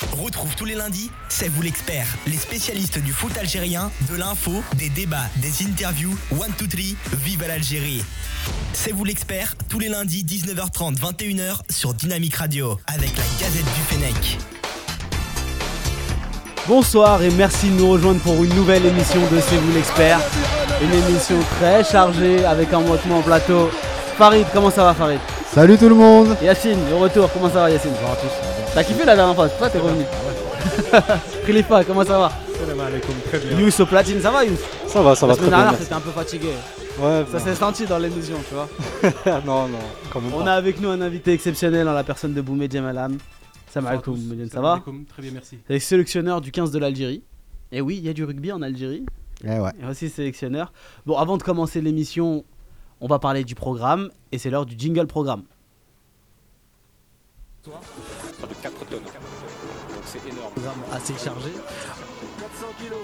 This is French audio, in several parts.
Retrouve tous les lundis, c'est vous l'expert, les spécialistes du foot algérien, de l'info, des débats, des interviews. One, two, three, vive l'Algérie. C'est vous l'expert, tous les lundis 19h30, 21h sur Dynamique Radio, avec la Gazette du Fennec. Bonsoir et merci de nous rejoindre pour une nouvelle émission de C'est vous l'expert. Une émission très chargée avec un moitement en plateau. Farid, comment ça va Farid? Salut tout le monde Yacine, de retour, comment ça va Yacine Bonjour à tous. T'as kiffé la dernière fois, c'est pas t'es revenu Khalifa, comment ça va Salam alaikum, très bien. Yous au platine, ça va Yous Ça va, ça La va très semaine bien. dernière t'étais un peu fatigué. Ouais, Ça s'est senti dans l'émission, tu vois. non, non, quand même On pas. a avec nous un invité exceptionnel en la personne de Boumé Djemalam. Salam alaikum, ça va Très bien, merci. C'est sélectionneur du 15 de l'Algérie. Et oui, il y a du rugby en Algérie. Eh ouais. Et aussi sélectionneur. Bon, avant de commencer l'émission, on va parler du programme. Et c'est l'heure du jingle programme. de 4 tonnes. Donc c'est énorme. programme assez chargé. 400 kilos.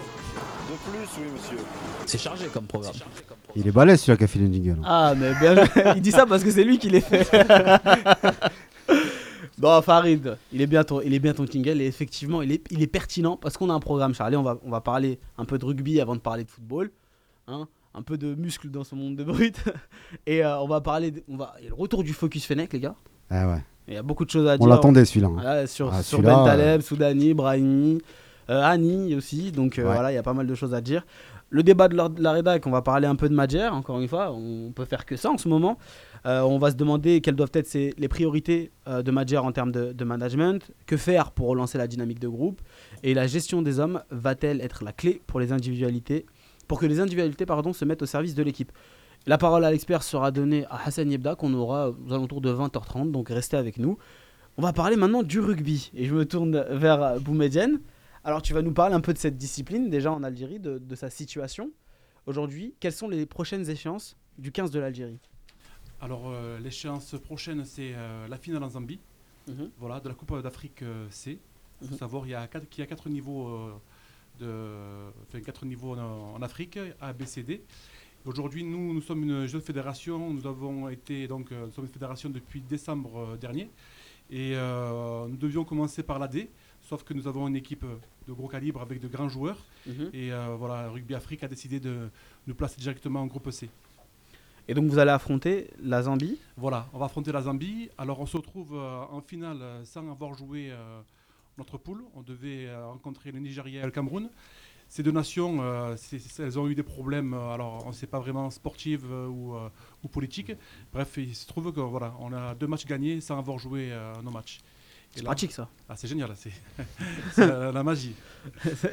De plus, oui, monsieur. C'est chargé comme programme. Il est balèze celui qui a fait le jingle. Ah, mais bien Il dit ça parce que c'est lui qui les fait. bon, Farid, il est bien ton, il est bien ton jingle. Et effectivement, il est, il est pertinent parce qu'on a un programme, Charlie. On va, on va parler un peu de rugby avant de parler de football. Hein un peu de muscles dans ce monde de brut. Et euh, on va parler. de- on va, il y a le retour du Focus Fennec, les gars. Eh ouais. Il y a beaucoup de choses à dire. On l'attendait celui-là. hein. Voilà, sur, Ah, sur Ben Taleb, Soudani, Brahimi, euh, Hani aussi. Donc euh, Ouais. voilà, il y a pas mal de choses à dire. Le débat de la, de la rédac, on va parler un peu de Madjer, encore une fois. On peut faire que ça en ce moment. Euh, on va se demander quelles doivent être ses- les priorités euh, de Madjer en termes de, de management. Que faire pour relancer la dynamique de groupe? Et la gestion des hommes va-t-elle être la clé pour les individualités? Pour que les individualités pardon, se mettent au service de l'équipe La parole à l'expert sera donnée à Hassan Yebda, qu'on aura aux alentours de 20h30, donc restez avec nous. On va parler maintenant du rugby. Et je me tourne vers Boumedienne. Alors, tu vas nous parler un peu de cette discipline, déjà en Algérie, de, de sa situation. Aujourd'hui, quelles sont les prochaines échéances du 15 de l'Algérie? Alors, euh, l'échéance prochaine, c'est euh, la finale en Zambie, voilà, de la Coupe d'Afrique euh, C. Il faut Mhm. savoir il y a quatre- qu'il y a quatre niveaux, de, enfin, quatre niveaux en, en Afrique, A, B, C, D. Aujourd'hui, nous, nous sommes une jeune fédération. Nous avons été donc, euh, nous sommes une fédération depuis décembre euh, dernier. Et euh, nous devions commencer par l'AD, sauf que nous avons une équipe de gros calibre avec de grands joueurs. Et euh, voilà, Rugby Afrique a décidé de nous placer directement en groupe C. Et donc, vous allez affronter la Zambie? Voilà, on va affronter la Zambie. Alors on se retrouve en finale sans avoir joué euh, notre poule. On devait euh, rencontrer le Nigeria et le Cameroun. Ces deux nations, euh, elles ont eu des problèmes, euh, alors on ne sait pas vraiment sportifs ou, ou politiques. Bref, il se trouve que voilà, on a deux matchs gagnés sans avoir joué nos matchs. C'est pratique, ça. Ah, c'est génial, c'est la, la magie.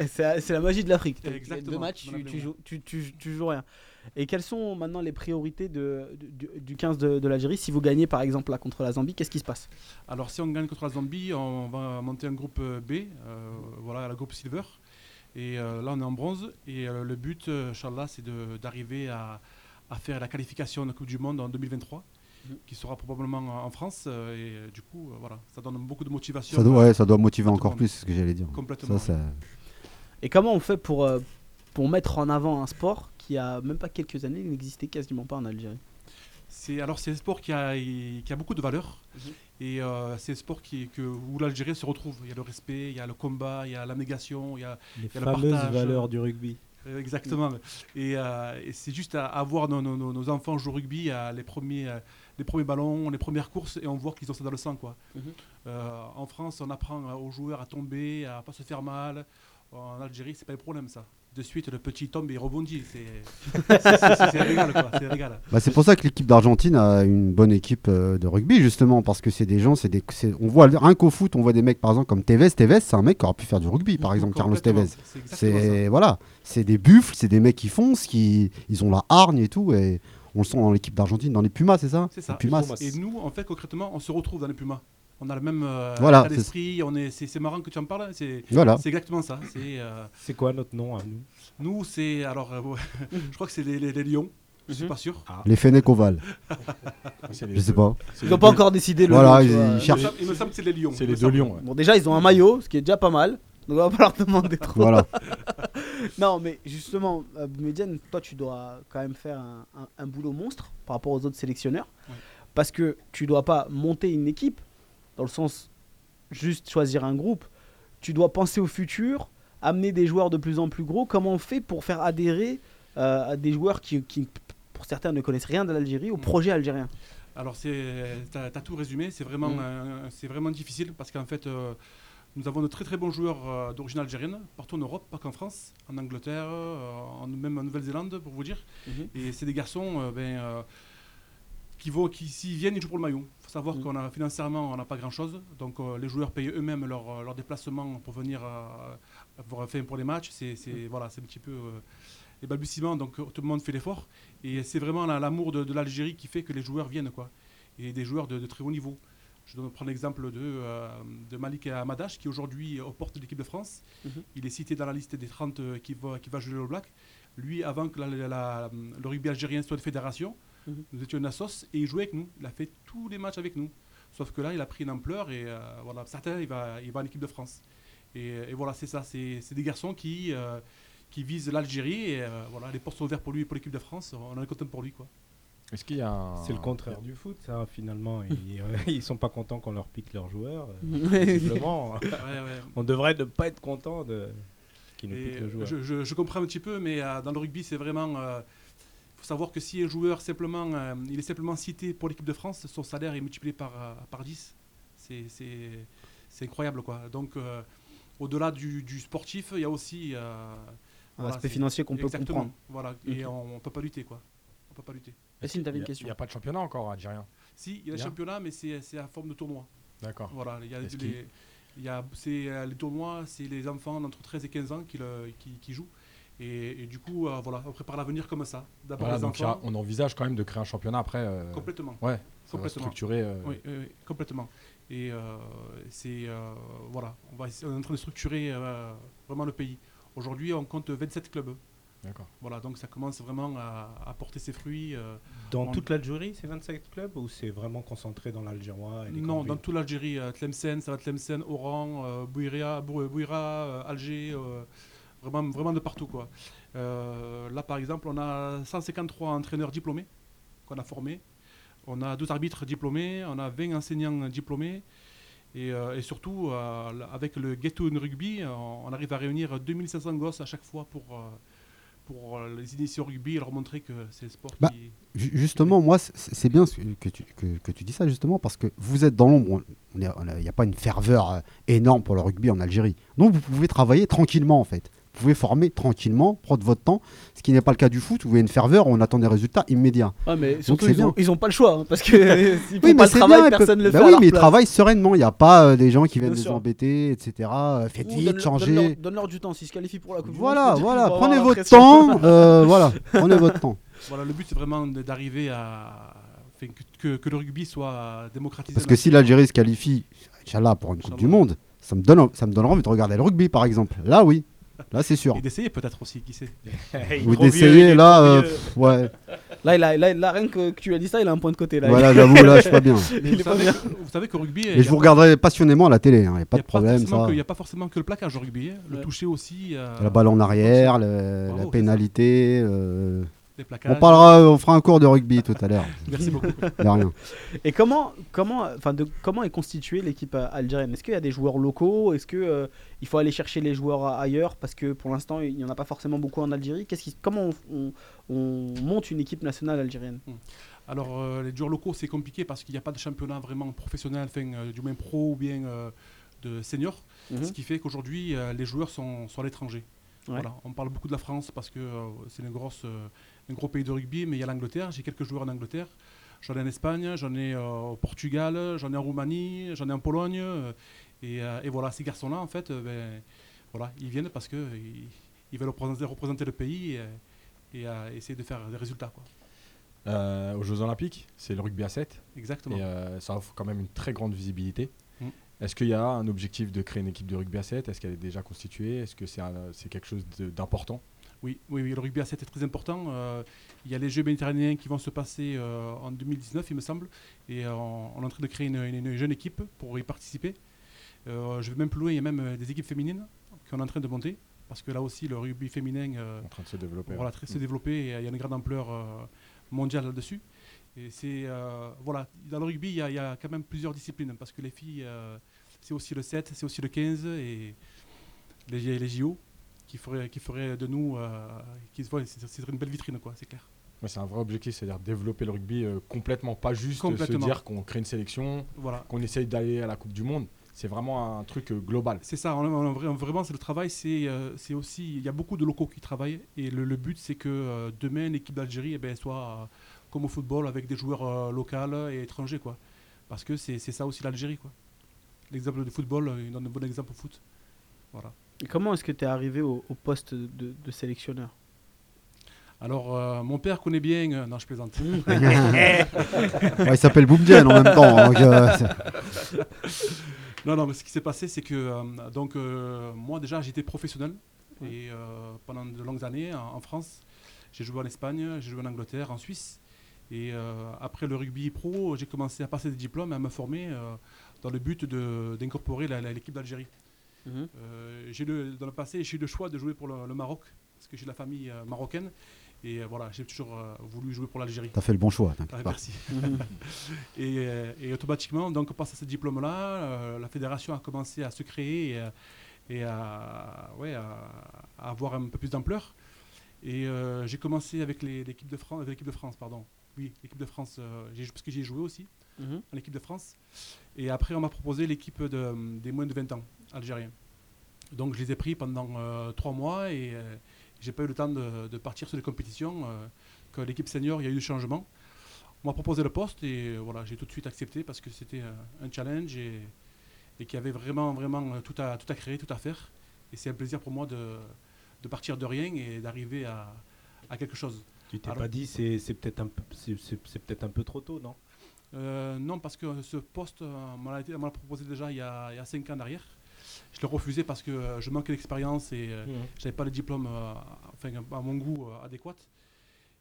c'est la magie de l'Afrique. Exactement, Deux matchs, tu, tu joues, tu, tu- tu joues rien. Et quelles sont maintenant les priorités de, du, du 15 de, de l'Algérie Si vous gagnez, par exemple, là, contre la Zambie, qu'est-ce qui se passe? Alors si on gagne contre la Zambie, on va monter un groupe B, euh, voilà, le groupe Silver. Et euh, là on est en bronze. Et euh, le but, euh, Inch'Allah, c'est d'arriver à, à faire la qualification de la Coupe du Monde en 2023, Mhm. qui sera probablement en France. et du coup, voilà, ça donne beaucoup de motivation. Ça doit, ouais, ça doit motiver encore plus, c'est ce que j'allais dire. Complètement. Ça, ça- Et comment on fait pour, pour mettre en avant un sport qui a même pas quelques années n'existait quasiment pas en Algérie C'est alors c'est un sport qui a, qui a beaucoup de valeur Mhm. et euh, c'est un sport qui, que, où l'Algérie se retrouve. Il y a le respect, il y a le combat, il y a l'abnégation, il y a Les Il y a le fameuses partage. valeurs du rugby. Euh, Exactement. Et, euh, et c'est juste à, à voir nos, nos- enfants jouer au rugby, à les, premiers, les premiers ballons, les premières courses, et on voit qu'ils ont ça dans le sang. Quoi. Mhm. Euh, en France, on apprend aux joueurs à tomber, à pas se faire mal. En Algérie, c'est pas le problème ça. De suite, le petit tombe et il rebondit. C'est c'est- c'est- c'est un régal. quoi, c'est un régal. Bah, c'est pour ça que l'équipe d'Argentine a une bonne équipe euh, de rugby, justement, parce que c'est des gens, c'est des, c'est- on voit rien qu'au foot, on voit des mecs, par exemple, comme Tevez. Tevez, c'est un mec qui aurait pu faire du rugby, par exemple, Carlos. Tevez. C'est voilà, c'est des buffles, c'est des mecs qui foncent, qui ils ont la hargne et tout, et on le sent dans l'équipe d'Argentine, dans les Pumas, c'est ça? C'est ça. Les. Pumas. Et nous, en fait, concrètement, on se retrouve dans les Pumas. On a le même euh, Voilà, état c'est- d'esprit. On est, c'est, c'est marrant que tu en parles. C'est, Voilà. c'est exactement ça. C'est, euh, C'est quoi notre nom à nous? nous, c'est alors, euh, je crois que c'est les, les- les lions. Je suis Mhm. pas sûr. Les C'est les je sais deux- pas. Ils n'ont pas encore décidé le Voilà, nom, ils- cherchent. semble, il me semble que c'est les lions. C'est les deux lions. ouais. Bon, déjà, ils ont un maillot, ce qui est déjà pas mal. Donc, on va pas leur demander trop. Voilà. Non, mais justement, euh, Boumedienne, toi, tu dois quand même faire un, un- un boulot monstre par rapport aux autres sélectionneurs. Ouais. Parce que tu dois pas monter une équipe, dans le sens juste choisir un groupe. tu dois penser au futur, amener des joueurs de plus en plus gros. Comment on fait pour faire adhérer euh, à des joueurs qui, qui, pour certains, ne connaissent rien de l'Algérie au projet algérien? Alors, c'est, t'as, t'as tout résumé. C'est vraiment, Mm. euh, c'est vraiment difficile parce qu'en fait, euh, nous avons de très très bons joueurs euh, d'origine algérienne partout en Europe, pas qu'en France, en Angleterre, en, même en Nouvelle-Zélande, pour vous dire. Mhm. Et c'est des garçons ben, qui, vont, qui s'ils viennent, ils jouent pour le maillot. Il faut savoir Mhm. qu'on a financièrement, on n'a pas grand-chose. Donc euh, les joueurs payent eux-mêmes leur, euh, leur déplacement pour venir euh, pour, enfin, pour les matchs. C'est, c'est- voilà, c'est un petit peu euh, les balbutiements. Donc euh, tout le monde fait l'effort. Et c'est vraiment la- l'amour de, de l'Algérie qui fait que les joueurs viennent. Quoi. Et des joueurs de, de très haut niveau. Je donne prendre l'exemple de, de Malik Amadash, qui aujourd'hui aux portes de l'équipe de France. Mhm. Il est cité dans la liste des 30 euh, qui va, qui va jouer au Black. Lui, avant que la- la- la- le rugby algérien soit une fédération, Mhm. nous étions une assos et il jouait avec nous. Il a fait tous les matchs avec nous. Sauf que là, il a pris une ampleur et euh, voilà, certains, il va, il va en équipe de France. Et, et voilà, c'est ça. C'est c'est des garçons qui, euh, qui visent l'Algérie et euh, voilà, les portes sont ouvertes pour lui et pour l'équipe de France. On en est content pour lui. Quoi. Est-ce qu'il y a un... C'est le contraire du foot, ça, finalement. Ils, euh, ils sont pas contents qu'on leur pique leurs joueurs. euh, Ouais. Ouais. On devrait ne pas être content de qu'ils nous Et piquent le joueur. je, je- je comprends un petit peu, mais euh, dans le rugby, c'est vraiment. Il faut savoir que si un joueur simplement, euh, il est simplement cité pour l'équipe de France, son salaire est multiplié par, euh, par 10. C'est- C'est c'est incroyable, quoi. Donc, euh, au-delà du, du sportif, il y a aussi. euh, Un voilà, aspect financier qu'on peut exactement, comprendre. Voilà, et on ne peut pas lutter, quoi. On peut pas lutter. Yacine, une question Il n'y a pas de championnat encore algérien. Si, il y a des Bien. championnats, mais c'est c'est à forme de tournoi. D'accord. Voilà, il y a les, y a, c'est, les tournois, c'est les enfants d'entre 13 et 15 ans qui, le- qui, qui jouent. Et, et du coup, euh, voilà, on prépare l'avenir comme ça. D'abord Voilà, les donc il y a- enfants. on envisage quand même de créer un championnat après. euh, Complètement. Ouais, ça va Complètement. structurer. euh, Oui, oui, oui, complètement. Et euh, c'est euh, voilà, on, va essayer- on est en train de structurer euh, vraiment le pays. Aujourd'hui, on compte 27 clubs. D'accord. Voilà, donc ça commence vraiment à, à porter ses fruits. euh, Dans on- toute l'Algérie, c'est 27 clubs ou c'est vraiment concentré dans l'Algérois et les non, dans toute l'Algérie, Tlemcen, ça va Tlemcen, Oran, euh, Bouira, Bou- Bouira, Alger, euh, vraiment, vraiment de partout. Quoi. Euh, là, par exemple, on a 153 entraîneurs diplômés qu'on a formés. On a 12 arbitres diplômés, on a 20 enseignants diplômés. Et, euh, et surtout, euh, avec le Get to Rugby, on, on arrive à réunir 2500 gosses à chaque fois pour, pour les initier au rugby et leur montrer que c'est le sport Bah, qui... Ju- Justement, moi, c'est bien que tu, que, que tu dis ça, justement, parce que vous êtes dans l'ombre. Il n'y a pas une ferveur énorme pour le rugby en Algérie. Donc, vous pouvez travailler tranquillement, en fait. Vous pouvez former tranquillement, prendre votre temps, ce qui n'est pas le cas du foot, où il y a une ferveur, on attend des résultats immédiats. Ouais, mais surtout, c'est ils, ont, ils ont pas le choix. hein, parce que Oui, pas le travail, bien, personne ne le Bah fait. à oui, leur mais ils travaillent sereinement. Il n'y a pas euh, des gens qui viennent Bien les sûr. embêter, etc. Euh, Faites Ou vite, donne- changez. Donne-leur du temps. S'ils se qualifient pour la Coupe du Monde, Voilà, Prenez votre temps. euh, voilà, prenez votre temps. Voilà, le but c'est vraiment d'arriver à que, que- que le rugby soit démocratisé. Parce que si l'Algérie se qualifie, Inch'Allah, pour une Coupe du. Monde, ça me, donne, ça me donnera envie de regarder le rugby, par exemple. Là, oui. Là, c'est sûr. Et d'essayer peut-être aussi, qui sait. Ou d'essayer, là, euh, pff, ouais. Là, il a, là, là, rien que, tu as dit ça, il a un point de côté. Là. Voilà, j'avoue, là, je suis pas bien. Mais Il vous, est pas savez, bien. vous savez qu'au rugby, Et je vous regarderai passionnément à la télé, il n'y a y pas a de problème, ça. Il n'y a pas forcément que le plaquage au rugby. hein. Le Ouais. toucher aussi. euh, La balle en arrière, le- Bravo, la pénalité. euh, On parlera, on fera un cours de rugby tout à l'heure. Merci beaucoup. De rien. Et comment, comment, enfin, de, comment est constituée l'équipe algérienne? Est-ce qu'il y a des joueurs locaux? Est-ce que euh, il faut aller chercher les joueurs ailleurs? Parce que pour l'instant, il n'y en a pas forcément beaucoup en Algérie. Qu'est-ce qui, comment on, on- on monte une équipe nationale algérienne? Alors, euh, les joueurs locaux, c'est compliqué parce qu'il n'y a pas de championnat vraiment professionnel, enfin, euh, du moins pro ou bien euh, de senior. Mhm. Ce qui fait qu'aujourd'hui, euh, les joueurs sont, sont à l'étranger. Ouais. Voilà. On parle beaucoup de la France parce que euh, c'est une grosse, euh, un gros pays de rugby, mais il y a l'Angleterre. J'ai quelques joueurs en Angleterre. J'en ai en Espagne, j'en ai euh, au Portugal, j'en ai en Roumanie, j'en ai en Pologne. euh, et, euh, et voilà, ces garçons-là, en fait, ben, voilà, ils viennent parce qu'ils ils veulent représenter, représenter le pays et, et, essayer de faire des résultats. Quoi. Euh, aux Jeux Olympiques, c'est le rugby à 7. Exactement. Et euh, ça offre quand même une très grande visibilité. Mm. Est-ce qu'il y a un objectif de créer une équipe de rugby à 7 Est-ce qu'elle est déjà constituée? Est-ce que c'est quelque chose d'important? Oui, oui, oui, le rugby à 7 est très important. Euh, il y a les Jeux méditerranéens qui vont se passer euh, en 2019, il me semble. Et euh, on, on est en train de créer une, une- une jeune équipe pour y participer. Je vais même plus loin, il y a même des équipes féminines qu'on est en train de monter. Parce que là aussi, le rugby féminin en train de se développer voilà, très, se Mm. développer et il y a une grande ampleur mondiale là-dessus. Et c'est voilà, dans le rugby, il y, a- il y a quand même plusieurs disciplines parce que les filles, c'est aussi le 7, c'est aussi le 15 et les, les JO qui feraient de nous, euh, qui, ouais, c'est c'est une belle vitrine, quoi, c'est clair. C'est un vrai objectif, c'est-à-dire développer le rugby euh, complètement, pas juste euh, se Complètement. dire qu'on crée une sélection, Voilà. qu'on essaye d'aller à la Coupe du Monde. C'est vraiment un truc global. C'est ça, vraiment, c'est le travail, c'est euh, aussi, il y a beaucoup de locaux qui travaillent, et le, le but, c'est que euh, demain, l'équipe d'Algérie eh ben, soit euh, comme au football, avec des joueurs locaux et étrangers, quoi. Parce que c'est ça aussi l'Algérie, quoi. L'exemple du football, il donne un bon exemple au foot. Voilà. Et comment est-ce que tu es arrivé au, au poste de, de sélectionneur? Alors, euh, mon père connaît bien... euh, non, je plaisante. Ouais, il s'appelle Boumdienne en même temps. donc, euh, Non, non, mais ce qui s'est passé, c'est que euh, donc euh, moi déjà j'étais professionnel et euh, pendant de longues années en, en France, j'ai joué en Espagne, j'ai joué en Angleterre, en Suisse et euh, après le rugby pro, j'ai commencé à passer des diplômes et à me former euh, dans le but de- d'incorporer l'équipe d'Algérie. Mhm. Euh, j'ai le, dans le passé, j'ai eu le choix de jouer pour le, le Maroc parce que j'ai la famille euh, marocaine et euh, voilà, j'ai toujours euh, voulu jouer pour l'Algérie. T'as fait le bon choix, Ah, merci. et, euh, et automatiquement, donc, grâce à ce diplôme-là, euh, la fédération a commencé à se créer et, à- et à, ouais, à, à avoir un peu plus d'ampleur. Et euh, j'ai commencé avec l'équipe de France, avec l'équipe de France, pardon. Oui, l'équipe de France, euh, j'ai- parce que j'y ai joué aussi Mhm. en équipe de France. Et après, on m'a proposé l'équipe de- des moins de 20 ans algériens. Donc, je les ai pris pendant euh, trois mois et euh, j'ai pas eu le temps de, de partir sur les compétitions. euh, que l'équipe senior, il y a eu du changement. On m'a proposé le poste et euh, voilà, j'ai tout de suite accepté parce que c'était un, challenge et, et qu'il y avait vraiment, vraiment tout à, tout à créer, tout à faire. Et c'est un plaisir pour moi de, de partir de rien et d'arriver à, à quelque chose. Tu t'es pas dit c'est c'est peut-être un peu c'est- c'est c'est peut-être un peu trop tôt, non? Euh, non, parce que ce poste, euh, on me l'a proposé déjà il y, a, il y a cinq ans derrière. Je l'ai refusé parce que euh, je manquais d'expérience et euh, je n'avais pas le diplôme euh, enfin, à mon goût euh, adéquat.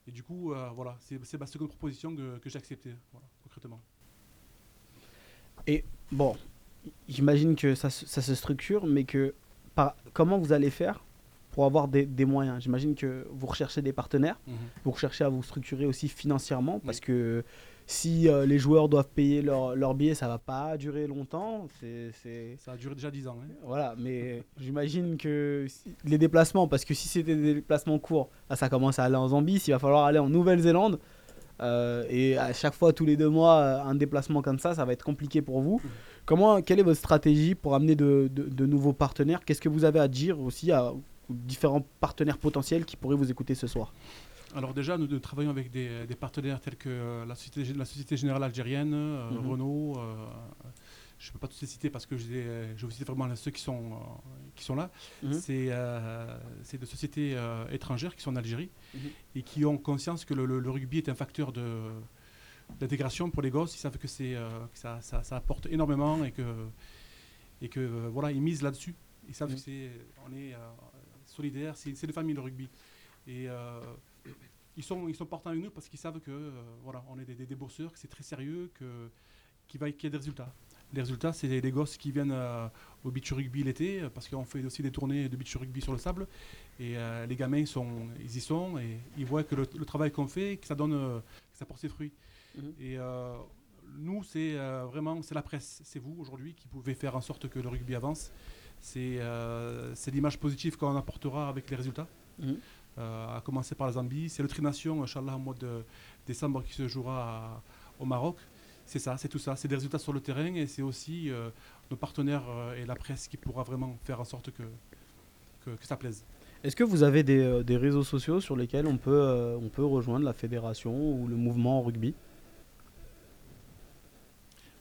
Et du coup, euh, voilà, c'est ma seconde proposition que, que j'ai acceptée, voilà, concrètement. Bon, j'imagine que ça, se- ça se structure, mais que par, comment vous allez faire pour avoir des, des moyens? J'imagine que vous recherchez des partenaires, vous recherchez à vous structurer aussi financièrement, parce que si euh, les joueurs doivent payer leur, leur billet, ça va pas durer longtemps. C'est, c'est- Ça a duré déjà 10 ans. hein. Voilà, mais j'imagine que si- les déplacements, parce que si c'était des déplacements courts, là, ça commence à aller en Zambie, s'il va falloir aller en Nouvelle-Zélande, euh, et à chaque fois, tous les deux mois, euh, un déplacement comme ça, ça va être compliqué pour vous. Comment, quelle est votre stratégie pour amener de, de- de nouveaux partenaires? Qu'est-ce que vous avez à dire aussi à différents partenaires potentiels qui pourraient vous écouter ce soir? Alors déjà, nous, nous travaillons avec des, des partenaires tels que euh, la Société, la Société Générale Algérienne, euh, Mhm. Renault. euh, je ne peux pas tous les citer parce que je les- je vous cite vraiment ceux qui sont, qui sont là. Mhm. C'est c'est des sociétés étrangères qui sont en Algérie Mhm. et qui ont conscience que le, le- le rugby est un facteur de d'intégration pour les gosses. Ils savent que, c'est, euh, ça, ça- ça apporte énormément et que, et que euh, voilà, ils misent là-dessus. Ils savent que c'est, on est euh, solidaire, c'est, de famille le rugby. Et ils sont, ils sont partants avec nous parce qu'ils savent que euh, voilà, on est des, des débourseurs, que c'est très sérieux, que, qu'il, va, qu'il y a des résultats. Les résultats, c'est les, les gosses qui viennent euh, au beach rugby l'été, euh, parce qu'on fait aussi des tournées de beach rugby sur le sable. Et euh, les gamins, ils, sont, ils y sont et ils voient que le, le travail qu'on fait, que ça, donne, que ça porte ses fruits. Mhm. Et nous, c'est vraiment c'est la presse, c'est vous aujourd'hui qui pouvez faire en sorte que le rugby avance. C'est c'est l'image positive qu'on apportera avec les résultats. Mhm. Euh, à commencer par la Zambie. C'est le Trination, Inch'Allah, au mois de décembre qui se jouera à- au Maroc. C'est ça, c'est tout ça. C'est des résultats sur le terrain et c'est aussi euh, nos partenaires euh, et la presse qui pourra vraiment faire en sorte que, que, que ça plaise. Est-ce que vous avez des, des réseaux sociaux sur lesquels on peut, euh, on peut rejoindre la fédération ou le mouvement rugby?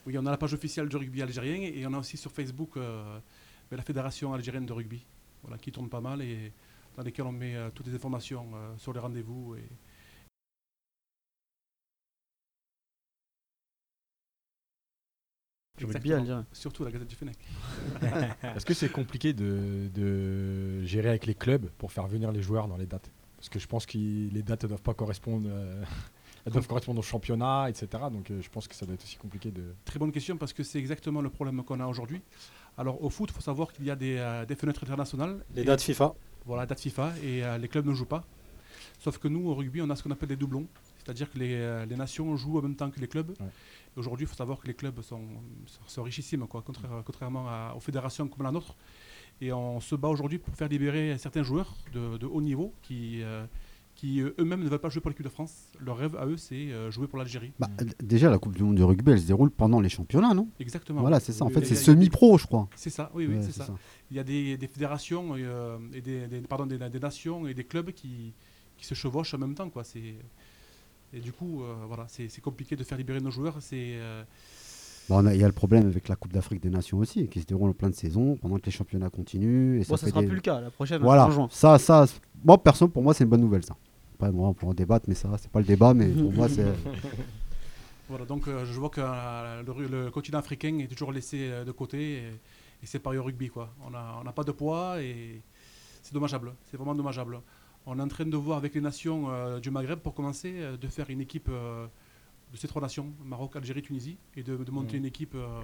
Oui, on a la page officielle du rugby algérien et on a aussi sur Facebook euh, la Fédération algérienne de rugby, voilà, qui tourne pas mal et dans lesquelles on met euh, toutes les informations euh, sur les rendez-vous. Et... Algérien. Surtout la Gazette du Fennec. Est-ce que c'est compliqué de, de gérer avec les clubs pour faire venir les joueurs dans les dates? Parce que je pense que les dates ne doivent pas correspondre, euh, elles doivent correspondre au championnat, etc. Donc euh, je pense que ça doit être aussi compliqué de. Très bonne question parce que c'est exactement le problème qu'on a aujourd'hui. Alors au foot, il faut savoir qu'il y a des, euh, des fenêtres internationales. Les dates FIFA. Voilà, date FIFA et euh, les clubs ne jouent pas. Sauf que nous, au rugby, on a ce qu'on appelle des doublons. C'est-à-dire que les, euh, les nations jouent en même temps que les clubs. Ouais. Aujourd'hui, il faut savoir que les clubs sont, sont, sont richissimes, quoi, contraire- contrairement à- aux fédérations comme la nôtre. Et on se bat aujourd'hui pour faire libérer certains joueurs de, de haut niveau qui, euh, qui euh, eux-mêmes ne veulent pas jouer pour l'équipe de France. Leur rêve à eux, c'est euh, jouer pour l'Algérie. Bah, déjà, la Coupe du Monde de rugby, elle se déroule pendant les championnats, non? Exactement. Voilà, c'est ça. En Oui, fait, c'est semi-pro, je crois. C'est ça, oui, oui, Ouais, c'est ça. Il y a des, des fédérations euh, et des, des- pardon, des, des nations et des clubs qui, qui se chevauchent en même temps. Quoi. C'est- Et du coup, euh, voilà, c'est c'est compliqué de faire libérer nos joueurs. C'est euh, on a- Il y a le problème avec la Coupe d'Afrique des Nations aussi, qui se déroule en plein de saison, pendant que les championnats continuent. Et Bon, ça sera des- plus le cas. La prochaine, Voilà, en juin. ça, ça, moi, perso, pour moi, c'est une bonne nouvelle, ça. Après, moi, on pourra en débattre, mais ça, c'est pas le débat, mais pour moi, c'est. voilà, donc euh, je vois que euh, le, continent africain est toujours laissé euh, de côté et, et c'est pareil au rugby. Quoi. On n'a on n'a pas de poids et c'est dommageable. C'est vraiment dommageable. On est en train de voir avec les nations euh, du Maghreb, pour commencer, euh, de faire une équipe euh, de ces trois nations, Maroc, Algérie, Tunisie, et de, de monter Mhm. une équipe euh,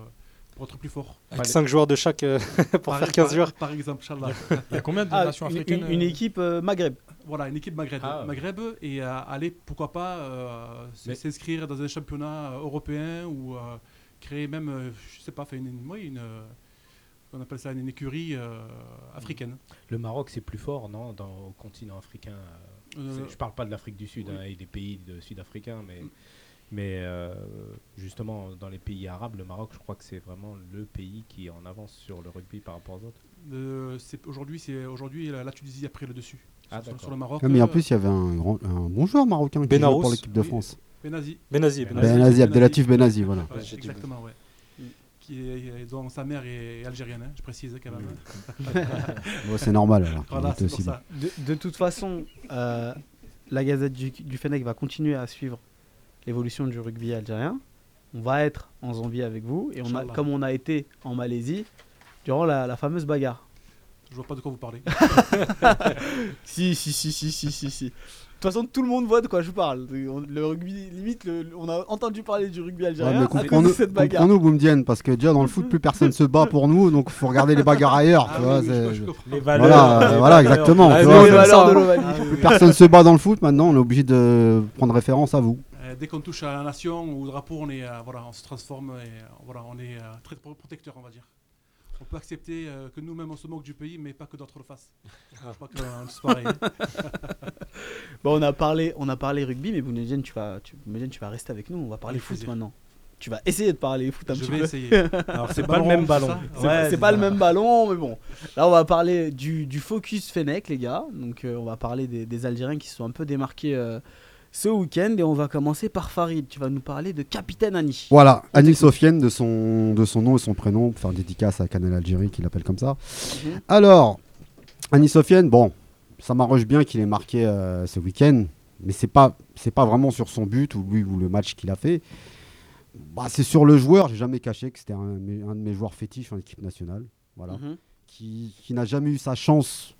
pour être plus fort. Avec 5 joueurs de chaque euh, pour Par- faire 15 par- joueurs. Par exemple, Inch'Allah. Il y a combien de Ah, nations une, africaines une- une euh, équipe euh, Maghreb. Voilà, une équipe Maghreb, Ah, ouais. Maghreb et euh, aller, pourquoi pas, euh, s'inscrire dans un championnat européen ou euh, créer même, euh, je sais pas, faire une, une- on appelle ça une écurie euh, africaine. Le Maroc, c'est plus fort, non, dans, au continent africain. je parle pas de l'Afrique du Sud oui. hein, et des pays de sud-africains, mais, Mm. Mais euh, justement, dans les pays arabes, le Maroc, je crois que c'est vraiment le pays qui est en avance sur le rugby par rapport aux autres. euh, aujourd'hui, c'est aujourd'hui la, la Tunisie a pris le dessus. Ah, sur, le Maroc. Ah, mais en euh, plus, il y avait un, grand, un bon joueur marocain qui Benarous. jouait pour l'équipe de Oui. France. Benazi. Benazi, Ben Benazi. Benazi. Abdelatif Benazi, voilà. Ouais, exactement, ouais. Qui est, dont sa mère est algérienne, hein, je précise quand même. Bon, c'est normal alors. Voilà, était c'est pour aussi ça. De, de toute façon, euh, la Gazette du, du Fennec va continuer à suivre l'évolution du rugby algérien. On va être en Zambie avec vous, et on a, comme on a été en Malaisie durant la, la fameuse bagarre. Je vois pas de quoi vous parlez. Si, si, si, si, si, si, si. De toute façon, tout le monde voit de quoi je parle. Le rugby, limite, le- on a entendu parler du rugby Ouais, algérien de comprends-nous, cette bagarre. comprends-nous, Boumdienne, parce que déjà dans le foot, plus personne se bat pour nous, donc il faut regarder les bagarres ailleurs. Ah tu oui, vois, oui, c'est- je- je comprends. Les Voilà, valeurs, les voilà, valeurs. exactement. Ah, vois, les c'est- valeurs de l'Ovalie. oui, oui. plus personne se bat dans le foot, maintenant on est obligé de prendre référence à vous. Euh, dès qu'on touche à la nation ou au drapeau, on, est, euh, voilà, on se transforme et euh, voilà, on est très pro- protecteur, on va dire. On peut accepter que nous-mêmes on se moque du pays, mais pas que d'autres le fassent. C'est pareil. Bon, on a parlé, on a parlé rugby, mais Bounedjane, tu vas, tu, Bounedjane, tu vas rester avec nous. On va parler Avec foot plaisir. maintenant. Tu vas essayer de parler foot un Je petit vais peu. essayer. Alors, c'est pas le même ballon, c'est pas- pas le même ballon, mais bon. Là, on va parler du, du focus Fennec, les gars. Donc, euh, on va parler des, des Algériens qui se sont un peu démarqués euh, ce week-end. Et on va commencer par Farid. Tu vas nous parler de Capitaine Annie. Voilà, Annie Sofiane de son, de son nom et son prénom, faire dédicace à Canal Algérie qui l'appelle comme ça. Mhm. Alors, Annie Sofiane, bon, ça m'arrange bien qu'il ait marqué euh, ce week-end, mais c'est pas, c'est pas vraiment sur son but ou lui ou le match qu'il a fait. Bah, c'est sur le joueur, j'ai jamais caché que c'était un, de mes- un de mes joueurs fétiches en équipe nationale. Voilà. Mhm. qui, qui n'a jamais eu sa chance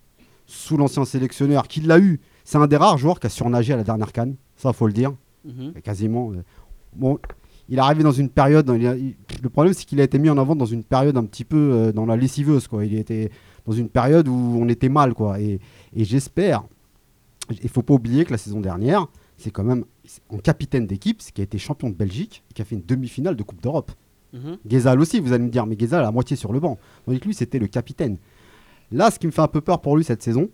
sous l'ancien sélectionneur, qui l'a eu. C'est un des rares joueurs qui a surnagé à la dernière canne, ça faut le dire, Mhm. quasiment. euh. Bon, il est arrivé dans une période, il a- il- le problème c'est qu'il a été mis en avant dans une période un petit peu euh, dans la lessiveuse, quoi. Il était dans une période où on était mal, quoi. Et, et j'espère, il faut pas oublier que la saison dernière, c'est quand même en capitaine d'équipe, ce qui a été champion de Belgique, et qui a fait une demi-finale de Coupe d'Europe. Ghezal aussi, vous allez me dire, mais Ghezal à moitié sur le banc. Tandis que lui, c'était le capitaine. Là, ce qui me fait un peu peur pour lui cette saison,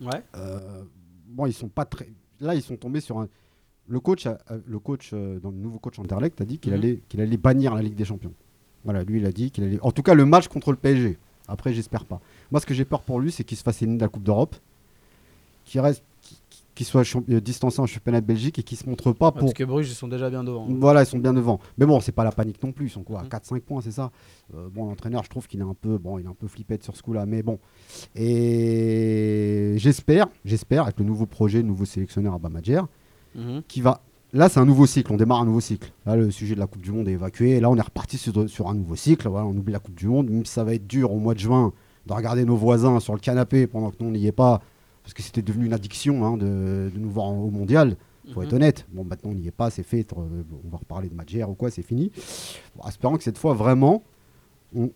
Ouais. euh, bon, ils sont pas très. Là, ils sont tombés sur un. Le coach, a- a- le coach, euh, dans le nouveau coach Anderlecht, a dit qu'il Mhm. allait, qu'il allait bannir la Ligue des Champions. Voilà, lui, il a dit qu'il allait. En tout cas, le match contre le PSG. Après, j'espère pas. Moi, ce que j'ai peur pour lui, c'est qu'il se fasse éliminer de la Coupe d'Europe, qu'il reste, soit euh, distancé en championnat de Belgique et qu'il se montre pas pour Parce que Bruges, ils sont déjà bien devant. voilà, ils sont bien devant. Mais bon, c'est pas la panique non plus. Ils sont quoi à Mhm. 4-5 points, c'est ça? Euh, Bon, l'entraîneur, je trouve qu'il est un peu, bon, il est un peu flippette sur ce coup-là. Mais bon. Et j'espère, j'espère, avec le nouveau projet, le nouveau sélectionneur à Bamajer, Mhm. qui va. Là, c'est un nouveau cycle. On démarre un nouveau cycle. Là, le sujet de la Coupe du Monde est évacué. Et là, on est reparti sur, sur un nouveau cycle. Voilà, on oublie la Coupe du Monde. Même si ça va être dur au mois de juin de regarder nos voisins sur le canapé pendant que nous, on n'y est pas. Parce que c'était devenu une addiction hein, de, de nous voir en- au mondial faut être Mhm. honnête. Bon, maintenant, on n'y est pas, c'est fait. euh, On va reparler de Madjer ou quoi, c'est fini. Bon, espérons que cette fois, vraiment, on,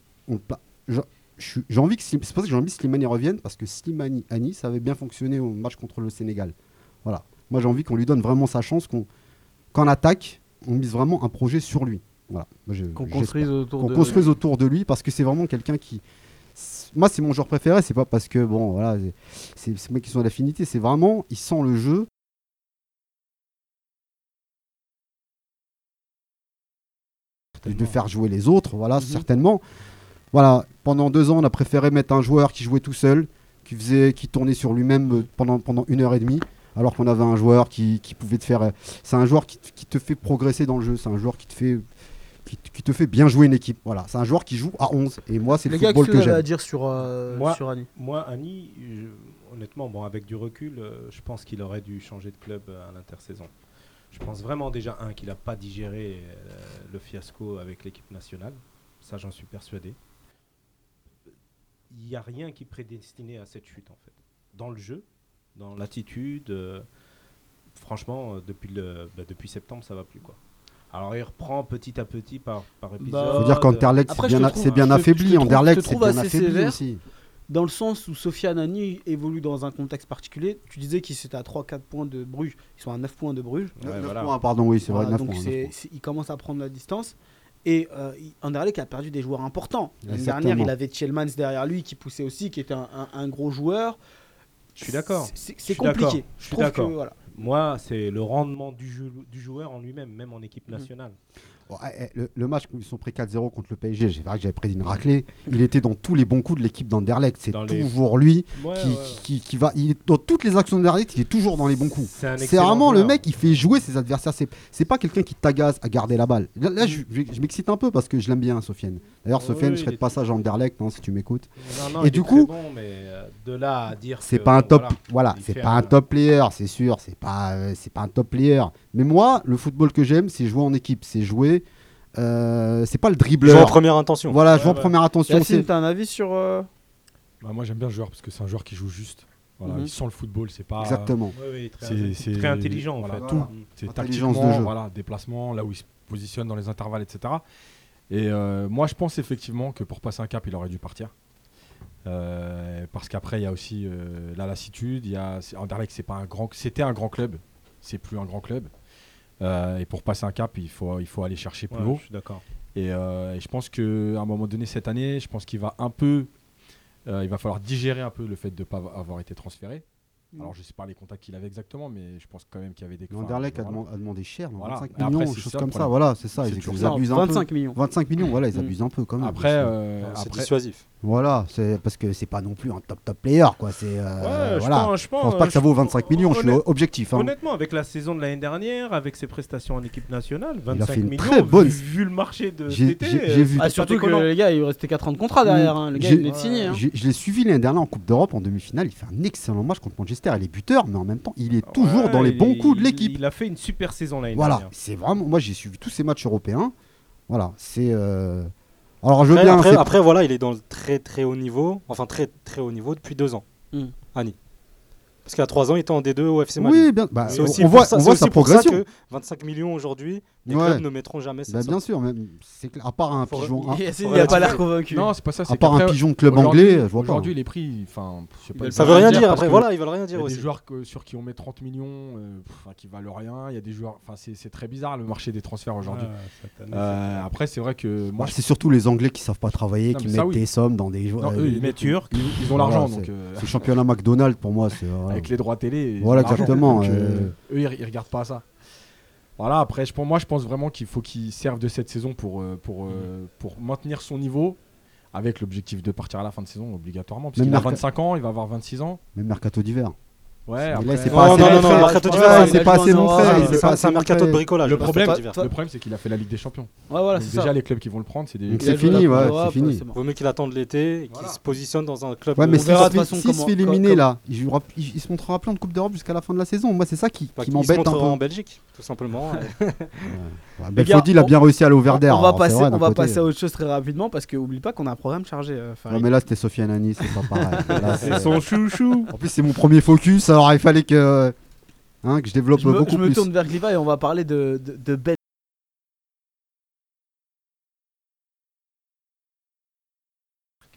j'ai envie que c'est pour ça que j'ai envie que Slimani revienne parce que Slimani, Annie, ça avait bien fonctionné au match contre le Sénégal. Voilà. Moi, j'ai envie qu'on lui donne vraiment sa chance, qu'on qu'en attaque, on mise vraiment un projet sur lui. Voilà. Qu'on construise autour Qu'on de construise autour de lui parce que c'est vraiment quelqu'un qui. Moi, c'est mon joueur préféré. C'est pas parce que bon, voilà, c'est- moi qui sont d'affinité. C'est vraiment, il sent le jeu. De, de faire jouer les autres, voilà, certainement. Voilà, pendant deux ans, on a préféré mettre un joueur qui jouait tout seul, qui faisait, qui tournait sur lui-même euh, pendant, pendant une heure et demie, alors qu'on avait un joueur qui, qui pouvait te faire. euh, C'est un joueur qui te fait progresser dans le jeu. C'est un joueur qui te fait, qui, te- qui te fait bien jouer une équipe. Voilà, c'est un joueur qui joue à 11. Et moi, c'est le gars, football qu'est-ce que que avez à j'aime. dire sur, euh, Moi- sur Annie? Moi, Annie, je- honnêtement, bon, avec du recul, euh, je pense qu'il aurait dû changer de club euh, à l'intersaison. Je pense vraiment déjà, un, qu'il n'a pas digéré euh, le fiasco avec l'équipe nationale. Ça, j'en suis persuadé. Il n'y a rien qui prédestinait à cette chute, en fait. Dans le jeu, dans l'attitude, euh, franchement, depuis, le, bah, depuis septembre, ça va plus, quoi. Alors, il reprend petit à petit par, par épisode. Bah, Faut dire qu'Anderlecht, c'est bien, trouve- c'est bien affaibli. trouve- Anderlecht, c'est bien assez affaibli sévère. aussi. Dans le sens où Sofiane Annie évolue dans un contexte particulier, tu disais qu'ils étaient à 3-4 points de Bruges, ils sont à 9 points de Bruges. Ouais, Neuf voilà. points, pardon, oui, c'est vrai, Voilà, 9 donc points. il commence à prendre la distance. Et euh, Anderlecht a perdu des joueurs importants. L'année dernière, il avait Tjelmans derrière lui qui poussait aussi, qui était un, un- un gros joueur. Je suis d'accord. C'est- C'est Je c'est suis d'accord. compliqué. Je suis trouve que d'accord. voilà. Moi, c'est le rendement du, jou- du joueur en lui-même, même en équipe nationale. Bon, eh, eh, le, le match où ils sont pris 4-0 contre le PSG, j'ai vrai que j'avais pris une raclée. Il était dans tous les bons coups de l'équipe d'Anderlecht. C'est les- toujours lui Ouais, qui, ouais. qui, qui va. Il est dans toutes les actions d'Anderlecht, il est toujours dans les bons coups. C'est vraiment le mec qui fait jouer ses adversaires. C'est, pas quelqu'un qui t'agace à garder la balle. Là, là, je, je- je m'excite un peu parce que je l'aime bien, Sofiane. D'ailleurs, Sofiane, oui, je serais de passage à Anderlecht hein, si tu m'écoutes. Et du coup- très bon, mais euh, de là à dire C'est pas un top, voilà, voilà, il c'est pas un top player, c'est sûr, c'est pas, euh, c'est pas un top player. Mais moi, le football que j'aime, c'est jouer en équipe, c'est jouer, euh, c'est pas le Joue en dribbleur. première intention. Voilà, Ouais, jouer en première intention. Yacine, t'as un avis sur. euh, Bah, moi j'aime bien ce joueur parce que c'est un joueur qui joue juste. Voilà, Mhm. Il sent le football, c'est pas. Exactement. Ouais, ouais, très, C'est- c'est- très intelligent en voilà, fait. tout. Mm. C'est Intelligence tactiquement, de jeu. voilà, déplacement, là où il se positionne dans les intervalles, etc. Et euh, moi, je pense effectivement que pour passer un cap, il aurait dû partir. Euh, parce qu'après, il y a aussi euh, la lassitude. Il y a c'est- Anderlecht, c'est pas un grand, c'était un grand club, c'est plus un grand club. Euh, et pour passer un cap, il faut, il faut aller chercher plus Ouais, haut. je suis d'accord. Et, euh, et je pense qu'à un moment donné cette année, je pense qu'il va un peu, euh, il va falloir digérer un peu le fait de ne pas avoir été transféré. Mm. Alors je sais pas les contacts qu'il avait exactement, mais je pense quand même qu'il y avait des. Anderlecht a, voilà. a demandé cher, non, Voilà. 25 Et après, millions, c'est choses ça, comme ça. Voilà, c'est ça, ils, ils ça. abusent un 25 peu. millions. 25 millions, voilà, ils Mm. abusent un peu quand même. Après, C'est- euh, C'est dissuasif. Voilà, c'est parce que c'est pas non plus un top top player, quoi. C'est euh, Ouais, je voilà. pense- je Je pense pense- pas que ça vaut 25 millions. Je suis objectif. hein. Honnêtement, avec la saison de l'année dernière, avec ses prestations en équipe nationale, 25 fait une millions, très bonne- vu, vu le marché de J'ai- cet euh, vu- Ah, surtout que les gars, il restait 4 ans de contrat derrière. hein. Le gars, il venait de signer. hein. Je l'ai suivi l'année dernière en Coupe d'Europe en demi-finale. Il fait un excellent match contre Manchester. Il est buteur, mais en même temps, il est toujours Ouais, dans les bons coups de l'équipe. Il a fait une super saison l'année Voilà, dernière. c'est vraiment. Moi, j'ai suivi tous ces matchs européens. Voilà, c'est. euh, Alors, je veux Après, bien. après, après, voilà, il est dans le très très haut niveau, enfin très très haut niveau depuis deux ans. Mm. Annie. Parce qu'à trois ans, il était en D2 au FC Mali. Oui, bien. bah, C'est on, aussi voit, ça, on voit aussi sa pour ça progression. que 25 millions aujourd'hui, les Ouais. clubs ne mettront jamais Bah, somme. bien sûr, même, c'est clair. À part un pigeon, Ouais, il a tu pas l'air convaincu. non, c'est pas ça. à part un pigeon de club anglais, je vois pas. Aujourd'hui, les prix, enfin, je sais pas. veulent ils Ça veut rien dire. Après, voilà, ils veulent rien Il y dire a aussi. des joueurs que- sur qui on met 30 millions, euh, qui valent rien. Il y a des joueurs, enfin, c'est très bizarre le marché des transferts aujourd'hui. Euh, après, c'est vrai que moi, Bah, c'est surtout les Anglais qui savent pas travailler, qui mettent ça, des sommes dans des joueurs. Ils mettent- Turcs. ils, ont l'argent, c'est- euh, championnat McDonald's pour moi. c'est. Avec les droits télé. Voilà, exactement, Donc, euh, euh, eux, ils, ils regardent pas ça. Voilà, après, je, pour moi, je pense vraiment qu'il faut qu'il serve de cette saison pour, euh, pour, pour maintenir son niveau avec l'objectif de partir à la fin de saison obligatoirement. Parce Même qu'il a Merca- 25 ans, il va avoir 26 ans. Même mercato d'hiver. Ouais, Mais après, là, c'est Non, pas non, assez non, non, mercato d'hiver, c'est pas assez montré. C'est un mercato de bricolage. le problème, le problème, c'est qu'il a fait la Ligue des Champions. Ouais, voilà, Donc c'est déjà, les clubs qui vont le prendre, c'est des. C'est fini, ouais, c'est fini. Vaut mieux qu'il attende l'été et qu'il se positionne dans un club. Ouais, mais s'il se fait- éliminer là, il, se montrera plein de Coupe d'Europe jusqu'à la fin de la saison. Moi, c'est ça qui, Bah, qui il se m'embête un peu. montrera en Belgique, tout simplement. Belfodil, il a bien réussi à aller au Verder. On va passer, à autre chose très rapidement parce que oublie pas qu'on a un programme chargé. euh. Ouais, mais là, c'était Sofiane Annie, c'est pas pareil. C'est son chouchou. En plus, c'est mon premier focus, alors il fallait que, hein, que je développe je me, beaucoup je me plus. tourne vers Gliva et on va parler de, de, de Ben.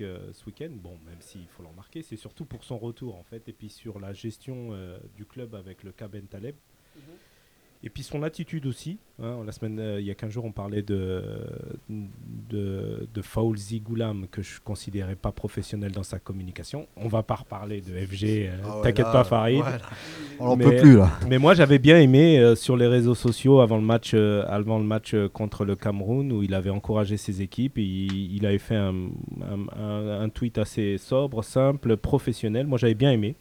euh, ce week-end. Bon, même s'il faut l'en marquer, c'est surtout pour son retour en fait, et puis sur la gestion euh, du club avec le cas Ben Taleb. Et puis son attitude aussi. hein. la semaine, euh, il y a 15 jours, on parlait de, de, de Faouzi Goulam, que je considérais pas professionnel dans sa communication. On va pas reparler de FG, euh, Ah ouais, t'inquiète pas, Farid. ouais. On en Mais- peut plus là. mais moi, j'avais bien aimé euh, sur les réseaux sociaux avant le match, avant le match contre le Cameroun, où il avait encouragé ses équipes. Et il, il avait fait un, un- un- un tweet assez sobre, simple, professionnel. Moi, j'avais bien aimé.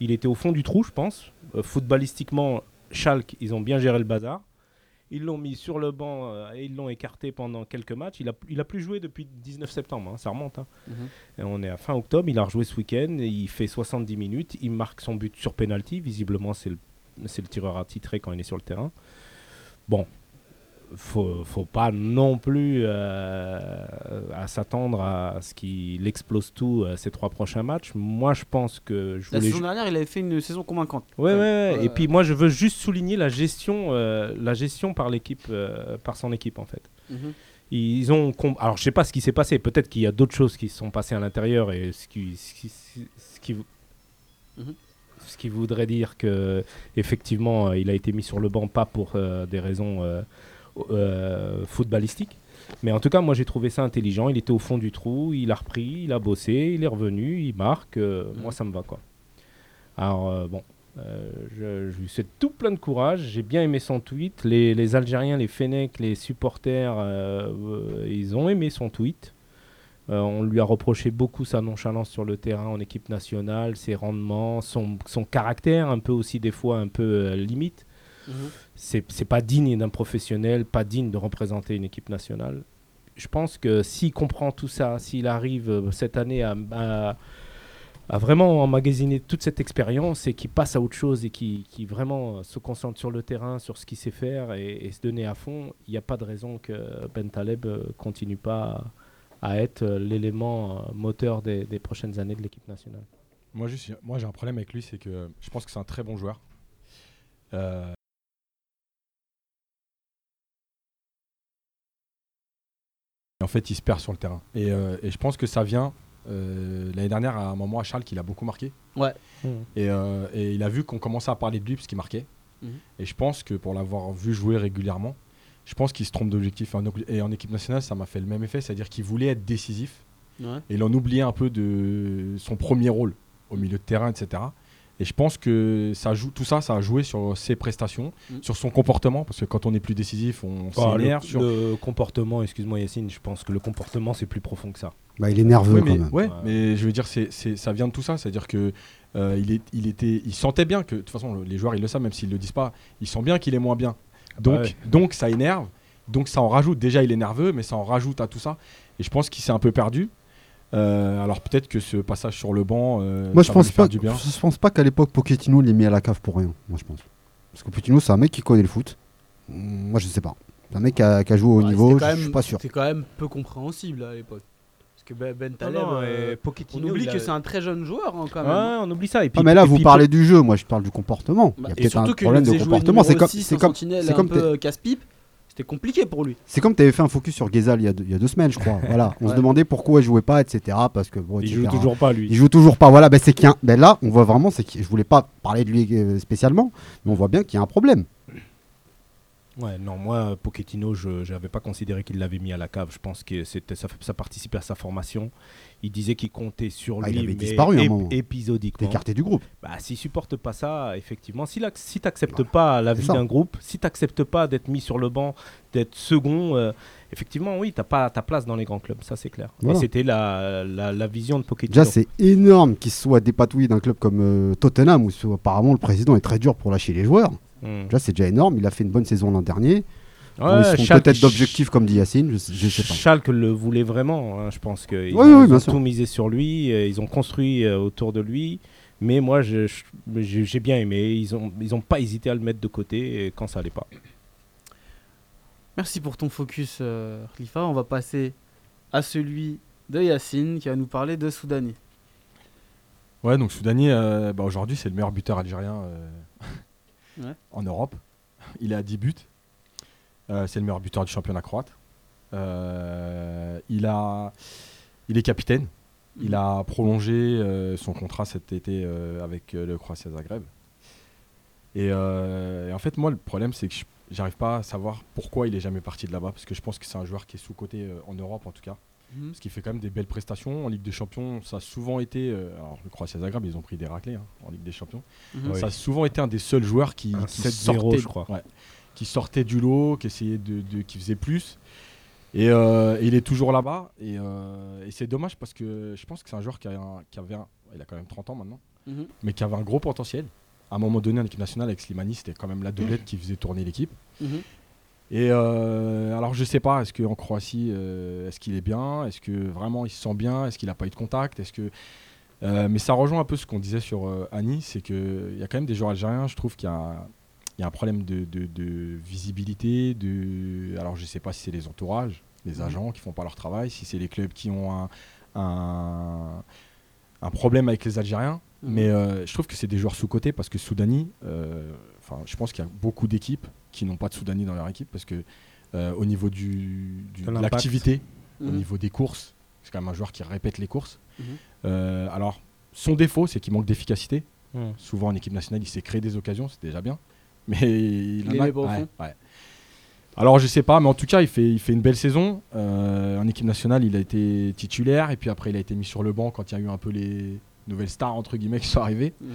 Il était au fond du trou, je pense. Footballistiquement, Schalke, ils ont bien géré le bazar. Ils l'ont mis sur le banc euh, et ils l'ont écarté pendant quelques matchs. Il a, il a plus joué depuis le 19 septembre, hein, ça remonte. hein. Mhm. Et on est à fin octobre, il a rejoué ce week-end, il fait 70 minutes, il marque son but sur penalty, visiblement c'est le, c'est le tireur attitré quand il est sur le terrain. Bon, faut, faut pas non plus euh, à s'attendre à ce qu'il explose tout euh, ces trois prochains matchs. Moi je pense que je La saison dernière, il avait fait une saison convaincante. Ouais, ouais, ouais. Ouais. Et puis moi, je veux juste souligner la gestion, euh, la gestion par l'équipe, euh, par son équipe en fait. Mhm. Ils ont, alors je sais pas ce qui s'est passé. Peut-être qu'il y a d'autres choses qui se sont passées à l'intérieur et ce qui, ce qui, ce qui, Mhm. ce qui voudrait dire que effectivement, euh, il a été mis sur le banc pas pour euh, des raisons euh, euh, footballistiques. Mais en tout cas, moi j'ai trouvé ça intelligent. Il était au fond du trou, il a repris, il a bossé, il est revenu, il marque. euh, Moi ça me va quoi. Alors euh, bon, euh, je, je lui souhaite tout plein de courage. J'ai bien aimé son tweet. Les, les Algériens, les Fennecs, les supporters, ils ont aimé son tweet. On lui a reproché beaucoup sa nonchalance sur le terrain en équipe nationale, ses rendements, son, son caractère, un peu aussi des fois un peu limite. Mhm. C'est pas digne d'un professionnel, pas digne de représenter une équipe nationale. Je pense que s'il comprend tout ça, s'il arrive euh, cette année à, à- vraiment emmagasiner toute cette expérience et qu'il passe à autre chose et qui qui vraiment euh, se concentre sur le terrain, sur ce qu'il sait faire et, se donner à fond, il n'y a pas de raison que Ben Taleb euh, continue pas à, être l'élément moteur des, des prochaines années de l'équipe nationale. Moi, juste, moi j'ai un problème avec lui, c'est que je pense que c'est un très bon joueur. Fait, il se perd sur le terrain. Et, euh, et je pense que ça vient. euh, L'année dernière, à un moment à Charles, qu'il a beaucoup marqué. Ouais. Et, euh, et il a vu qu'on commençait à parler de lui parce qu'il marquait. Mhm. Et je pense que pour l'avoir vu jouer régulièrement, je pense qu'il se trompe d'objectif. En- Et en équipe nationale, ça m'a fait le même effet, c'est-à-dire qu'il voulait être décisif. Ouais. Et il en oubliait un peu de son premier rôle au milieu de terrain, etc. Et je pense que ça joue, tout ça, ça a joué sur ses prestations, Mm. sur son comportement, parce que quand on est plus décisif, on Ah, le, s'énerve. sur... le comportement, excuse-moi Yacine, je pense que le comportement c'est plus profond que ça. Bah, il est nerveux Oui, quand mais, même. ouais, Ouais. mais je veux dire, c'est, ça vient de tout ça. C'est-à-dire que euh, il, est, il, était, il sentait bien que, de toute façon, le- les joueurs, ils le savent, même s'ils le disent pas, ils sentent bien qu'il est moins bien. Donc, ouais. donc ça énerve. Donc ça en rajoute. Déjà, il est nerveux, mais ça en rajoute à tout ça. Et je pense qu'il s'est un peu perdu. Euh, alors peut-être que ce passage sur le banc, euh, Moi, je ça va pense lui faire pas. du bien. Je pense pas qu'à l'époque Pochettino l'ait mis à la cave pour rien. Moi, je pense. Parce que Pochettino, c'est un mec qui connaît le foot. Mm, Moi, je sais pas. C'est un mec qui a, qui a joué au Ouais, niveau. Je même- suis pas sûr. C'était quand même peu compréhensible à l'époque. Parce que Ben, Ben Taleb, non, euh, et Pochettino, on oublie que c'est un très jeune joueur hein, quand Ouais, même. on oublie ça. Et puis, Ah, mais là, et vous puis, parlez du jeu. Moi, je parle du comportement. Bah, Il y a peut-être un problème de comportement. C'est comme, 6 c'est comme, c'est comme euh, casse-pipe. C'était compliqué pour lui. c'est comme tu avais fait un focus sur Gezal il y a deux, il y a deux semaines, je crois. voilà. On Ouais. se demandait pourquoi il jouait pas, etc. Parce que bon, il etc. joue toujours pas lui. Il joue toujours pas. Voilà, ben c'est qu'il y a un- ben là, on voit vraiment, c'est que je voulais pas parler de lui euh, spécialement, mais on voit bien qu'il y a un problème. Ouais, non, moi, Pochettino, je n'avais pas considéré qu'il l'avait mis à la cave. Je pense que c'était ça, ça participait à sa formation. Il disait qu'il comptait sur Ah, lui, il avait mais disparu ép- épisodiquement. Écarté du groupe. Bah, s'il supporte pas ça, effectivement, si, si tu n'acceptes pas la vie d'un groupe, si tu n'acceptes pas d'être mis sur le banc, d'être second, euh, effectivement, oui, tu n'as pas ta place dans les grands clubs, ça c'est clair. Voilà. Et c'était la, la, la vision de Pochettino. Déjà, c'est énorme qu'il soit dépatouillé d'un club comme euh, Tottenham, où apparemment le président est très dur pour lâcher les joueurs. Hmm. Déjà, c'est déjà énorme. Il a fait une bonne saison l'an dernier. Ouais, ils seront Schalke- peut-être d'objectifs, comme dit Yacine, je, je sais pas. Schalke le voulait vraiment, hein, je pense qu'ils Oui, oui, ont, tout misé sur lui, euh, ils ont construit euh, autour de lui, mais moi je- je- j'ai j'ai bien aimé, ils ont, ils ont pas hésité à le mettre de côté quand ça allait pas. Merci pour ton focus, euh, Khalifa. On va passer à celui de Yacine qui va nous parler de Soudani. Ouais, donc Soudani, euh, bah, aujourd'hui, c'est le meilleur buteur algérien euh, Ouais. en Europe. Il est à 10 buts. Euh, c'est le meilleur buteur du championnat croate. Euh, il, a, il est capitaine. Il a prolongé euh, son contrat cet été euh, avec euh, le Croatia Zagreb. Et, euh, et en fait, moi, le problème, c'est que je- j'arrive pas à savoir pourquoi il est jamais parti de là-bas. Parce que je pense que c'est un joueur qui est sous-coté euh, en Europe, en tout cas. Mhm. Parce qu'il fait quand même des belles prestations. En Ligue des Champions, ça a souvent été. euh, alors, le Croatia Zagreb, ils ont pris des raclés hein, en Ligue des Champions. Mhm. Ça a souvent été un des seuls joueurs qui, qui 7-0, sortait, je crois. ouais, qui sortait du lot, qui essayait de, de- qui faisait plus. Et, euh, et il est toujours là-bas. Et, euh, et c'est dommage parce que je pense que c'est un joueur qui, a un- qui avait un, il a quand même 30 ans maintenant, Mhm. mais qui avait un gros potentiel. À un moment donné, en équipe nationale avec Slimani, c'était quand même la doublette qui faisait tourner l'équipe. Mhm. Et euh, alors je sais pas, est-ce qu'en Croatie, est-ce qu'il est bien? Est-ce que vraiment il se sent bien? Est-ce qu'il n'a pas eu de contact? Est-ce que mais ça rejoint un peu ce qu'on disait sur Annie, c'est qu'il y a quand même des joueurs algériens, je trouve qu'il y a, il y a un problème de, de- de visibilité, de... alors je sais pas si c'est les entourages, les agents qui font pas leur travail, si c'est les clubs qui ont un, un, un problème avec les Algériens, Mhm. mais euh, je trouve que c'est des joueurs sous-cotés parce que Soudani, euh, je pense qu'il y a beaucoup d'équipes qui n'ont pas de Soudani dans leur équipe parce que euh, au niveau du, du- De l'activité, au Mhm. niveau des courses, c'est quand même un joueur qui répète les courses. Mhm. Alors, son défaut, c'est qu'il manque d'efficacité. Souvent en équipe nationale, il s'est créé des occasions, c'est déjà bien. Mais il, Il en les a- met pas au ouais, fond. ouais. Alors, je sais pas, mais en tout cas, il fait, il fait une belle saison. Euh, en équipe nationale, il a été titulaire. Et puis après, il a été mis sur le banc quand il y a eu un peu les nouvelles stars, entre guillemets, qui sont arrivées. Mhm.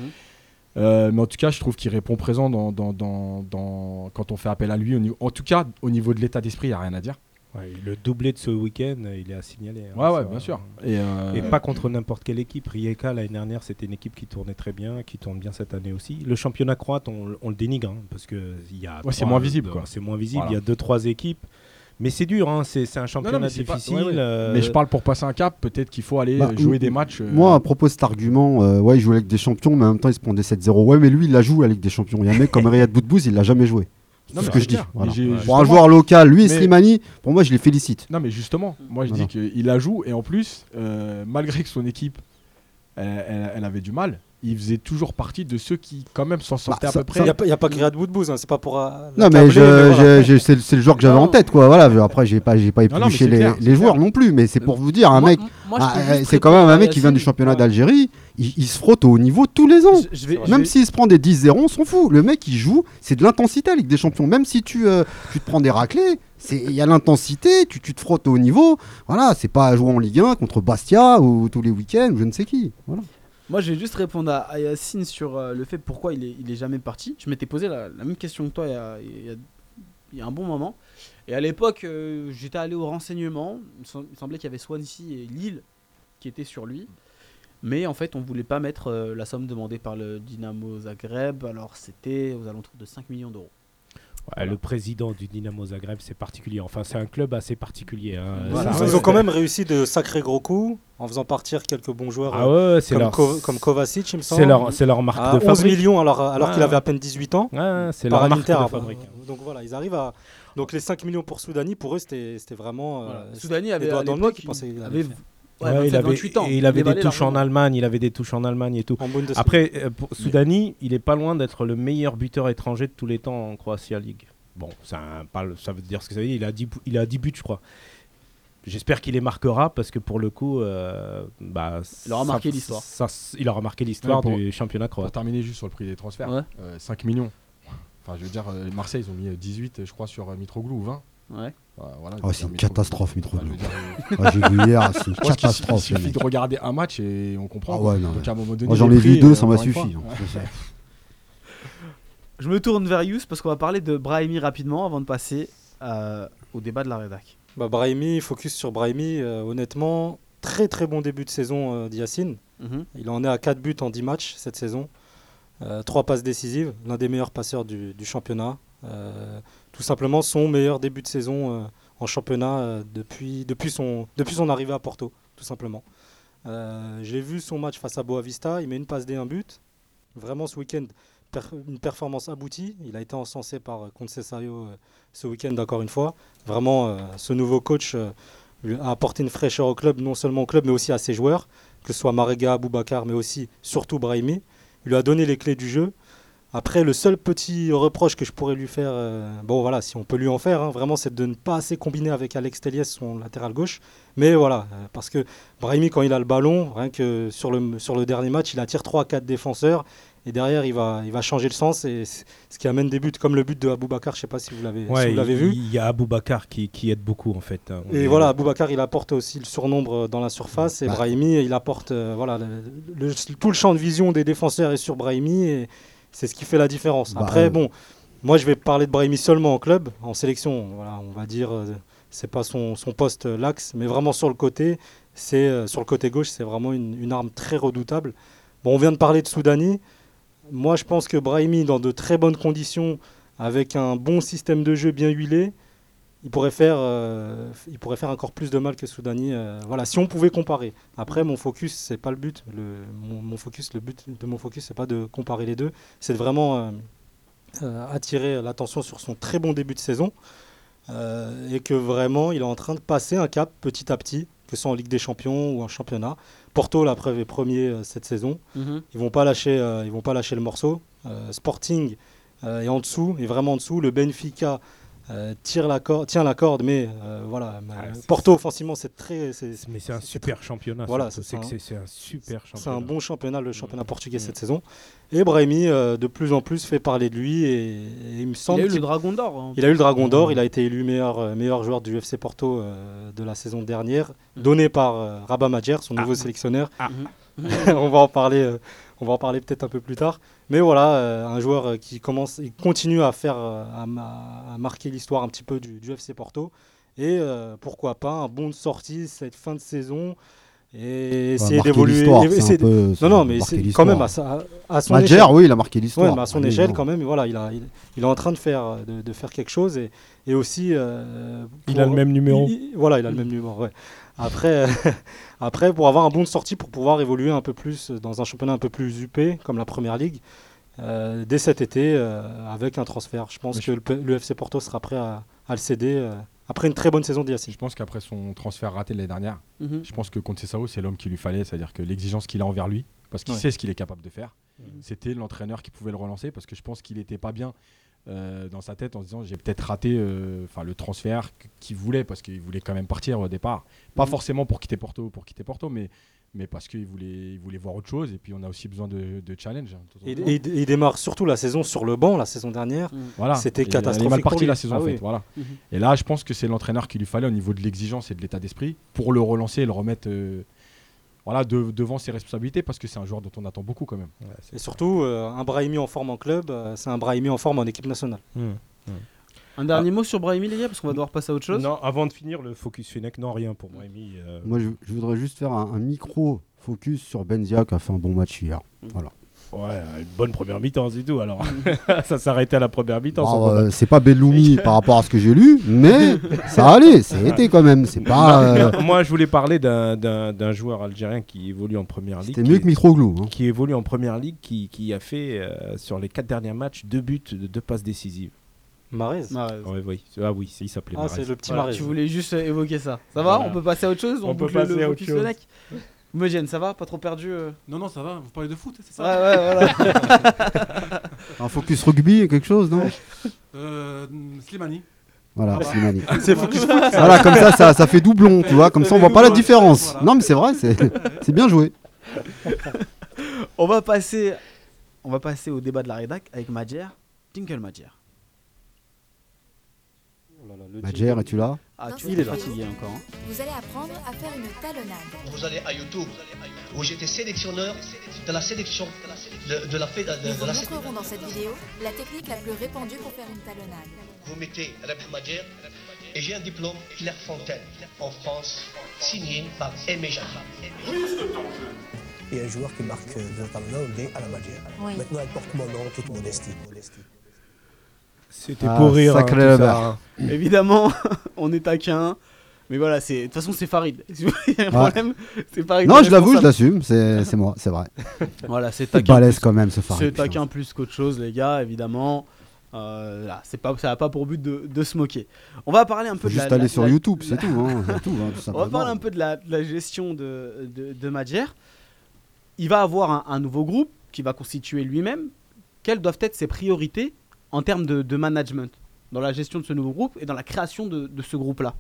Euh, mais en tout cas, je trouve qu'il répond présent dans, dans- dans- dans- quand on fait appel à lui. En tout cas, au niveau de l'état d'esprit, il n'y a rien à dire. Ouais, le doublé de ce week-end, euh, il est à signaler. hein, Ouais, ouais, bien sûr. Et, euh, Et pas contre n'importe quelle équipe. Rijeka, l'année dernière, c'était une équipe qui tournait très bien, qui tourne bien cette année aussi. Le championnat croate, on, on le dénigre, hein, parce que il y a Ouais, c'est moins visible, quoi. C'est moins visible, Voilà. il y a deux, trois équipes. Mais c'est dur, hein, c'est c'est un championnat mais c'est pas- difficile. ouais, ouais. euh, Mais je parle pour passer un cap, peut-être qu'il faut aller Bah, euh, jouer m- des matchs. euh, Moi, à propos de cet argument, euh, ouais, il joue avec des champions, mais en même temps, il se prend des 7-0. Ouais, mais lui, il la joue avec des champions. Il y a un mec comme Riyad Boudbouz, il l'a jamais joué. Non, ce que je dis. voilà. Pour un joueur local, lui et Mais- Slimani, pour moi, je les félicite. Non, mais justement, moi je Voilà. dis qu'il la joue et en plus, euh, malgré que son équipe, elle, elle- elle avait du mal, il faisait toujours partie de ceux qui, quand même, s'en sortaient Bah, à ça- peu près. Il n'y a, pas- y a pas que Riyad Boudbouz, hein, c'est pas pour. euh, Non, mais, voilà. c'est le joueur que j'avais en tête, quoi. Voilà. Après, j'ai pas, j'ai pas épluché les, clair, les c'est joueurs clair. non plus, mais c'est pour vous dire, un Moi- mec, ah, euh, c'est quand même un mec qui vient du championnat Ouais. d'Algérie, il, il se frotte au haut niveau tous les ans. Je- je vais- Même vais- s'il se prend des 10-0, on s'en fout. Le mec, il joue, c'est de l'intensité avec des champions. Même si tu, euh, tu te prends des raclés, c'est- il y a l'intensité, tu, tu te frottes au haut niveau. Voilà, c'est pas à jouer en Ligue 1 contre Bastia ou tous les week-ends ou je ne sais qui. Voilà. Moi, je vais juste répondre à, à Yacine sur euh, le fait pourquoi il est, jamais parti. Je m'étais posé la, même question que toi il y a, il y a- un bon moment. Et à l'époque, euh, j'étais allé au renseignement. Il semblait qu'il y avait Swansea et Lille qui étaient sur lui. Mais en fait, on voulait pas mettre euh, la somme demandée par le Dynamo Zagreb. Alors, c'était aux alentours de 5 millions d'euros. Ouais, Le président du Dynamo Zagreb, c'est particulier. Enfin, c'est un club assez particulier. hein. Voilà. Ils ont quand même réussi de sacrés gros coups en faisant partir quelques bons joueurs Ah euh, ouais, comme, leur, Ko- comme Kovacic, il me semble. c'est leur, c'est leur marque à de 11 fabrique. millions alors, alors qu'il avait à peine 18 ans. Ouais, c'est leur marque de avant. fabrique. Donc voilà, ils arrivent à. Donc les 5 millions pour Soudani, pour eux, c'était vraiment. euh. Soudani avait à dans le l'époque, qu'il il allait avait, ouais, il 27, avait, 28 ans. et il avait des touches en largement. Allemagne, il avait des touches en Allemagne et tout. En. Après, euh, pour Soudani, il est pas loin d'être le meilleur buteur étranger de tous les temps en Croatia League. Bon, ça, veut dire ce que ça veut dire. Il a 10, bou- il a 10 buts, je crois. J'espère qu'il les marquera parce que pour le coup, euh, bah, Il aura marqué l'histoire. il aura marqué l'histoire Ouais, pour- du championnat Pour croate. terminer juste sur le prix des transferts, Ouais. euh, 5 millions. Enfin, je veux dire, euh, Marseille, ils ont mis euh, 18, je crois, sur Mitroglou ou 20. Ouais. Voilà, Oh, c'est une catastrophe, Enfin, dire, euh, Ah, J'ai vu hier, c'est une catastrophe. Il suffit de regarder un match et on comprend. Ah quoi. ouais, non, Donc ouais. à un moment donné, Moi, j'en ai vu deux, euh, ça m'a suffi. Je me tourne vers Yous parce qu'on va parler de Brahimi rapidement avant de passer euh, au débat de la rédac. Bah, Brahimi, focus sur Brahimi. euh, honnêtement, très très bon début de saison euh, d'Yacine. Mhm. Il en est à 4 buts en 10 matchs cette saison. 3 passes décisives, l'un des meilleurs passeurs du, du championnat. Tout simplement son meilleur début de saison euh, en championnat euh, depuis, depuis, son, depuis son arrivée à Porto, tout simplement. Euh, J'ai vu son match face à Boavista, il met une passe D, un but. Vraiment ce week-end, une performance aboutie. Il a été encensé par euh, ce week-end encore une fois. Vraiment, ce nouveau coach a apporté une fraîcheur au club, non seulement au club, mais aussi à ses joueurs, que ce soit Marega, Boubacar, mais aussi surtout Brahimi. Il lui a donné les clés du jeu. Après, le seul petit reproche que je pourrais lui faire, euh, bon voilà, si on peut lui en faire, hein, vraiment, c'est de ne pas assez combiner avec Alex Teliès, son latéral gauche. Mais voilà, euh, parce que Brahimi, quand il a le ballon, rien que sur le, sur le dernier match, il attire 3-4 défenseurs. Et derrière, il va, il va changer le sens. Et ce qui amène des buts, comme le but de Aboubacar, je ne sais pas si vous l'avez Ouais, vu. il y a Aboubacar qui, qui aide beaucoup en fait. hein. Et voilà, Aboubacar, il apporte aussi le surnombre dans la surface. Et Bah. Brahimi, il apporte euh, voilà, le- le- tout le champ de vision des défenseurs est sur Brahimi. Et c'est ce qui fait la différence. Bah, Après, euh, bon, moi, je vais parler de Brahimi seulement en club. En sélection, voilà, on va dire, euh, c'est pas son, son poste euh, l'axe, mais vraiment sur le côté, c'est euh, sur le côté gauche, c'est vraiment une, une arme très redoutable. Bon, on vient de parler de Soudani. Moi, je pense que Brahimi, dans de très bonnes conditions, avec un bon système de jeu bien huilé, il pourrait faire, euh, il pourrait faire encore plus de mal que Soudani. euh, voilà, si on pouvait comparer. Après, mon focus, c'est pas le but. Le, mon, mon focus, le but de mon focus, c'est pas de comparer les deux. C'est de vraiment euh, attirer l'attention sur son très bon début de saison et que vraiment, il est en train de passer un cap petit à petit, que ce soit en Ligue des Champions ou en championnat. Porto, la preuve, est premier cette saison. Mhm. Ils vont pas lâcher, ils vont pas lâcher le morceau. Sporting est en dessous, est vraiment en dessous. Le Benfica euh, tire la corde, tient la corde, mais euh, voilà. Ah, c'est- Porto offensivement, c'est très, c'est Mais c'est un super championnat. Voilà, surtout. c'est c'est c'est c'est un super c'est championnat. un bon championnat, le championnat portugais Mm. cette saison. Et Brahimi, euh, de plus en plus, fait parler de lui et, et il me Il semble a eu le dragon d'or. hein. il a eu le Dragon d'Or, Mm. il a été élu meilleur, meilleur joueur du FC Porto euh, de la saison dernière, Mm. donné par euh, Rabat Majer, son nouveau Ah. sélectionneur. Ah. On va en parler, euh, on va en parler peut-être un peu plus tard. Mais voilà, euh, un joueur euh, qui commence, il continue à faire, euh, marquer l'histoire un petit peu du, du FC Porto. Et pourquoi pas un bon de sortie cette fin de saison et essayer d'évoluer. Non, non, mais quand même à, sa- à son Madjer, échelle. oui, il a marqué l'histoire. Ouais, mais à son Ah oui, échelle non. quand même, voilà, il, a, il, il est en train de faire, de, de faire quelque chose et, et aussi. euh, Il a le même numéro. il- il- voilà, il a le même numéro. Ouais. Après, après, pour avoir un bon de sortie, pour pouvoir évoluer un peu plus dans un championnat un peu plus huppé comme la Première Ligue, euh, dès cet été, euh, avec un transfert. Je pense Mais que le, le FC Porto sera prêt à, à le céder euh, après une très bonne saison d'Yacine. Je pense qu'après son transfert raté l'année dernière, Mhm. je pense que contre Sao, c'est l'homme qu'il lui fallait, c'est-à-dire que l'exigence qu'il a envers lui, parce qu'il Ouais. sait ce qu'il est capable de faire, c'était l'entraîneur qui pouvait le relancer, parce que je pense qu'il n'était pas bien euh, dans sa tête en se disant j'ai peut-être raté euh, enfin le transfert qu- qu'il voulait, parce qu'il voulait quand même partir au départ. Pas Mhm. forcément pour quitter Porto, pour quitter Porto, mais, mais parce qu'il voulait, il voulait voir autre chose, et puis on a aussi besoin de, de challenge. hein, Et, et- et il démarre surtout la saison sur le banc, la saison dernière. Voilà. C'était Et Elle est mal catastrophique lui. la saison Ah en oui. fait. Voilà. Mhm. Et là, je pense que c'est l'entraîneur qu'il lui fallait au niveau de l'exigence et de l'état d'esprit pour le relancer et le remettre euh, voilà, de- devant ses responsabilités parce que c'est un joueur dont on attend beaucoup quand même. Et surtout, euh, un Brahimi en forme en club, euh, c'est un Brahimi en forme en équipe nationale. Hmm. Un dernier mot sur Brahimi, les gars, parce qu'on va devoir passer à autre chose. Non, avant de finir le focus Fennec, non, rien pour Brahimi. euh, Moi, je, je voudrais juste faire un, un micro focus sur Benzia qui a fait un bon match hier. Voilà. Ouais, une bonne première mi-temps, c'est tout. Alors, ça s'arrêtait à la première mi-temps. Bon euh, c'est pas Belloumi par rapport à ce que j'ai lu, mais ça allait, c'est été quand même. C'est pas. euh, Non, Moi, je voulais parler d'un- joueur algérien qui évolue en première ligue. C'était qui- mieux que Mitroglou. hein. Qui évolue en première ligue, qui, qui a fait euh, sur les quatre derniers matchs deux buts, de deux passes décisives. Marez. Marez. Ouais, oui. Ah oui, il s'appelait Ah, Marez. c'est le petit Voilà, Marez. tu voulais juste euh, évoquer ça. Ça va Voilà. On peut passer à autre chose On peut boucle passer le à autre focus chose. Fennec Eugène, ça va Pas trop perdu euh Non, non, ça va, vous parlez de foot, c'est Ouais, ça ouais, voilà. Un focus rugby, quelque chose, non Euh, Slimani. Voilà, Ah bah. Slimani. C'est focus foot. Voilà, comme ça, ça, ça fait doublon, tu vois. Comme ça, on voit pas la différence. voilà. Non, mais c'est vrai, c'est c'est bien joué. on va passer, on va passer au débat de la rédac avec Madjer. Tinkle Madjer. Le es-tu là? Ah, tu cette es vidéo, fatigué encore. hein. Vous allez apprendre à faire une talonnade. Vous allez à YouTube, où j'étais sélectionneur de la sélection de, de la fédé- de- Nous de vous la- montrerons dans cette vidéo la technique la plus répandue pour faire une talonnade. Vous mettez Rebh Madjer, et j'ai un diplôme Clairefontaine, en France, signé par Aimé Jacquat. Il y a un joueur qui marque de talonnade à la Madjer. Oui. Maintenant, elle porte mon nom, toute modestie. C'était Ah, pour rire. hein, sacré Lebert. ça, hein. Évidemment, on est taquin. Mais voilà, de toute façon, c'est Farid. Si vous voyez un Ouais. problème, c'est Farid. Non, je l'avoue, je l'assume, c'est moi, c'est vrai. Voilà, c'est taquin. balèze plus- quand même, ce Farid. C'est taquin plus qu'autre chose, les gars, évidemment. Euh, là, c'est pas, ça n'a pas pour but de, de se moquer. On va parler un peu Faut de la- juste la- aller sur la- YouTube, c'est tout. hein, tout, hein, tout On va parler un peu de la, de gestion de, de, de Madjer. Il va avoir un, un nouveau groupe qui va constituer lui-même. quelles doivent être ses priorités en termes de, de management dans la gestion de ce nouveau groupe et dans la création de, de ce groupe-là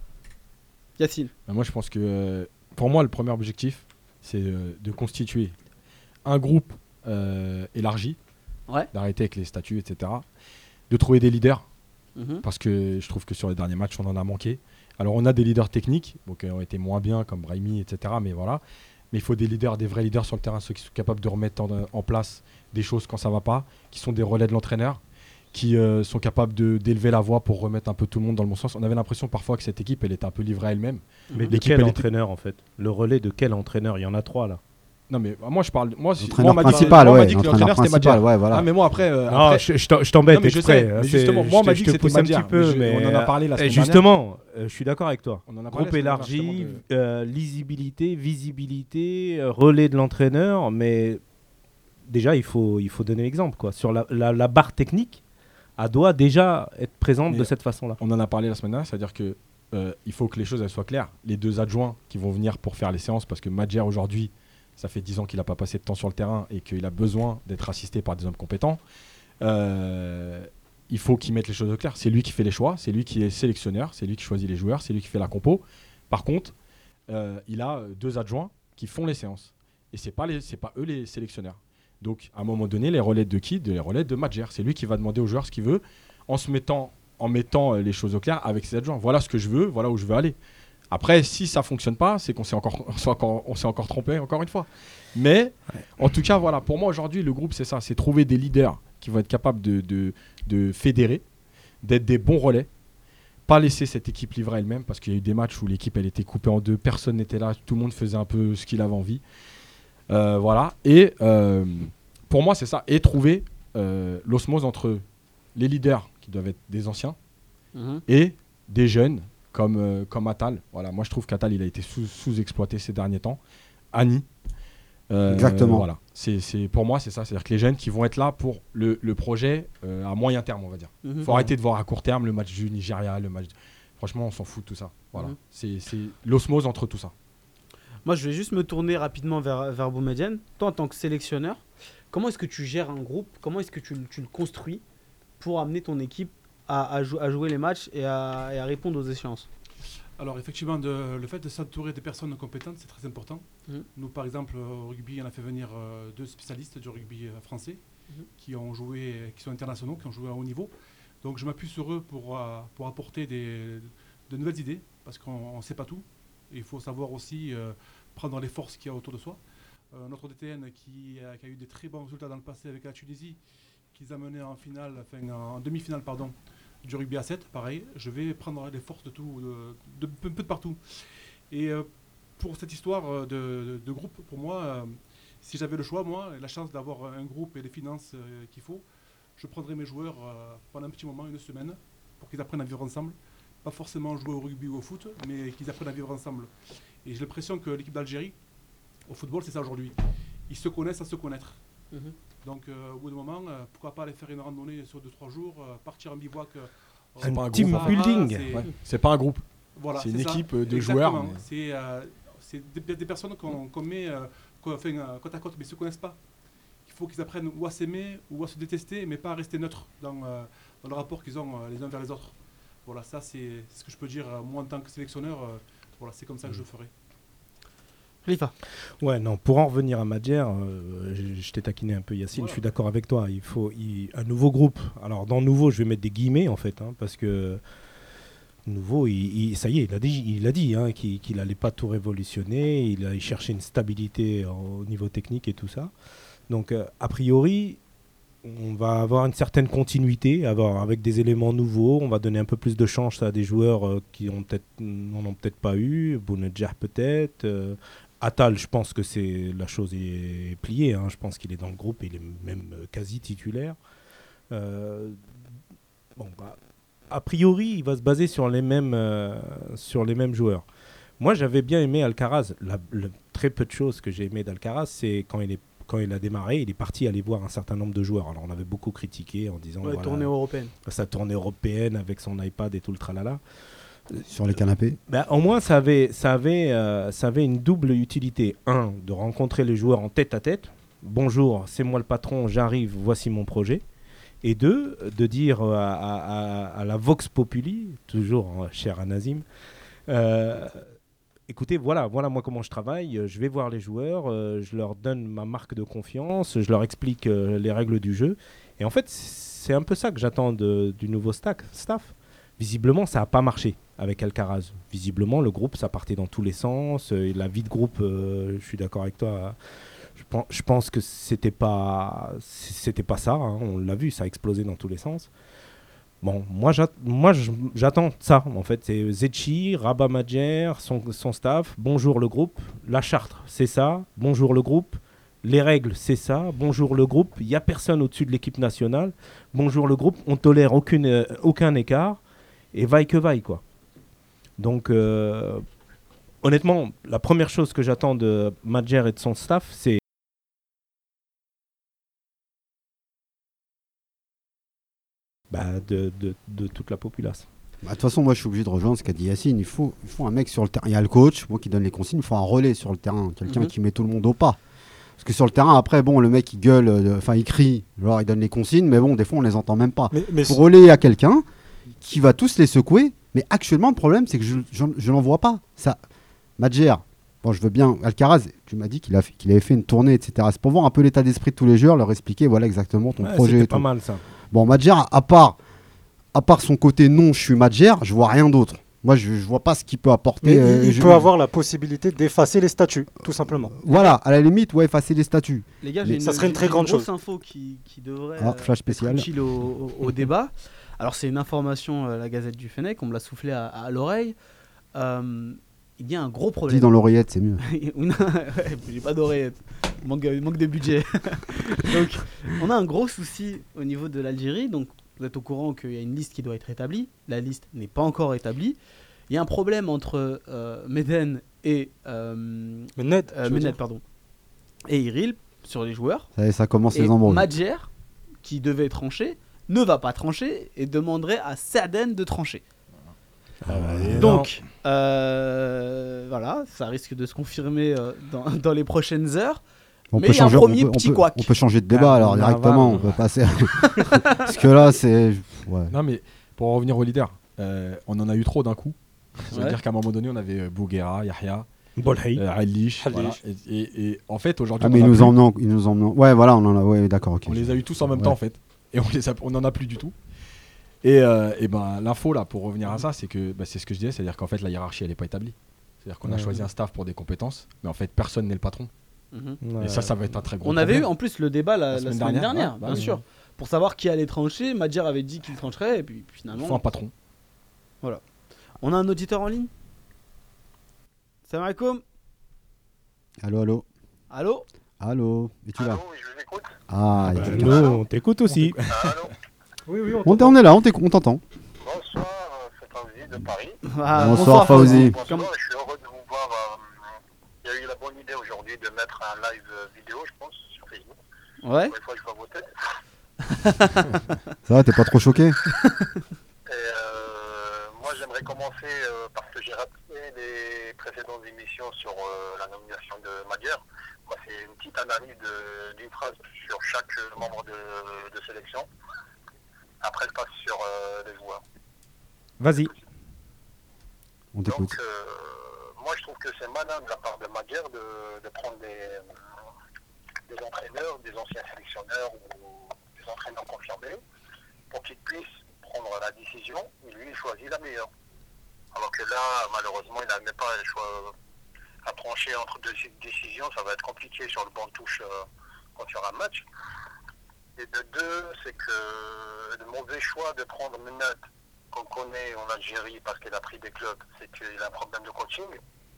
Yacine Bah, moi, je pense que euh, pour moi, le premier objectif, c'est euh, de constituer un groupe euh, élargi, Ouais. d'arrêter avec les statuts, etc. De trouver des leaders, Mhm. parce que je trouve que sur les derniers matchs, on en a manqué. Alors, on a des leaders techniques, donc, qui ont été moins bien, comme Brahimi, etc. Mais voilà. Mais il faut des leaders, des vrais leaders sur le terrain, ceux qui sont capables de remettre en, en place des choses quand ça va pas, qui sont des relais de l'entraîneur, qui euh, sont capables de- d'élever la voix pour remettre un peu tout le monde dans le bon sens. On avait l'impression parfois que cette équipe, elle était un peu livrée à elle-même. Mais de L'équipe, quel était- entraîneur en fait? Le relais de quel entraîneur? Il y en a trois là. Non mais bah, moi je parle moi L'entraîneur principal, moi, on m'a ouais, dit que l'entraîneur principal, ouais, voilà. Ah mais moi après euh, Non, après- je, je t'em- je t'embête mais je sais, hein, mais justement je moi on m'a dit que c'était Madjer, petit peu, je- mais on en a euh, parlé la et semaine justement, euh, je suis d'accord avec toi. On en a parlé Groupe élargi, justement, euh, lisibilité, visibilité, euh, relais de l'entraîneur, mais déjà il faut il faut donner l'exemple quoi. Sur la, la, la barre technique, elle doit déjà être présente Mais de cette façon-là. On en a parlé la semaine dernière, c'est-à-dire que euh, il faut que les choses elles soient claires. Les deux adjoints qui vont venir pour faire les séances, parce que Madjer aujourd'hui, ça fait 10 ans qu'il n'a pas passé de temps sur le terrain et qu'il a besoin d'être assisté par des hommes compétents. Euh, il faut qu'il mette les choses au clair. C'est lui qui fait les choix, c'est lui qui est sélectionneur, c'est lui qui choisit les joueurs, c'est lui qui fait la compo. Par contre, euh, il a deux adjoints qui font les séances. Et c'est pas les, c'est pas eux les sélectionneurs. Donc, à un moment donné, les relais de qui Les relais de Madjer. C'est lui qui va demander aux joueurs ce qu'il veut en mettant, euh, les choses au clair avec ses adjoints. Voilà ce que je veux, voilà où je veux aller. Après, si ça fonctionne pas, c'est qu'on s'est encore, encore, trompé, encore une fois. Mais, en tout cas, voilà, pour moi aujourd'hui, le groupe, c'est ça c'est trouver des leaders qui vont être capables de fédérer, d'être des bons relais, pas laisser cette équipe livrer elle-même, parce qu'il y a eu des matchs où l'équipe elle était coupée en deux, personne n'était là, tout le monde faisait un peu ce qu'il avait envie. Euh, voilà. Et euh, pour moi, c'est ça. Et trouver euh, l'osmose entre les leaders qui doivent être des anciens Mhm. et des jeunes comme, euh, comme Atal. Voilà, moi je trouve qu'Atal il a été sous- sous-exploité ces derniers temps. Annie. Euh, Exactement. Voilà. C'est, c'est- pour moi, c'est ça. C'est-à-dire que les jeunes qui vont être là pour le, le projet euh, à moyen terme, on va dire. Il Mhm. faut arrêter de voir à court terme le match du Nigeria, le match. Franchement, on s'en fout de tout ça. Voilà. Mhm. C'est, c'est l'osmose entre tout ça. Moi, je vais juste me tourner rapidement vers, vers Boumedienne. Toi, en tant que sélectionneur, comment est-ce que tu gères un groupe? Comment est-ce que tu, le- tu le construis pour amener ton équipe à, à jou- à jouer les matchs et à, et à répondre aux échéances? Alors effectivement, de- le fait de s'entourer de personnes compétentes, c'est très important. Mhm. Nous, par exemple, au rugby, on a fait venir euh, deux spécialistes du rugby euh, français Mhm. qui ont joué, qui sont internationaux, qui ont joué à haut niveau. Donc je m'appuie sur eux pour, euh, pour apporter des, de nouvelles idées, parce qu'on ne sait pas tout. Il faut savoir aussi euh, prendre les forces qu'il y a autour de soi. Euh, notre DTN qui, a- eu des très bons résultats dans le passé avec la Tunisie, qu'ils a mené en finale, en demi-finale pardon, du rugby à 7, pareil, je vais prendre les forces de tout, de, de- de partout. Et euh, pour cette histoire de, groupe, pour moi, si j'avais le choix, moi, la chance d'avoir un groupe et les finances qu'il faut, je prendrais mes joueurs pendant un petit moment, une semaine, pour qu'ils apprennent à vivre ensemble. Pas forcément jouer au rugby ou au foot, mais qu'ils apprennent à vivre ensemble. Et j'ai l'impression que l'équipe d'Algérie, au football, c'est ça aujourd'hui. Ils se connaissent à se connaître. Mhm. Donc, euh, au bout d'un moment, euh, pourquoi pas aller faire une randonnée sur 2-3 jours, euh, partir en bivouac euh, C'est pas un Sahara, groupe, building. c'est- Ouais. Pas un groupe. voilà, C'est une ça. équipe, de Exactement. joueurs, mais- C'est euh, des, des personnes qu'on met côte à côte, mais ils ne se connaissent pas. Il faut qu'ils apprennent ou à s'aimer ou à se détester, mais pas à rester neutres dans, euh, dans le rapport qu'ils ont euh, les uns vers les autres. Voilà, ça c'est ce que je peux dire, euh, moi en tant que sélectionneur, euh, voilà, c'est comme ça que je le ferai. Khalifa Ouais, non, pour en revenir à Madjer, euh, je, je t'ai taquiné un peu Yacine, je suis d'accord avec toi. Il faut il- un nouveau groupe. Alors dans nouveau, je vais mettre des guillemets en fait, hein, parce que nouveau, il, il- ça y est, il a dit, il a dit hein, qu'il qu'il allait pas tout révolutionner, il a cherché une stabilité au niveau technique et tout ça. Donc euh, a priori, on va avoir une certaine continuité, avec des éléments nouveaux. On va donner un peu plus de chance à des joueurs euh, qui n'en ont peut-être pas eu, Bounedjah peut-être. euh, Atal, je pense que c'est la chose est pliée. hein. Je pense qu'il est dans le groupe, il est même euh, quasi titulaire. Euh, bah, a priori, il va se baser sur les mêmes, sur les mêmes joueurs. Moi, j'avais bien aimé Alcaraz. Très peu de choses que j'ai aimé d'Alcaraz, c'est quand il est quand il a démarré, il est parti aller voir un certain nombre de joueurs. Alors, on avait beaucoup critiqué en disant Ouais, voilà, tournée européenne. sa tournée européenne avec son iPad et tout le tralala. Sur les canapés. Bah, au moins, ça avait, ça, avait, euh, ça avait une double utilité. Un, de rencontrer les joueurs en tête à tête. Bonjour, c'est moi le patron, j'arrive, voici mon projet. Et deux, de dire à, à- à- à la Vox Populi, toujours hein, cher à Nazim, euh, écoutez, voilà, voilà moi comment je travaille, euh, je vais voir les joueurs, euh, je leur donne ma marque de confiance, je leur explique euh, les règles du jeu. Et en fait, c'est un peu ça que j'attends du nouveau stack, staff. Visiblement, ça n'a pas marché avec Alcaraz. Visiblement, le groupe, ça partait dans tous les sens. la vie de groupe, je suis d'accord avec toi. Je pense, je pense que c'était pas, c'était pas ça. hein, on l'a vu, ça a explosé dans tous les sens. Bon, moi, j'attends ça. En fait, c'est Zetchi, Rabat Madjer, son, staff. Bonjour le groupe. La charte, c'est ça. Bonjour le groupe. Les règles, c'est ça. Bonjour le groupe. Il n'y a personne au-dessus de l'équipe nationale. Bonjour le groupe. On tolère euh, aucun écart. Et vaille que vaille, quoi. Donc, euh, honnêtement, la première chose que j'attends de Madjer et de son staff, c'est bah, de, de- de toute la populace. Bah, De toute façon, moi je suis obligé de rejoindre ce qu'a dit Yacine. Il faut, il faut un mec sur le terrain. Il y a le coach, moi qui donne les consignes. Il faut un relais sur le terrain. Quelqu'un Mhm. qui met tout le monde au pas. Parce que sur le terrain, après, bon, le mec il gueule, euh, enfin il crie, genre il donne les consignes, mais bon, des fois on les entend même pas. Mais- mais c- relayer à quelqu'un qui va tous les secouer. Mais actuellement, le problème, c'est que je, n'en vois pas. Ça, Madjer, bon, je veux bien. Alcaraz, tu m'as dit qu'il qu'il avait fait une tournée, etc. C'est pour voir un peu l'état d'esprit de tous les joueurs, leur expliquer, voilà exactement ton Ouais, projet. c'était pas tout. mal, ça. Bon, Madjer, à part, à part son côté non, je suis Madjer, je vois rien d'autre. Moi, je, je vois pas ce qu'il peut apporter. Mais euh, il, il je- peut avoir la possibilité d'effacer les statuts, tout simplement. Voilà, à la limite, ouais, effacer les statuts. Les gars, Mais- j'ai ça serait une très grande grosse chose. info qui, qui devrait Ah, euh, flash spécial. être utile au, au- au débat. Alors, c'est une information, euh, la Gazette du Fennec, on me l'a soufflé à, à l'oreille. Euh, il y a un gros problème. Dis dans l'oreillette, c'est mieux. J'ai pas d'oreillette. Manque, manque de budget. donc, on a un gros souci au niveau de l'Algérie. Donc, vous êtes au courant qu'il y a une liste qui doit être établie. La liste n'est pas encore établie. Il y a un problème entre euh, Meden et euh, Mened, euh, Mened, pardon, et Iril sur les joueurs. Ça, commence Et les embrouilles. Madjer, qui devait trancher, ne va pas trancher et demanderait à Sarden de trancher. Donc, euh, voilà, ça risque de se confirmer euh, dans, dans les prochaines heures. On Mais peut a un changer, premier on peut, petit on peut- on peut changer de débat alors Carnaval. directement. On peut passer. Parce que là, c'est. Ouais. Non, mais pour en revenir au leader, euh, on en a eu trop d'un coup. C'est-à-dire Ouais. qu'à un moment donné, on avait Bouguera, Yahya, Bolhei. euh, Alish. Voilà. Et, et- et en fait, aujourd'hui, Ah, on mais ils nous plus. emmenent. Ils nous. Ouais, voilà, on en a. Ouais, d'accord, ok. On les a eu tous en même Ouais. temps en fait. Et on les a, on en a plus du tout. Et, euh, et ben l'info là pour revenir à ça, c'est que bah, c'est ce que je disais, c'est-à-dire qu'en fait la hiérarchie elle est pas établie. C'est-à-dire qu'on a Ouais. choisi un staff pour des compétences, mais en fait personne n'est le patron. Mhm. Et ça, ça va être un très gros. On avait eu en plus le débat la, la semaine semaine, dernière, dernière, ouais, bah bien oui. sûr, pour savoir qui allait trancher. Madjer avait dit qu'il trancherait, et puis Il finalement. faut un patron. On a un auditeur en ligne? Salam alaikum Allô, allô. Allô? Allô. Es-tu là? Je vous écoute. Ah, il. Nous, on t'écoute aussi. Oui, oui, on, est là, on t'entend. Bonsoir, euh, c'est Fauzi de Paris. Ah, Bonsoir, Fauzi. Bonsoir, Comme- je suis heureux de vous voir. euh, Il y a eu la bonne idée aujourd'hui de mettre un live vidéo, je pense, sur Facebook. Ouais. Pour une fois, je vois vos têtes. Ça va, t'es pas trop choqué? Et euh, moi, j'aimerais commencer euh, parce que j'ai raté les précédentes émissions sur euh, la nomination de Madjer. Moi, c'est une petite analyse d'une phrase sur chaque membre de, de sélection. Après, je passe sur euh, les joueurs. Vas-y. On t'écoute. Donc, euh, moi, je trouve que c'est malin de la part de Madjer de, de prendre des, des entraîneurs, des anciens sélectionneurs ou des entraîneurs confirmés pour qu'ils puissent prendre la décision et lui, il choisit la meilleure. Alors que là, malheureusement, il n'a même pas le choix à trancher entre deux décisions. Ça va être compliqué sur le banc de touche euh, quand il y aura un match. Et de deux, c'est que le mauvais choix de prendre Menat qu'on connaît en Algérie parce qu'il a pris des clubs, c'est qu'il a un problème de coaching,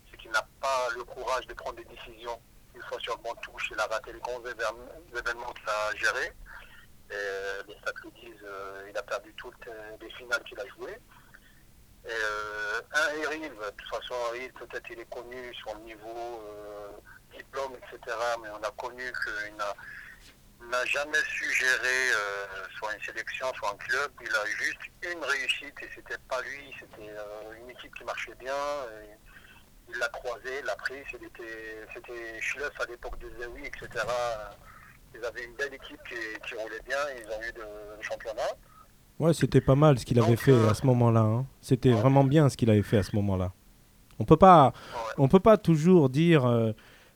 c'est qu'il n'a pas le courage de prendre des décisions une fois sur le banc touche, il a raté les grands événements qu'il a gérés. Et les stats disent, euh, il a perdu toutes les finales qu'il a jouées. Et, euh, un Eril, de toute façon, Eril, peut-être il est connu sur le niveau euh, diplôme, etc. Mais on a connu qu'il n'a n'a jamais su gérer euh, soit une sélection, soit un club. Il a juste une réussite et c'était pas lui, c'était euh, une équipe qui marchait bien. et il l'a croisé, l'a pris. C'était c'était Schluff à l'époque de Zewi, etc. Ils avaient une belle équipe qui, qui roulait bien. Ils ont eu le championnat. Ouais, c'était pas mal ce qu'il avait fait à ce moment-là. hein. C'était vraiment bien ce qu'il avait fait à ce moment-là. On peut pas, on peut pas toujours dire euh,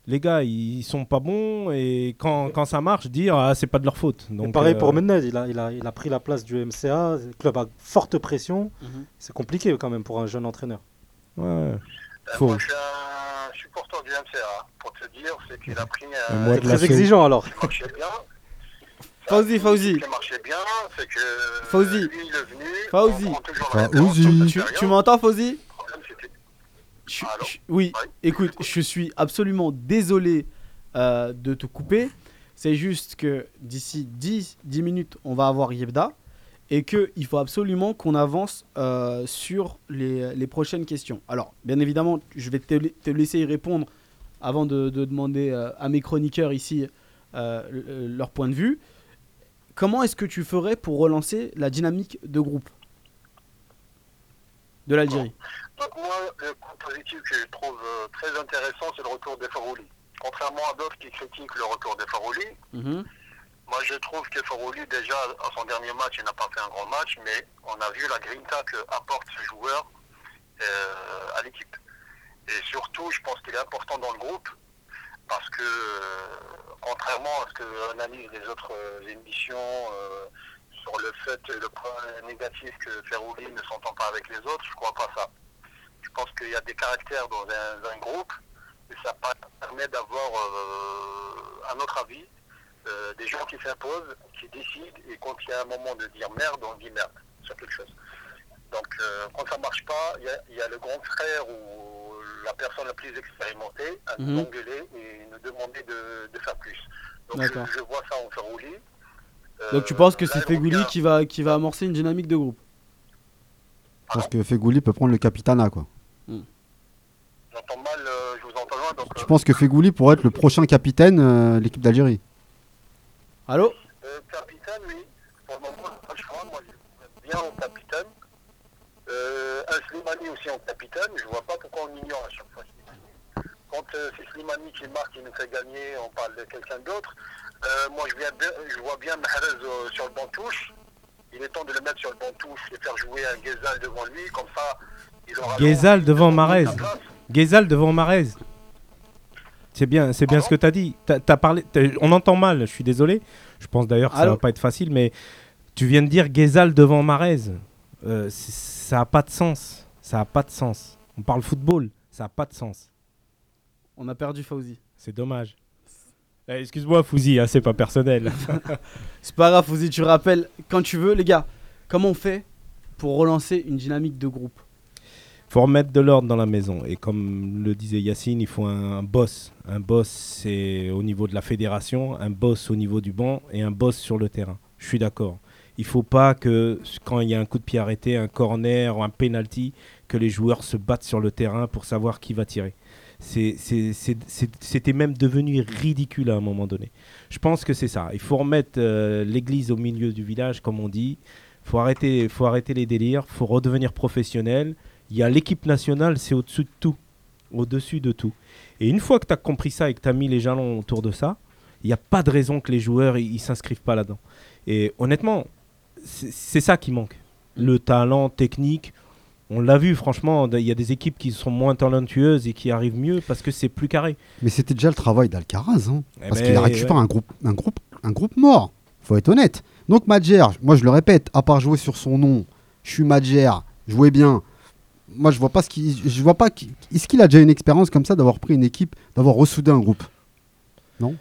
les gars ils sont pas bons et quand, quand ça marche dire ah c'est pas de leur faute. Et pareil euh, pour Menez, il a, il, a, il a pris la place du MCA, club à forte pression. Mhm. C'est compliqué quand même pour un jeune entraîneur. Ouais. Euh, Faut- Moi, je suis un supporter du MCA. Pour te dire, c'est qu'il a pris moi, de Très exigeant alors. qui marchait bien. Fauzi, Fauzi. c'est Fauzi. venu. Fauzi. Tu, tu m'entends, Fauzi? Je- Allô je- Oui, Ouais. écoute, je suis absolument désolé euh, de te couper. C'est juste que d'ici 10, 10 minutes, on va avoir Yebda et qu'il faut absolument qu'on avance euh, sur les, les prochaines questions. Alors, bien évidemment, je vais te, la- te laisser y répondre avant de, de demander euh, à mes chroniqueurs ici euh, le- leur point de vue. Comment est-ce que tu ferais pour relancer la dynamique de groupe de l'Algérie? Le point positif que je trouve euh, très intéressant, c'est le retour des Farouli. Contrairement à d'autres qui critiquent le retour des Farouli, Mhm. moi je trouve que Farouli, déjà, à son dernier match, il n'a pas fait un grand match, mais on a vu la grinta que apporte ce joueur euh, à l'équipe. Et surtout, je pense qu'il est important dans le groupe, parce que, euh, contrairement à ce que analysent les autres euh, émissions sur le fait, le point négatif que Ferrouli ne s'entend pas avec les autres, je crois pas ça. Je pense qu'il y a des caractères dans un, un groupe et ça permet d'avoir, euh, à notre avis, euh, des gens qui s'imposent, qui décident et quand il y a un moment de dire merde, on dit merde sur quelque chose. Donc euh, quand ça marche pas, il y a- il y, a le grand frère ou la personne la plus expérimentée à nous Mhm. engueuler et nous demander de, de faire plus. Donc je, je vois ça en Ferrouli. Donc tu penses que c'est Fegouli qui va, qui va amorcer une dynamique de groupe? Je pense que Fegouli peut prendre le capitana, quoi. J'entends mal, euh, je vous entends loin, donc Je euh, pense que Fegouli pourrait être le prochain capitaine euh, de l'équipe d'Algérie. Allô? Euh, capitaine, oui. Pour le moment, pas le choix. Moi, je bien en capitaine. Euh, un Slimani aussi en capitaine. Je vois pas pourquoi on ignore à chaque fois. Quand euh, c'est Slimani qui marque, qui nous fait gagner, on parle de quelqu'un d'autre. Euh, moi, je, viens bien- je vois bien Mahrez euh, sur le banc touche. Il est temps de le mettre sur le banc touche et faire jouer un Ghezal devant lui. Comme ça, Ghezal devant Marez. Ghezal devant Marez. C'est bien, c'est bien ce que tu as dit. T'as- t'as parlé, on entend mal, je suis désolé. Je pense d'ailleurs que ça Allô va pas être facile, mais tu viens de dire Ghezal devant Marez. Euh, ça n'a pas de sens. Ça pas de sens. On parle football, ça n'a pas de sens. On a perdu Fauzi. C'est dommage. Eh, Excuse-moi, Fouzi, hein, c'est pas personnel. C'est pas grave, Fauzi, tu rappelles quand tu veux. Les gars, comment on fait pour relancer une dynamique de groupe? Faut remettre de l'ordre dans la maison. Et comme le disait Yacine, il faut un, boss. Un boss, au niveau de la fédération, un boss au niveau du banc et un boss sur le terrain. Je suis d'accord. Il faut pas que quand il y a un coup de pied arrêté, un corner ou un penalty, que les joueurs se battent sur le terrain pour savoir qui va tirer. C'était même devenu ridicule à un moment donné. Je pense que c'est ça. Il faut remettre euh, l'église au milieu du village, comme on dit. Il faut arrêter, faut arrêter les délires. Il faut redevenir professionnel. Il y a l'équipe nationale, c'est au-dessus de tout. Au-dessus de tout. Et une fois que tu as compris ça et que tu as mis les jalons autour de ça, il n'y a pas de raison que les joueurs ils s'inscrivent pas là-dedans. Et honnêtement, c'est ça qui manque. Le talent technique. On l'a vu, franchement, il y a des équipes qui sont moins talentueuses et qui arrivent mieux parce que c'est plus carré. Mais c'était déjà le travail d'Alcaraz, hein, Eh parce ben, qu'il a récupéré ouais. un groupe, un groupe, un groupe mort. Faut être honnête. Donc Madjer, moi je le répète, à part jouer sur son nom, je suis Madjer, jouez bien. Moi je vois pas ce qu'il, je vois pas. qui- Est-ce qu'il a déjà une expérience comme ça d'avoir pris une équipe, d'avoir ressoudé un groupe? Non?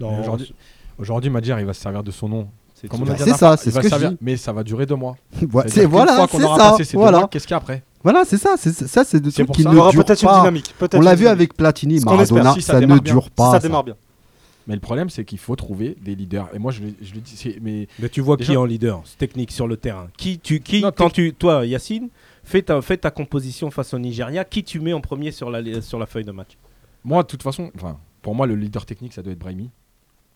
Aujourd'hui, aujourd'hui, Madjer, il va se servir de son nom. C'est la ça, c'est ce que je dis. Mais ça va durer deux mois. Voilà, c'est voilà, fois qu'on c'est aura ça. Voilà. mois, qu'est-ce qu'il y a après? Voilà, c'est ça. C'est ça, c'est de C'est trucs qui ça. ne durent peut-être une dynamique. peut-être On l'a vu avec Platini, Maradona, si ça ça, ne dure pas. ça démarre bien. Mais le problème, c'est qu'il faut trouver des leaders. Et moi, je, je le dis, c'est- mais Mais tu vois Déjà- qui en leader technique sur le terrain. Qui tu qui Non, quand tu toi Yacine fais ta fais ta composition face au Nigeria, qui tu mets en premier sur la sur la feuille de match? Moi, de toute façon, enfin, pour moi, le leader technique, ça doit être Brahimi.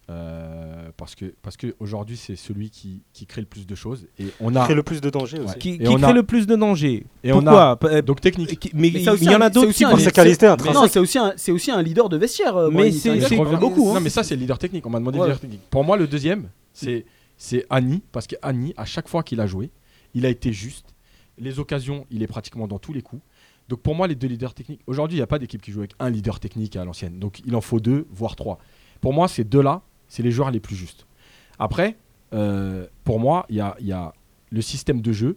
Euh, parce que parce que aujourd'hui c'est celui qui, qui crée le plus de choses et on a Crée le plus de danger aussi. Qui, qui on crée a- le plus de danger et on Pourquoi? a P- euh, donc technique. qui- Mais Mais il y en a c'est d'autres aussi aussi. un- Pour sa qualité Non, intrinsèque. c'est aussi un, c'est aussi un leader de vestiaire. euh, Mais c'est- qui beaucoup. hein. Non mais ça c'est le leader technique. On m'a demandé Ouais. le leader technique. Pour moi le deuxième c'est c'est Annie parce que Annie à chaque fois qu'il a joué il a été juste. Les occasions il est pratiquement dans tous les coups. Donc pour moi les deux leaders techniques. Aujourd'hui il n'y a pas d'équipe qui joue avec un leader technique à l'ancienne. Donc il en faut deux voire trois. Pour moi ces deux là c'est les joueurs les plus justes. Après euh, pour moi il y a, y a le système de jeu.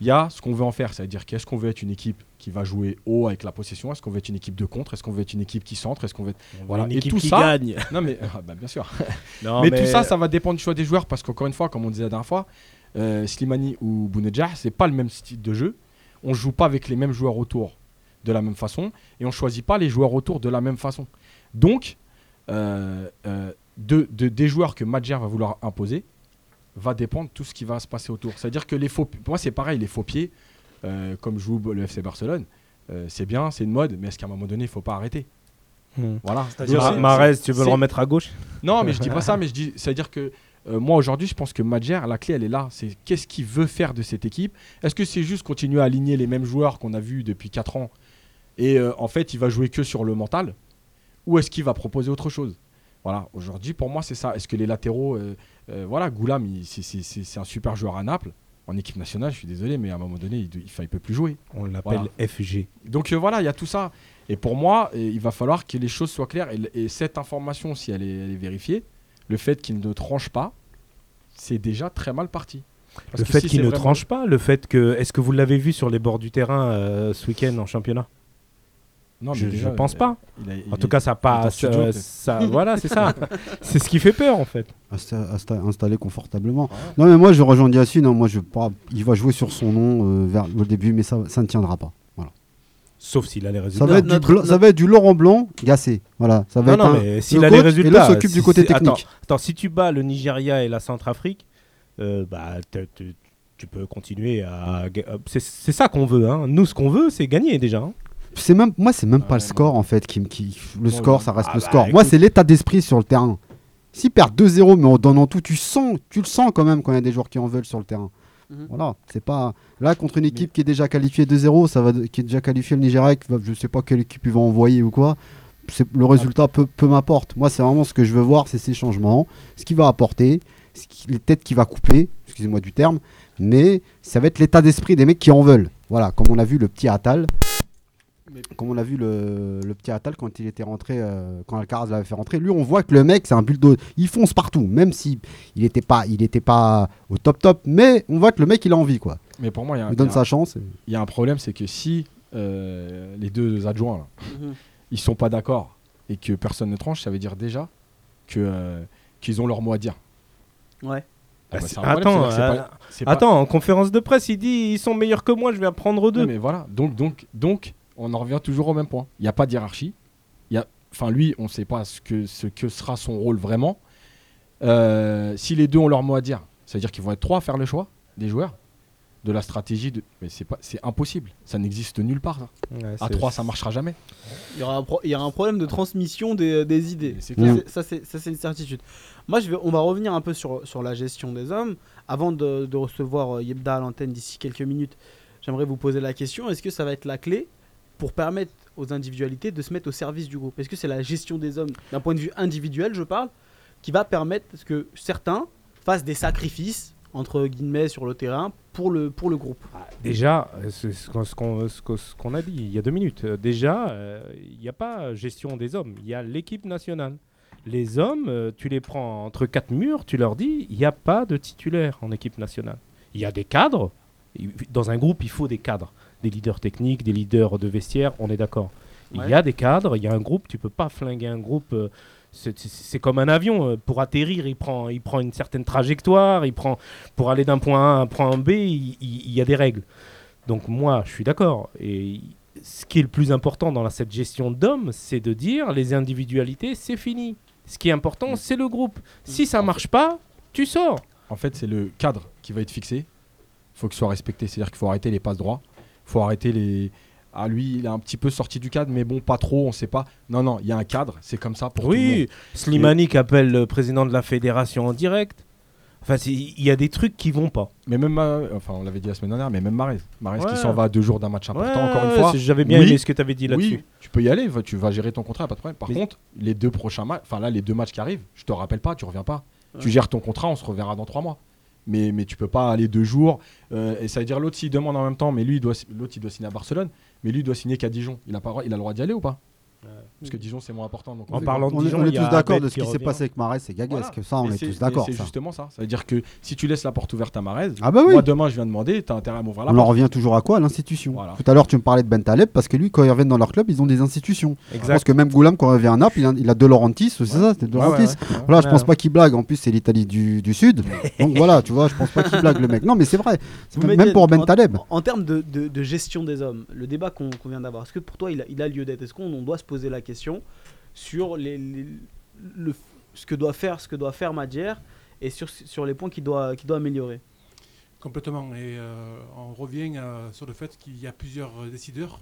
Il y a ce qu'on veut en faire, c'est-à-dire qu'est-ce qu'on veut être une équipe qui va jouer haut avec la possession, est-ce qu'on veut être une équipe de contre, est-ce qu'on veut être une équipe qui centre, est-ce qu'on veut être Voilà, une Et équipe tout qui ça- gagne. non mais ah, bah, bien sûr. Non, mais, tout ça, ça va dépendre du choix des joueurs parce qu'encore une fois, comme on disait la dernière fois, euh, Slimani ou Bounedjah, c'est pas le même style de jeu. On joue pas avec les mêmes joueurs autour de la même façon et on choisit pas les joueurs autour de la même façon. Donc, euh, euh, de, de- des joueurs que Madjer va vouloir imposer va dépendre tout ce qui va se passer autour. C'est-à-dire que les faux, pour moi c'est pareil, les faux pieds, euh, comme joue le FC Barcelone, euh, c'est bien, c'est une mode, mais est-ce qu'à un moment donné, il faut pas arrêter? Hmm. Voilà. Marez, tu veux le remettre à gauche? Non, mais je dis pas ça, mais je dis, c'est-à-dire que euh, moi aujourd'hui, je pense que Madjer, la clé, elle est là. C'est qu'est-ce qu'il veut faire de cette équipe? Est-ce que c'est juste continuer à aligner les mêmes joueurs qu'on a vus depuis 4 ans et euh, en fait, il va jouer que sur le mental? Ou est-ce qu'il va proposer autre chose? Voilà, aujourd'hui, pour moi, c'est ça. Est-ce que les latéraux, euh, voilà, Goulam, c'est- un super joueur à Naples. En équipe nationale, je suis désolé, mais à un moment donné, il, il peut plus jouer. On l'appelle Voilà. FG. Donc voilà, il y a tout ça. Et pour moi, il va falloir que les choses soient claires. Et, cette information, si elle est, elle est vérifiée, le fait qu'il ne tranche pas, c'est déjà très mal parti. Parce Le que fait si qu'il ne vraiment- tranche pas, le fait que. Est-ce que vous l'avez vu sur les bords du terrain euh, ce week-end en championnat? Non, mais je, déjà, je pense pas. il a- il En tout est- cas, ça passe. euh, ça, voilà, c'est ça. c'est ce qui fait peur en fait. Insta- insta- installé confortablement. Non, mais moi je rejoins Yacine. hein, moi, je, pas, il va jouer sur son nom euh, vers le début, mais ça, ça ne tiendra pas. Sauf s'il a les Ça résultats. va, être du notre- blanc- ça va être du Laurent Blanc gassé. Voilà. Ça va Non, être non, un- mais le s'il a les résultats. S'occupe du côté technique. Attends, attends, si tu bats le Nigeria et la Centrafrique, euh, bah, tu peux continuer à. euh, C'est c'est ça qu'on veut. Hein. Nous, ce qu'on veut, c'est gagner déjà. hein. C'est même, moi, c'est même Ah pas le score en fait qui me qui, le score, non. ça reste Ah le bah, score. Moi, c'est l'état d'esprit sur le terrain. S'ils perdent 2-0, mais en donnant tout, tu sens, tu le sens quand même quand il y a des joueurs qui en veulent sur le terrain. Mhm. Voilà, c'est pas là contre une équipe qui est déjà qualifiée 2-0, ça va, qui est déjà qualifiée le Nigeria, qui va- je sais pas quelle équipe ils vont envoyer ou quoi. C'est le résultat peu, peu m'importe. Moi, c'est vraiment ce que je veux voir, c'est ces changements, ce qu'il va apporter, ce qui- les têtes qu'il va couper, excusez-moi du terme, mais ça va être l'état d'esprit des mecs qui en veulent. Voilà, comme on a vu le petit Atal. Comme on a vu le, le petit Atal quand il était rentré, euh, quand Alcaraz l'avait fait rentrer, lui on voit que le mec c'est un bulldozer, il fonce partout, même si il n'était pas, il était pas au top top, mais on voit que le mec il a envie quoi. Mais pour moi, il y a, Il lui il y a- donne sa chance. et- il y a un problème, c'est que si euh, les deux adjoints, là, Mhm. ils sont pas d'accord et que personne ne tranche, ça veut dire déjà que euh, qu'ils ont leur mot à dire. Ouais. Ah bah, Bah, problème, attends, euh, pas- pas- Attends, en conférence de presse, il dit ils sont meilleurs que moi, je vais apprendre deux. mais voilà, donc, donc, donc, on en revient toujours au même point. Il n'y a pas de hiérarchie. Il y a, enfin, lui, on ne sait pas ce que, ce que sera son rôle vraiment. Euh, si les deux ont leur mot à dire, ça veut dire qu'ils vont être trois à faire le choix des joueurs, de la stratégie. De... Mais c'est pas, c'est impossible. Ça n'existe nulle part. ça. Ouais, À trois, ça marchera jamais. Il y aura un, pro- il y aura un problème de transmission des, des idées. Ça, clair. c'est- Ça, ça, une certitude. Moi, je vais, on va revenir un peu sur, sur la gestion des hommes. Avant de, de recevoir euh, Yebda à l'antenne d'ici quelques minutes, j'aimerais vous poser la question est-ce que ça va être la clé pour permettre aux individualités de se mettre au service du groupe Est-ce que c'est la gestion des hommes, d'un point de vue individuel, je parle, qui va permettre que certains fassent des sacrifices, entre guillemets, sur le terrain pour le, pour le groupe? Déjà, euh, c'est ce qu'on a dit il y a deux minutes. Euh, Déjà, euh, il n'y a pas gestion des hommes, il y a l'équipe nationale. Les hommes, tu les prends entre quatre murs, tu leur dis, il n'y a pas de titulaire en équipe nationale. Il y a des cadres. Dans un groupe, il faut des cadres. Des leaders techniques, des leaders de vestiaire, on est d'accord. Il y a des cadres, il y a un groupe, tu peux pas flinguer un groupe. euh, c'est- comme un avion. euh, Pour atterrir, il prend, il prend une certaine trajectoire. Il prend, pour aller d'un point A à un point B, il, il- il y a des règles. Donc moi, je suis d'accord. Et ce qui est le plus important dans la- cette gestion d'hommes, c'est de dire les individualités, c'est fini. Ce qui est important, c'est le groupe. Si ça marche pas, tu sors. En fait, c'est le cadre qui va être fixé. Il faut qu'il soit respecté. C'est-à-dire qu'il faut arrêter les passes droits. Faut arrêter les, Ah, lui, il est un petit peu sorti du cadre, mais bon, pas trop, on sait pas. Non, non, il y a un cadre, c'est comme ça pour tout le Oui, monde. Slimani qui appelle le président de la fédération en direct. Enfin, il y a des trucs qui vont pas. Mais même, euh, enfin, on l'avait dit la semaine dernière, mais même Marez. Marez Ouais. qui s'en va à deux jours d'un match important, Ouais, encore une fois. j'avais bien Oui, aimé ce que t'avais dit là-dessus. Oui, tu peux y aller, tu vas gérer ton contrat, pas de problème. Par Mais- contre, les deux prochains matchs, enfin là, les deux matchs qui arrivent, je te rappelle pas, tu reviens pas. Tu gères ton contrat, on se reverra dans trois mois. Mais, mais tu peux pas aller deux jours. euh, et ça veut dire l'autre, s'il demande en même temps, mais lui, il doit, l'autre, il doit signer à Barcelone, mais lui, il doit signer qu'à Dijon. Il a, il a le droit d'y aller ou pas? Parce que Dijon, c'est moins important. donc on En parlant de on est, on tous d'accord de ce qui qui s'est passé avec Marès et Voilà. que ça, on est c'est- tous d'accord. C'est ça. justement ça. Ça veut dire que si tu laisses la porte ouverte à Marez, Ah bah oui. moi demain je viens demander, tu as intérêt à m'ouvrir la On en porte. revient toujours à quoi? À l'institution. Voilà. Tout à l'heure, tu me parlais de Ben Taleb parce que lui, quand ils reviennent dans leur club, ils ont des institutions. Je Exact. pense que même Goulam, quand il revient à Naples, il a, il a De Laurentiis, c'est ça C'était De Ouais, ouais, Laurentiis. ouais, ouais. Voilà, je Ouais, pense ouais. pas qu'il blague. En plus, c'est l'Italie du, du Sud. Donc voilà, tu vois, je pense pas qu'il blague le mec. Non, mais c'est vrai. Même pour Ben en- Taleb. En, en termes de, gestion des hommes, le débat qu'on vient d'avoir, est-ce que pour toi il a, lieu d'être? Est-ce qu'on on doit se poser la question sur les, les- le, ce que doit faire, ce que doit faire Madjer et sur, sur les points qu'il doit, qu'il doit améliorer Complètement. Et euh, on revient euh, sur le fait qu'il y a plusieurs décideurs.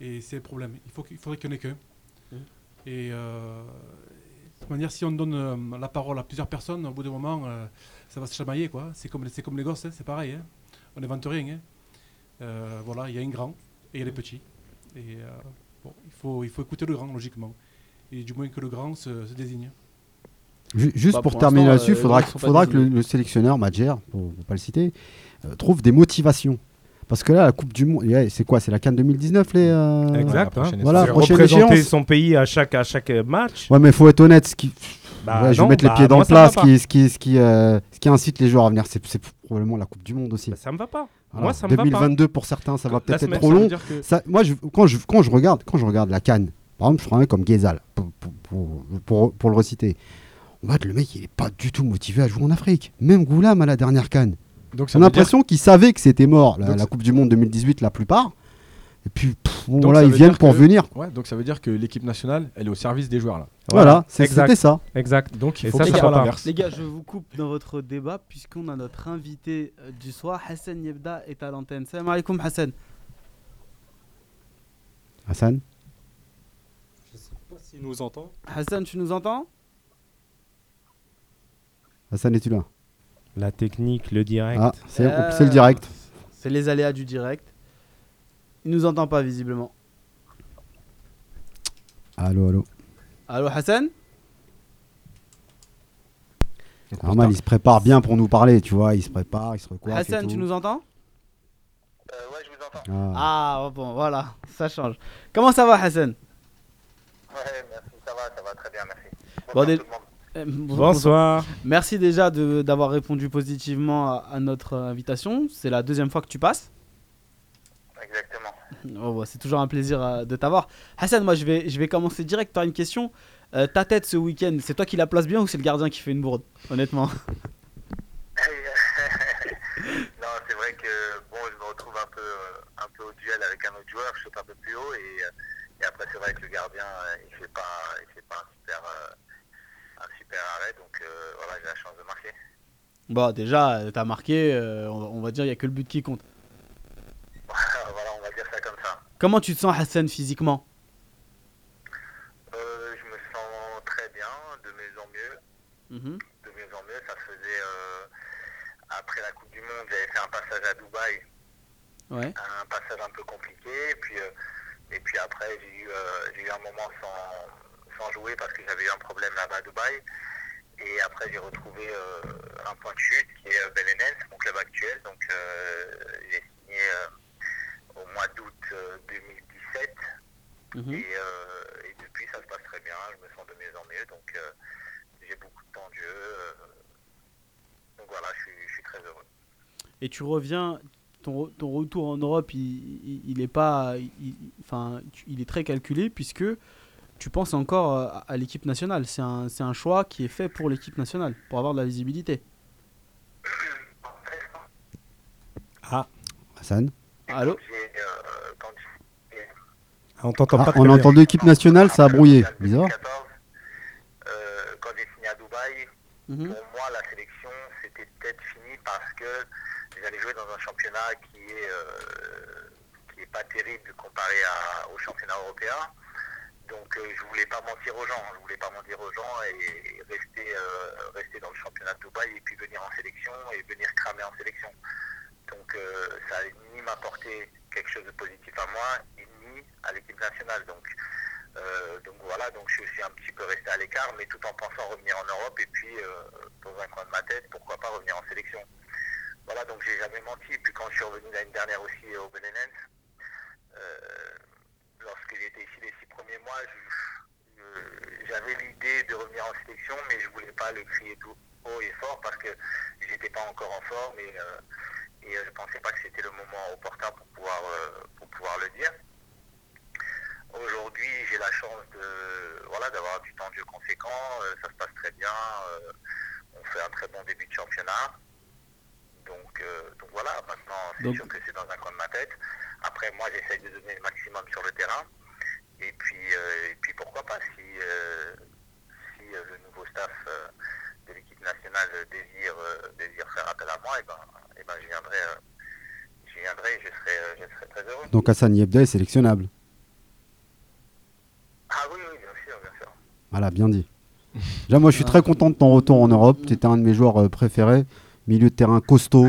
Et c'est le problème. Il, faut qu'il faudrait qu'il n'y en ait qu'un. Et euh, de toute manière, si on donne euh, la parole à plusieurs personnes, au bout d'un moment, ça va se chamailler. quoi. C'est comme, c'est comme les gosses, hein, c'est pareil. hein. On n'invente rien. hein. Voilà, il y a un grand et il y a les petits. Et il, faut, il faut écouter le grand, logiquement. Et du moins que le grand se, se désigne. Ju- Juste Bah, pour, pour terminer là-dessus, il euh, faudra, que- faudra le, sélectionneur, Madjer, pour ne pas le citer, euh, trouve des motivations. Parce que là, la Coupe du Monde, ouais, c'est quoi C'est la Cannes 2019 les, euh, Exact. la hein. prochaine Voilà, prochaine représenter échéance. son pays à chaque, à chaque match. Ouais, mais il faut être honnête. Ce qui... Bah ouais, je vais mettre les bah, pieds dans le plat. Ce qui, ce, qui, ce, qui, euh, ce qui incite les joueurs à venir, c'est probablement la Coupe du Monde aussi. Bah, ça me va pas. Voilà. Moi, ça me va pas. 2022 pour certains, ça va peut-être être trop long. dire que- Ça, moi, je, quand, je, quand, je regarde, quand je regarde la Cannes, par exemple, je prends un comme Ghezal, pour, pour, pour, pour- pour le reciter. Voit que le mec, il est pas du tout motivé à jouer en Afrique. Même Goulam à la dernière Cannes. Donc ça On a dire- l'impression qu'ils savaient que c'était mort, la, Donc la ça- Coupe du Monde 2018, la plupart. Et puis, pff, bon, voilà, ils veut viennent dire pour que- venir. Ouais, donc ça veut dire que l'équipe nationale, elle est au service des joueurs là. Voilà, c'est- exact. c'était ça. Exact. Donc il Et faut ça, que ça soit l'inverse. Les gars, je vous coupe dans votre débat puisqu'on a notre invité euh, du soir, Hassan Yebda, est à l'antenne. Salam alaikum Hassan. Hassan Je sais pas s'il nous entend. Hassan, tu nous entends? Hassan, es-tu là? La technique, le direct. Ah, c'est Euh, c'est le direct. C'est les aléas du direct. Il nous entend pas visiblement. Allô, allô. Allô Hassan? Normal, il se prépare bien pour nous parler, tu vois. Il se prépare, il se recoiffe. et Hassan, tu nous entends? Euh, ouais, je vous entends. Ah. Ah bon, voilà, ça change. Comment ça va Hassan? Ouais, merci, ça va, ça va très bien, merci. Bon, Bonsoir dé- tout le monde. Euh, Bonsoir. Merci déjà de- d'avoir répondu positivement à, à notre invitation. C'est la deuxième fois que tu passes? Exactement. Oh, bah, c'est toujours un plaisir euh, de t'avoir. Hassan, moi je vais, je vais commencer direct par une question. Euh, ta tête ce week-end, c'est toi qui la place bien ou c'est le gardien qui fait une bourde Honnêtement? non, c'est vrai que bon, je me retrouve un peu, euh, un peu au duel avec un autre joueur, je saute un peu plus haut et, et après c'est vrai que le gardien il fait pas, il fait pas un super, un super arrêt, donc euh, voilà j'ai la chance de marquer. Bon, déjà, t'as marqué, euh, on, va- on va dire, il n'y a que le but qui compte. voilà, on va dire ça comme ça. Comment tu te sens, Hassan, physiquement? Euh, je me sens très bien, de mieux en mieux. Mhm. de mieux en mieux. Ça faisait, euh, après la Coupe du Monde, j'avais fait un passage à Dubaï, Ouais. un passage un peu compliqué. Et puis, euh, et puis après, j'ai eu, un moment sans, sans jouer parce que j'avais eu un problème là-bas à Dubaï. Et après, j'ai retrouvé un point de chute qui est Belenenses, mon club actuel. Donc, j'ai signé au mois d'août euh, 2017. Mhm. Et, euh, et depuis, ça se passe très bien. Je me sens de mieux en mieux. Donc, euh, j'ai beaucoup de temps de jeu. euh, donc voilà, je suis, je suis très heureux. Et tu reviens, ton, ton retour en Europe, il, il, il est pas, il, enfin, il est très calculé puisque tu penses encore euh, à, à l'équipe nationale. C'est un, c'est un choix qui est fait pour l'équipe nationale, pour avoir de la visibilité. Ah, Hassan Allô euh, quand j'ai- on t'entend Ah, pas On entend l'équipe nationale, ça a brouillé. Bizarre. 2014, euh, quand j'ai signé à Dubaï, Mhm. pour moi, la sélection, c'était peut-être fini parce que j'allais jouer dans un championnat qui est, euh, qui pas terrible comparé à- au championnat européen. Donc euh, je voulais pas mentir aux gens, je voulais pas mentir aux gens et, rester, euh, rester dans le championnat de Dubaï et puis venir en sélection et venir cramer en sélection. Donc euh, ça ni m'apporté quelque chose de positif à moi, ni à l'équipe nationale. Donc, euh, donc voilà, donc je suis un petit peu resté à l'écart, mais tout en pensant revenir en Europe et puis euh, dans un coin de ma tête, pourquoi pas revenir en sélection. Voilà, donc j'ai jamais menti. Et puis quand je suis revenu l'année dernière aussi au euh, lorsque j'étais ici les six premiers mois, j'avais l'idée de revenir en sélection, mais je voulais pas le crier tout haut et fort parce que j'étais pas encore en forme et, euh, et euh, je pensais pas que c'était le moment opportun pour pouvoir, euh, pour pouvoir le dire. Aujourd'hui, j'ai la chance de voilà d'avoir du temps de jeu conséquent, euh, ça se passe très bien, on fait un très bon début de championnat. Donc, donc voilà, maintenant c'est Donc- sûr que c'est dans un coin de ma tête. Après, moi j'essaye de donner le maximum sur le terrain. Et puis, euh, et puis pourquoi pas si, euh, si le nouveau staff euh, de l'équipe nationale désire, désire faire appel à moi, et ben, et ben je viendrai, euh, je viendrai et je serai, euh, je serai très heureux. Donc Hassan Yebda est sélectionnable. Ah oui, oui, bien sûr, bien sûr. Voilà, bien dit. Déjà, moi, je suis très content de ton retour en Europe. Tu étais un de mes joueurs euh, préférés. Milieu de terrain costaud,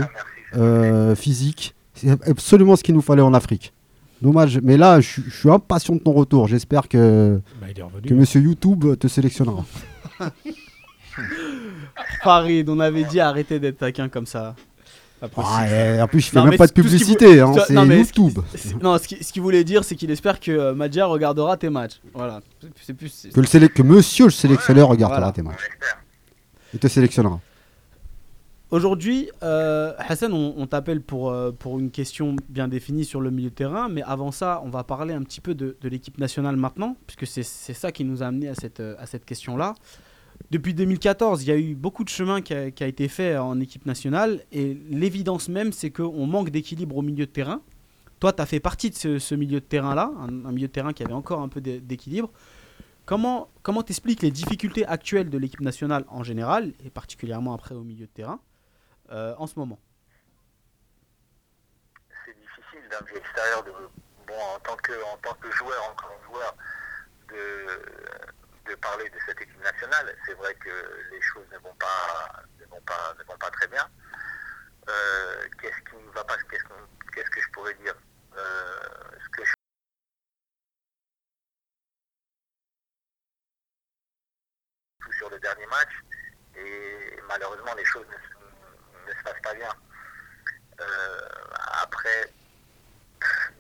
euh, physique. C'est absolument ce qu'il nous fallait en Afrique. Dommage. Mais là, je, suis- je suis impatient de ton retour. J'espère que, Bah, il est revenu. que Monsieur YouTube te sélectionnera. Farid, on avait dit arrêter d'être taquin comme ça. Ah, et en plus, je fais Non, même pas de ce publicité, hein, c'est ce qui- YouTube. c'est- Non, ce qui- ce qu'il voulait dire, c'est qu'il espère que euh, Madja regardera tes matchs. Voilà. C'est- plus. Que, le sélec- que Monsieur le sélectionneur regardera Voilà. tes matchs. Il te sélectionnera. Aujourd'hui, euh, Hassan, on, on t'appelle pour, euh, pour une question bien définie sur le milieu de terrain, mais avant ça, on va parler un petit peu de, de l'équipe nationale maintenant, puisque c'est c'est ça qui nous a amené à cette, euh, à cette question-là. Depuis 2014, il y a eu beaucoup de chemin qui a, été fait en équipe nationale, et l'évidence même, c'est qu'on manque d'équilibre au milieu de terrain. Toi, tu as fait partie de ce, milieu de terrain-là, un, un milieu de terrain qui avait encore un peu d'é- d'équilibre. Comment comment t'expliques les difficultés actuelles de l'équipe nationale en général, et particulièrement après au milieu de terrain euh, en ce moment? C'est difficile d'un vue extérieur de en tant que en tant que joueur joueur de, de parler de cette équipe nationale c'est vrai que les choses ne vont pas ne vont pas ne vont pas très bien. Euh, qu'est-ce qui ne va pas qu'est-ce qu'est-ce que je pourrais dire? Euh, ce que je tout sur le dernier match et malheureusement les choses ne, se- ne se passent pas bien. Euh, après,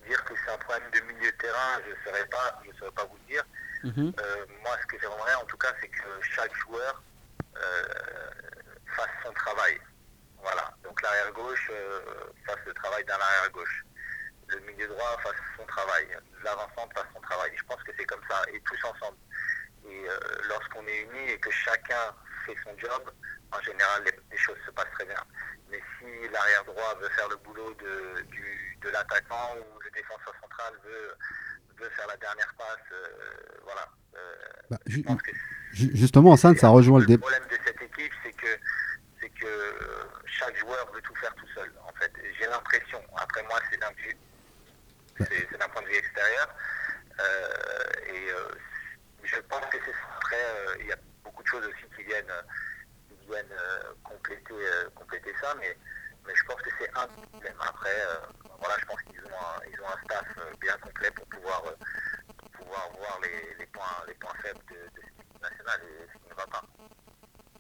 dire que c'est un problème de milieu de terrain, je ne saurais pas, je saurais pas vous le dire. Mhm. Euh, moi, ce que j'aimerais en tout cas, c'est que chaque joueur euh, fasse son travail. Voilà. Donc l'arrière gauche euh, fasse le travail d'un arrière gauche. Le milieu droit fasse son travail. L'avancante fasse son travail. Je pense que c'est comme ça, et tous ensemble. Et euh, lorsqu'on est unis et que chacun fait son job, en général, les, les choses se passent très bien. Mais si l'arrière droit veut faire le boulot de, du, de l'attaquant ou le défenseur central veut, veut faire la dernière passe, euh, voilà. Euh, Bah, je ju- pense que ju- justement, Hassan, ça rejoint le le débat. problème de cette équipe, c'est que, c'est que euh, chaque joueur veut tout faire tout seul. En fait, j'ai l'impression. Après moi, c'est d'un c'est d'un point de vue extérieur. Euh, et je pense que c'est ça. Après, il y a beaucoup de choses aussi qui viennent, euh, qui viennent euh, compléter, euh, compléter ça, mais, mais je pense que c'est un problème. Après, voilà, je pense qu'ils ont, un- ils ont un staff bien complet pour pouvoir, pour pouvoir voir les, les points, les points faibles de, de cette équipe nationale et ce qui ne va pas.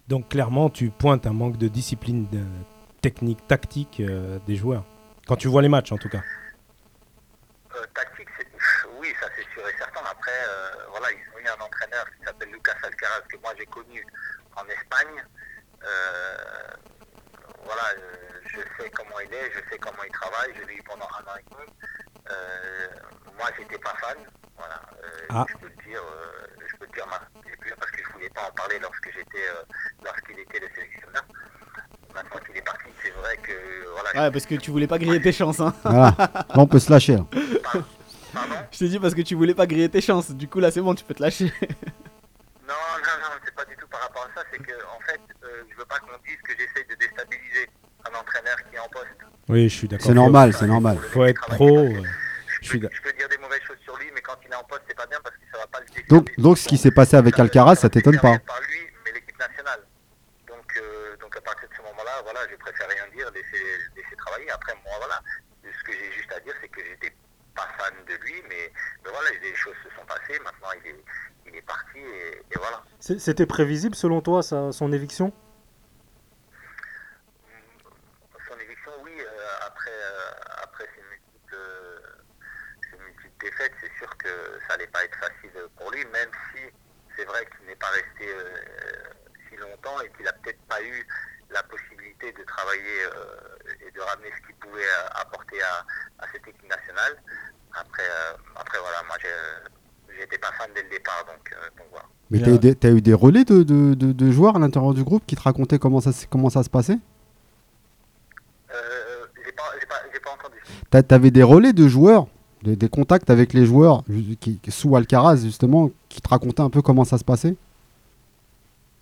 Donc clairement, tu pointes un manque de discipline de- technique, tactique euh, des joueurs. Quand tu vois les matchs, en tout cas. Euh, tactique, c'est- oui, ça c'est sûr et certain. Après, euh, voilà, ils ont eu un entraîneur Alcaraz, que moi j'ai connu en Espagne. Euh, voilà, euh, je sais comment il est, je sais comment il travaille, je l'ai eu pendant un an et demi. Euh, moi, j'étais pas fan, voilà, euh, Ah. je peux le dire, euh, je peux le dire maintenant, parce que je voulais pas en parler lorsque j'étais, euh, lorsqu'il était le sélectionneur. Maintenant qu'il est parti, c'est vrai que, voilà, Ouais, parce que tu voulais pas griller tes chances. Hein. Voilà. Là, on peut se lâcher. hein. Je t'ai dit parce que tu voulais pas griller tes chances. Du coup, là, c'est bon, tu peux te lâcher. Non, non, non, c'est pas du tout par rapport à ça. C'est que, en fait, euh, je veux pas qu'on dise que j'essaie de déstabiliser un entraîneur qui est en poste. Oui, je suis d'accord. C'est normal, c'est normal. Faut être pro. euh, Je je, peux, je peux dire des mauvaises choses sur lui, mais quand il est en poste, c'est pas bien parce que ça va pas le. Donc, donc ce qui s'est passé avec Alcaraz, ça t'étonne pas par lui, mais l'équipe nationale. Donc, euh, donc à partir de ce moment-là, voilà, je préfère rien dire, laisser, laisser travailler. Après, moi, voilà, ce que j'ai juste à dire, c'est que j'étais pas fan de lui, mais, mais voilà, des choses se sont passées. Maintenant, il est, il est parti et, voilà. C'était prévisible selon toi sa- son éviction? Son éviction, oui, euh, après, euh, après ces multiples, euh, ces multiples défaites, c'est sûr que ça allait pas être facile pour lui, même si c'est vrai qu'il n'est pas resté si longtemps et qu'il a peut-être pas eu la possibilité de travailler euh, et de ramener ce qu'il pouvait euh, apporter à, à cette équipe nationale. Après, euh, après voilà, moi j'ai- j'étais pas fan dès le départ, donc, euh, donc voilà. Mais t'as eu, des- t'as eu des relais de, de- de- de joueurs à l'intérieur du groupe qui te racontaient comment ça, s- comment ça se passait? Euh, j'ai pas, pas, pas entendu. T'avais des relais de joueurs, des, des contacts avec les joueurs ju- qui, qui- sous Alcaraz justement, qui te racontaient un peu comment ça se passait?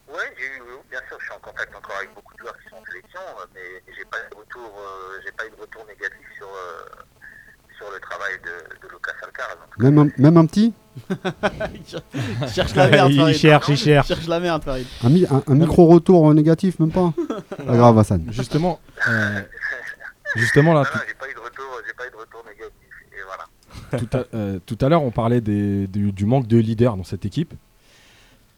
Oui, j'ai eu, oui, bien sûr, je suis en contact encore avec beaucoup de joueurs qui sont en sélection, euh, mais j'ai pas eu de retour, euh, j'ai pas eu de retour négatif sur, euh, sur le travail de, de Lucas Alcaraz. Donc, même un, même un petit? Il cherche la merde, Il Farid. cherche, il cherche. cherche la merde, Farid. Un, mi- un- un micro-retour négatif, même pas Pas grave, Hassan. Justement, euh, justement là, non, tout- non, j'ai pas eu de retour, j'ai pas eu de retour négatif, et voilà. tout à, euh, tout à l'heure, on parlait des- du, du manque de leader dans cette équipe.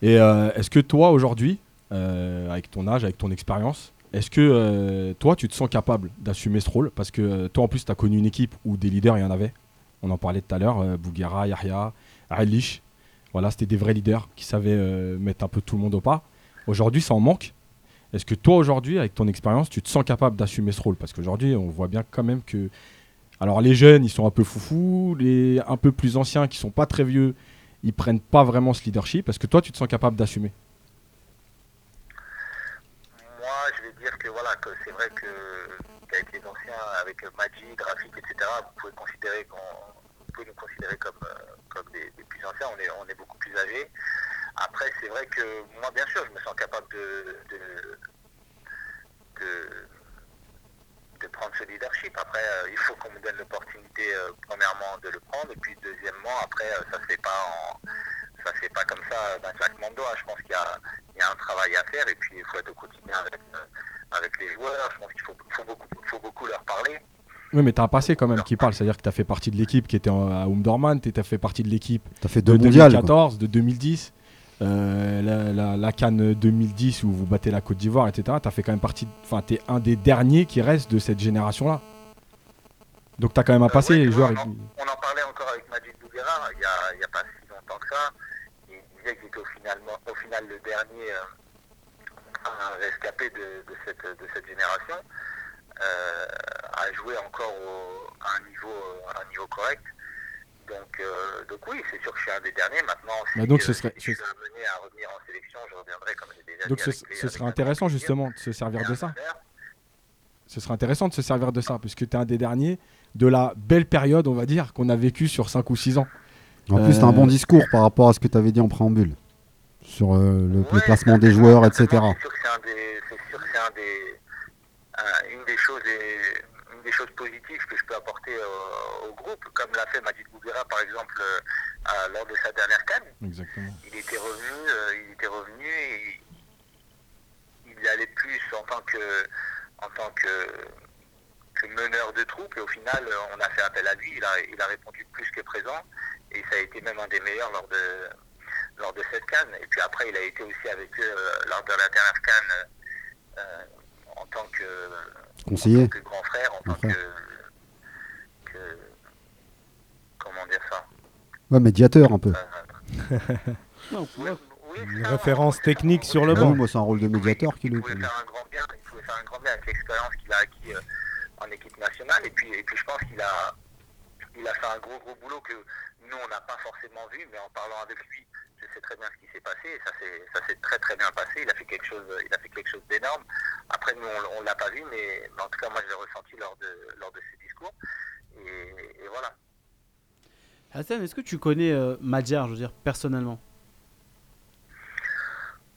Et euh, est-ce que toi, aujourd'hui, euh, avec ton âge, avec ton expérience, est-ce que euh, toi, tu te sens capable d'assumer ce rôle? Parce que euh, toi, en plus, tu as connu une équipe où des leaders, il y en avait. On en parlait tout à l'heure, euh, Bouguera, Yahya, Alish. Voilà, c'était des vrais leaders qui savaient euh, mettre un peu tout le monde au pas. Aujourd'hui, ça en manque. Est-ce que toi, aujourd'hui, avec ton expérience, tu te sens capable d'assumer ce rôle? Parce qu'aujourd'hui, on voit bien quand même que alors les jeunes, ils sont un peu foufous, les un peu plus anciens qui sont pas très vieux, ils prennent pas vraiment ce leadership. Est-ce que toi, tu te sens capable d'assumer? Moi, je vais dire que voilà, que c'est vrai que qu'avec les anciens, avec Majid, Rafik, etc., vous pouvez considérer qu'on pouvez nous considérer comme, euh, comme des, plus anciens, on est, on est beaucoup plus âgés. Après, c'est vrai que moi, bien sûr, je me sens capable de, de, prendre ce leadership. Après, euh, il faut qu'on me donne l'opportunité, euh, premièrement, de le prendre, et puis deuxièmement, après, ça se fait pas en, ça se fait pas comme ça d'un claquement de doigts. Je pense qu'il y y a un travail à faire, et puis il faut être au quotidien avec, avec les joueurs. Je pense qu'il faut, faut beaucoup leur parler. Oui, mais tu as un passé quand même qui parle. C'est-à-dire que tu as fait partie de l'équipe qui était en- à Umdorman, tu as fait partie de l'équipe T'as fait de deux mondiales, 2014, de 2010. euh, la, la, la Cannes 2010 où vous battez la Côte d'Ivoire, etc. Tu as fait quand même partie. Enfin, tu es un des derniers qui reste de cette génération-là. Donc tu as quand même un passé, les joueurs. On en parlait encore avec Majid Bouguera il n'y a, pas si longtemps que ça. Il disait qu'il était au, finalement, au final le dernier euh, rescapé de, de cette, de cette génération euh, à jouer encore au- à, un niveau, à un niveau correct. Donc, euh, donc oui, c'est sûr que je suis un des derniers. Maintenant, si, Bah donc ce euh, serait- si je suis amené à revenir en sélection, je reviendrai comme j'ai déjà Donc dit ce, les- ce serait intéressant justement de se servir de ça. Ce serait intéressant de se servir de ça, puisque tu es un des derniers de la belle période, on va dire, qu'on a vécu sur 5 ou 6 ans. En plus, t'as un Euh, bon discours par rapport à ce que tu avais dit en préambule sur euh, le, le placement des joueurs, etc. C'est sûr que c'est un des, c'est sûr que c'est un des, un- une des choses, et- positives que je peux apporter euh, au groupe, comme l'a fait Majid Bouguera par exemple euh, à- lors de sa dernière canne. Exactement. Il était revenu, euh, il était revenu et il allait plus en tant que, en tant que, que meneur de troupe et au final on a fait appel à lui. Il a, il a répondu plus que présent et ça a été même un des meilleurs lors de, lors de cette canne. Et puis après, il a été aussi avec eux euh, lors de la dernière canne euh, en tant que, Conseiller. en tant que grand frère, en tant frère. que, que- comment dire ça? Ouais, médiateur un peu. Une référence technique sur le banc. moi, c'est un rôle de médiateur qu'il est. pouvait faire un grand bien, il pouvait faire un grand bien avec l'expérience qu'il a acquis euh, en équipe nationale. Et puis, et puis je pense qu'il a, il a fait un gros gros boulot que nous on n'a pas forcément vu, mais en parlant avec lui, je sais très bien ce qui s'est passé. Et ça s'est, très très bien passé. Il a fait quelque chose, il a fait quelque chose d'énorme. Après nous on, on l'a pas vu, mais, mais en tout cas moi je l'ai ressenti lors de lors de ses discours. Et, et voilà. Hassan, est-ce que tu connais euh, Madjar, je veux dire, personnellement?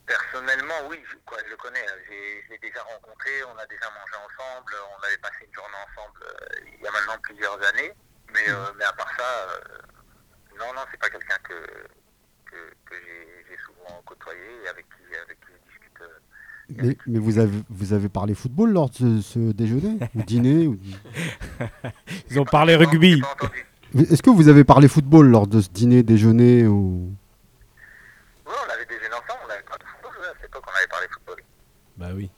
Personnellement, oui, je, quoi, je le connais. Je l'ai déjà rencontré, on a déjà mangé ensemble, on avait passé une journée ensemble euh, il y a maintenant plusieurs années. Mais, euh, mais à part ça, euh, non, non, c'est pas quelqu'un que, que, que j'ai souvent côtoyé et avec qui, avec qui je discute. euh, Mais, mais vous, avez, vous avez parlé football lors de ce, ce déjeuner ou dîner ou... Ils ont parlé rugby. Est-ce que vous avez parlé football lors de ce dîner, déjeuner ou... Ouais, on avait déjeuné ensemble, on avait parlé de football, à cette époque, on avait parlé football. Bah oui.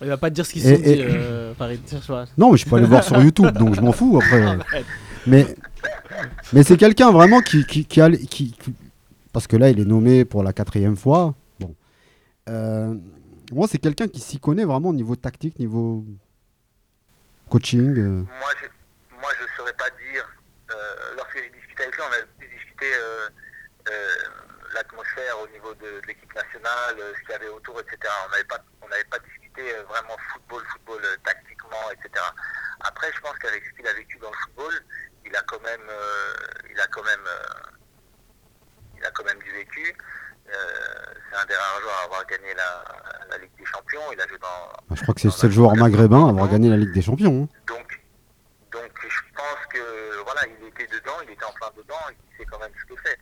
Il va pas te dire ce qu'ils Et- se sont dit, et- euh, Farid. Cherche pas. Non, mais je peux aller voir sur YouTube, donc je m'en fous après. Mais, mais c'est quelqu'un vraiment qui, qui, qui a. Qui, qui- parce que là, il est nommé pour la quatrième fois. Bon. Euh, moi, c'est quelqu'un qui s'y connaît vraiment au niveau tactique, niveau coaching. euh. Moi, je moi, je saurais pas dire. euh, lorsque j'ai discuté avec lui, on a euh, l'atmosphère au niveau de, l'équipe nationale, ce qu'il y avait autour, etc. On n'avait pas, on n'avait pas discuté vraiment football, football tactiquement, etc. Après, je pense qu'avec ce qu'il a vécu dans le football, il a quand même, il a quand même, il a quand même du vécu. Euh, c'est un des rares joueurs à avoir gagné la, la Ligue des Champions. Il a joué dans, Bah, je crois que c'est le seul joueur maghrébin à avoir gagné la Ligue des Champions. hein. donc, donc je pense que voilà, il était dedans, il était en plein dedans, il sait quand même ce qu'il fait.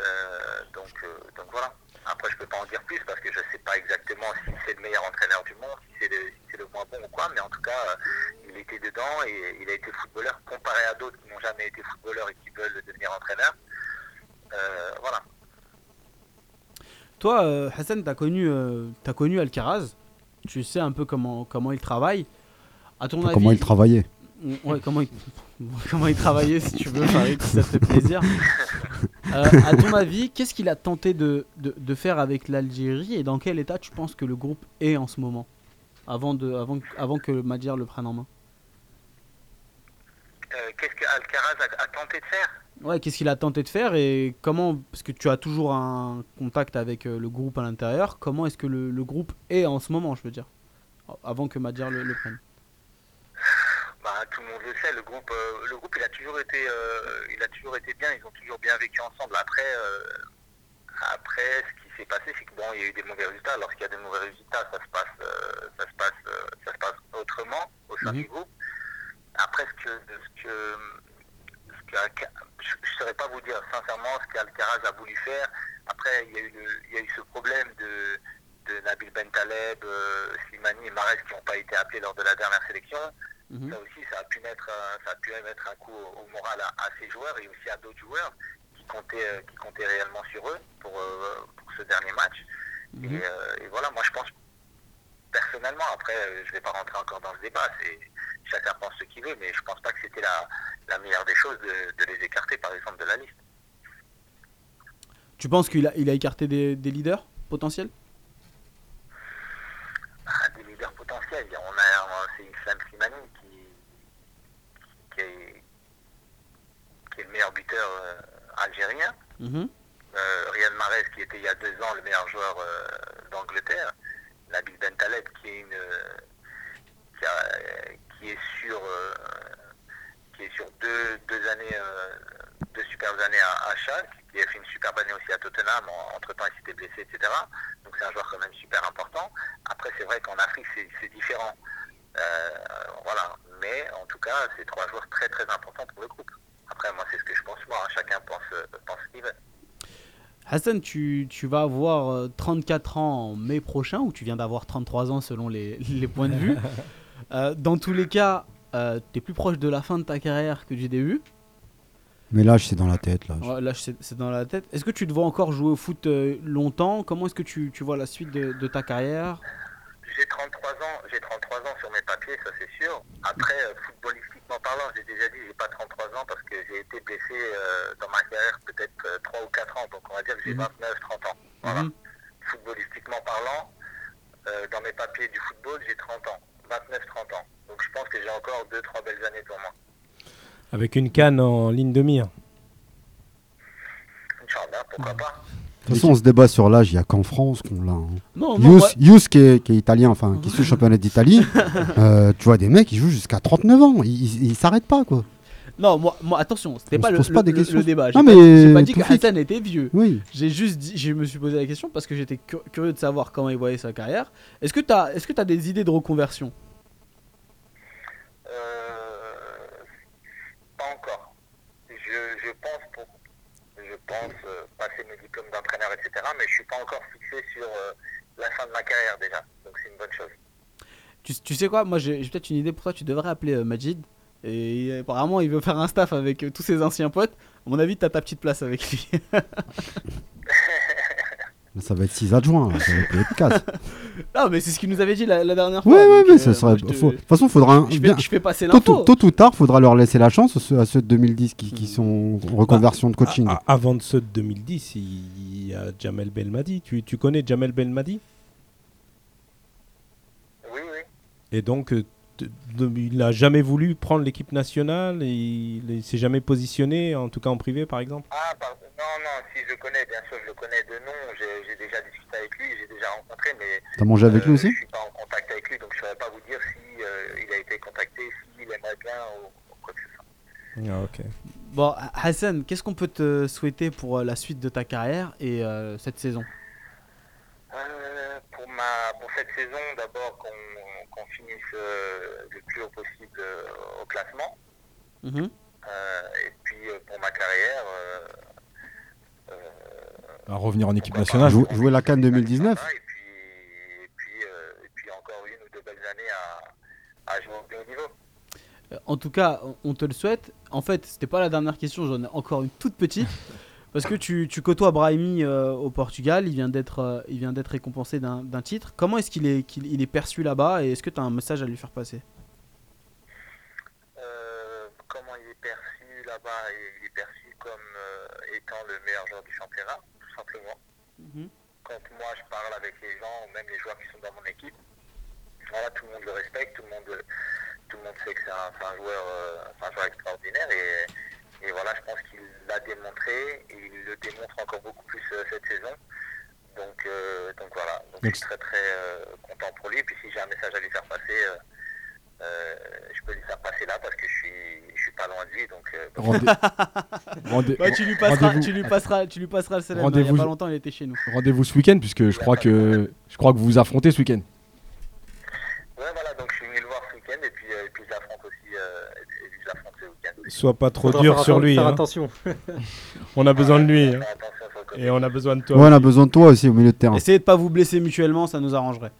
Euh, donc, euh, donc voilà. Après, je peux pas en dire plus parce que je sais pas exactement si c'est le meilleur entraîneur du monde, si c'est le, si c'est le moins bon ou quoi, mais en tout cas, euh, il était dedans et il a été footballeur comparé à d'autres qui n'ont jamais été footballeurs et qui veulent devenir entraîneur. Euh, voilà. Toi, euh, Hassan, t'as connu, euh, t'as connu Alcaraz. Tu sais un peu comment, comment il travaille. À ton avis, Comment il travaillait. Ouais, comment il, comment il travaillait, si tu veux, Farid, si ça te fait plaisir. Euh, à ton avis, qu'est-ce qu'il a tenté de, de, de faire avec l'Algérie et dans quel état tu penses que le groupe est en ce moment avant, de, avant, avant que Madjer le prenne en main? Euh, Qu'est-ce que Alcaraz a, a tenté de faire? Ouais, qu'est-ce qu'il a tenté de faire et comment, parce que tu as toujours un contact avec euh, le groupe à l'intérieur, comment est-ce que le, le groupe est en ce moment, je veux dire, avant que Madjer le, le prenne? Bah, tout le monde le sait, le groupe, euh, le groupe il a toujours été, euh, il a toujours été bien, ils ont toujours bien vécu ensemble. Après, euh, après, ce qui s'est passé, c'est que bon, il y a eu des mauvais résultats. Lorsqu'il y a des mauvais résultats, ça se passe, ça se passe, ça se passe autrement au sein du groupe. Après, ce que, ce je ne saurais pas vous dire sincèrement ce qu'Alcaraz a voulu faire. Après, il y a eu, le- il y a eu ce problème de, de Nabil Bentaleb, euh, Slimani et Mares qui n'ont pas été appelés lors de la dernière sélection. Ça aussi, ça a pu mettre, un- ça a pu mettre un coup au, au moral à, à ces joueurs et aussi à d'autres joueurs qui comptaient, euh, qui comptaient réellement sur eux pour, euh, pour ce dernier match. Et, euh, et voilà, moi je pense personnellement, après euh, je ne vais pas rentrer encore dans le débat, c'est chacun pense ce qu'il veut, mais je pense pas que c'était la, la meilleure des choses de, de les écarter par exemple de la liste. Tu penses qu'il a, il a écarté des, des leaders potentiels? Ah, des leaders potentiels. On a, c'est Islam Slimani qui, qui, est, qui est le meilleur buteur euh, algérien. Mhm. Euh, Riyad Mahrez qui était il y a deux ans le meilleur joueur euh, d'Angleterre. Nabil Bentaleb qui est une euh, qui, est sur euh, qui est sur deux, deux années euh, deux superbes années à, à qui a fait une superbe année aussi à Tottenham, entre temps il s'était blessé, etc. Donc c'est un joueur quand même super important. Après c'est vrai qu'en Afrique c'est différent. Voilà. Mais en tout cas c'est trois joueurs très très importants pour le groupe. Après moi c'est ce que je pense moi, hein. chacun pense, pense ce qu'il veut. Hassan, tu, tu vas avoir euh, 34 ans en mai prochain, ou tu viens d'avoir 33 ans selon les, les points de vue. Euh, dans tous les cas, tu es plus proche de la fin de ta carrière que du début. Mais l'âge, c'est dans la tête. Là. Ouais, là, c'est c'est dans la tête. Est-ce que tu te vois encore jouer au foot euh, longtemps? Comment est-ce que tu, tu vois la suite de, de ta carrière? J'ai 33 ans, j'ai 33 ans sur mes papiers, ça c'est sûr. Après, euh, footballistiquement parlant, j'ai déjà dit j'ai pas 33 ans parce que j'ai été blessé euh, dans ma carrière peut-être euh, 3 ou 4 ans, donc on va dire que j'ai 29, 30 ans. Voilà. Footballistiquement parlant, euh, dans mes papiers du football, j'ai 30 ans, 29, 30 ans. Donc je pense que j'ai encore 2-3 belles années pour moi. Avec une canne en ligne de mire. Inch'Allah, pourquoi pas. De toute façon, on se débat sur l'âge, il n'y a qu'en France qu'on l'a. hein. Yous. Yous, qui, est, qui est italien, enfin, qui suit le championnat d'Italie, euh, tu vois des mecs qui jouent jusqu'à 39 ans, ils ils s'arrêtent pas, quoi. Non, moi, moi attention, c'était pas le, pose pas le- des le- questions. le débat. J'ai Non, pas, mais pas dit que. Hassan était vieux. Oui. J'ai juste dit, je me suis posé la question parce que j'étais cu- curieux de savoir comment il voyait sa carrière. Est-ce que tu as, est-ce que as des idées de reconversion Pas encore. Passer mes diplômes d'entraîneur, etc. Mais je suis pas encore fixé sur euh, la fin de ma carrière déjà. Donc c'est une bonne chose. Tu, tu sais quoi? Moi, j'ai peut-être une idée pour toi. Tu devrais appeler euh, Majid. Et euh, apparemment, il veut faire un staff avec euh, tous ses anciens potes. À mon avis, t'as ta petite place avec lui. Ça va être 6 adjoints, ça va être 4. non, mais c'est ce qu'il nous avait dit la, la dernière Ouais, fois. ouais, donc, mais euh, ça serait. faut- De toute façon, faudra. un- je fais- bien- je fais passer tôt, l'info. ou- tôt ou tard, faudra leur laisser la chance ceux- à ceux de 2010 qui, qui sont en reconversion de coaching. A- a- avant de ceux de 2010, il y a Jamel Belmadi. Tu, tu connais Jamel Belmadi? Oui, oui. Et donc, euh, il n'a jamais voulu prendre l'équipe nationale et il ne s'est jamais positionné, en tout cas en privé par exemple Ah, pardon. Non, non, si je le connais, bien sûr, je le connais de nom. J'ai déjà discuté avec lui, j'ai déjà rencontré, mais. T'as mangé avec lui euh, aussi Je suis pas en contact avec lui, donc je saurais pas vous dire si euh, il a été contacté, s'il aimerait bien ou, ou quoi que ce soit. Ah, ok. Bon, Hassan, qu'est-ce qu'on peut te souhaiter pour euh, la suite de ta carrière et euh, cette saison? Euh, pour, ma, pour cette saison, d'abord qu'on qu'on finisse euh, le plus haut possible euh, au classement. Mhm. Euh, et puis euh, pour ma carrière, euh, À revenir en équipe nationale. Jou- jouer la Cannes 2019 et puis, euh, et puis encore une ou deux belles années à, à jouer au plus haut niveau. En tout cas, on- on te le souhaite. En fait, c'était pas la dernière question, j'en ai encore une toute petite. Parce que tu, tu côtoies Brahimi euh, au Portugal, il vient d'être euh, il vient d'être récompensé d'un d'un titre. Comment est-ce qu'il est, qu'il il est perçu là-bas et est-ce que tu as un message à lui faire passer? Euh, comment il est perçu là-bas Il est perçu comme étant le meilleur joueur du championnat, tout simplement. Quand moi je parle avec les gens, ou même les joueurs qui sont dans mon équipe, voilà, tout le monde le respecte, tout le monde, tout le monde sait que c'est un, joueur, un joueur extraordinaire et, et voilà, je pense qu'il l'a démontré et il le démontre encore beaucoup plus euh, cette saison. Donc, euh, donc voilà, donc, Donc je suis très très euh, content pour lui. Et puis si j'ai un message à lui faire passer, euh, euh, je peux lui faire passer là parce que je suis, je suis pas loin de lui. Donc, euh, Rendez- tu lui passeras, rendez-vous- tu lui passeras, tu lui passeras le salam. Il y a Rendez-vous- pas longtemps, il était chez nous. Rendez-vous ce week-end, puisque je crois que je crois que vous vous affrontez ce week-end. ouais, voilà, donc je suis venu le voir ce week-end et puis, euh, et puis je l'affronte aussi, euh, et puis je l'affronte ce week-end. aussi. Sois pas trop Faudra dur faire sur lui. faire hein. attention. on a besoin de lui. hein. Et on a besoin de toi. Ouais, on a aussi. besoin de toi aussi au milieu de terrain. Essayez de pas vous blesser mutuellement, ça nous arrangerait.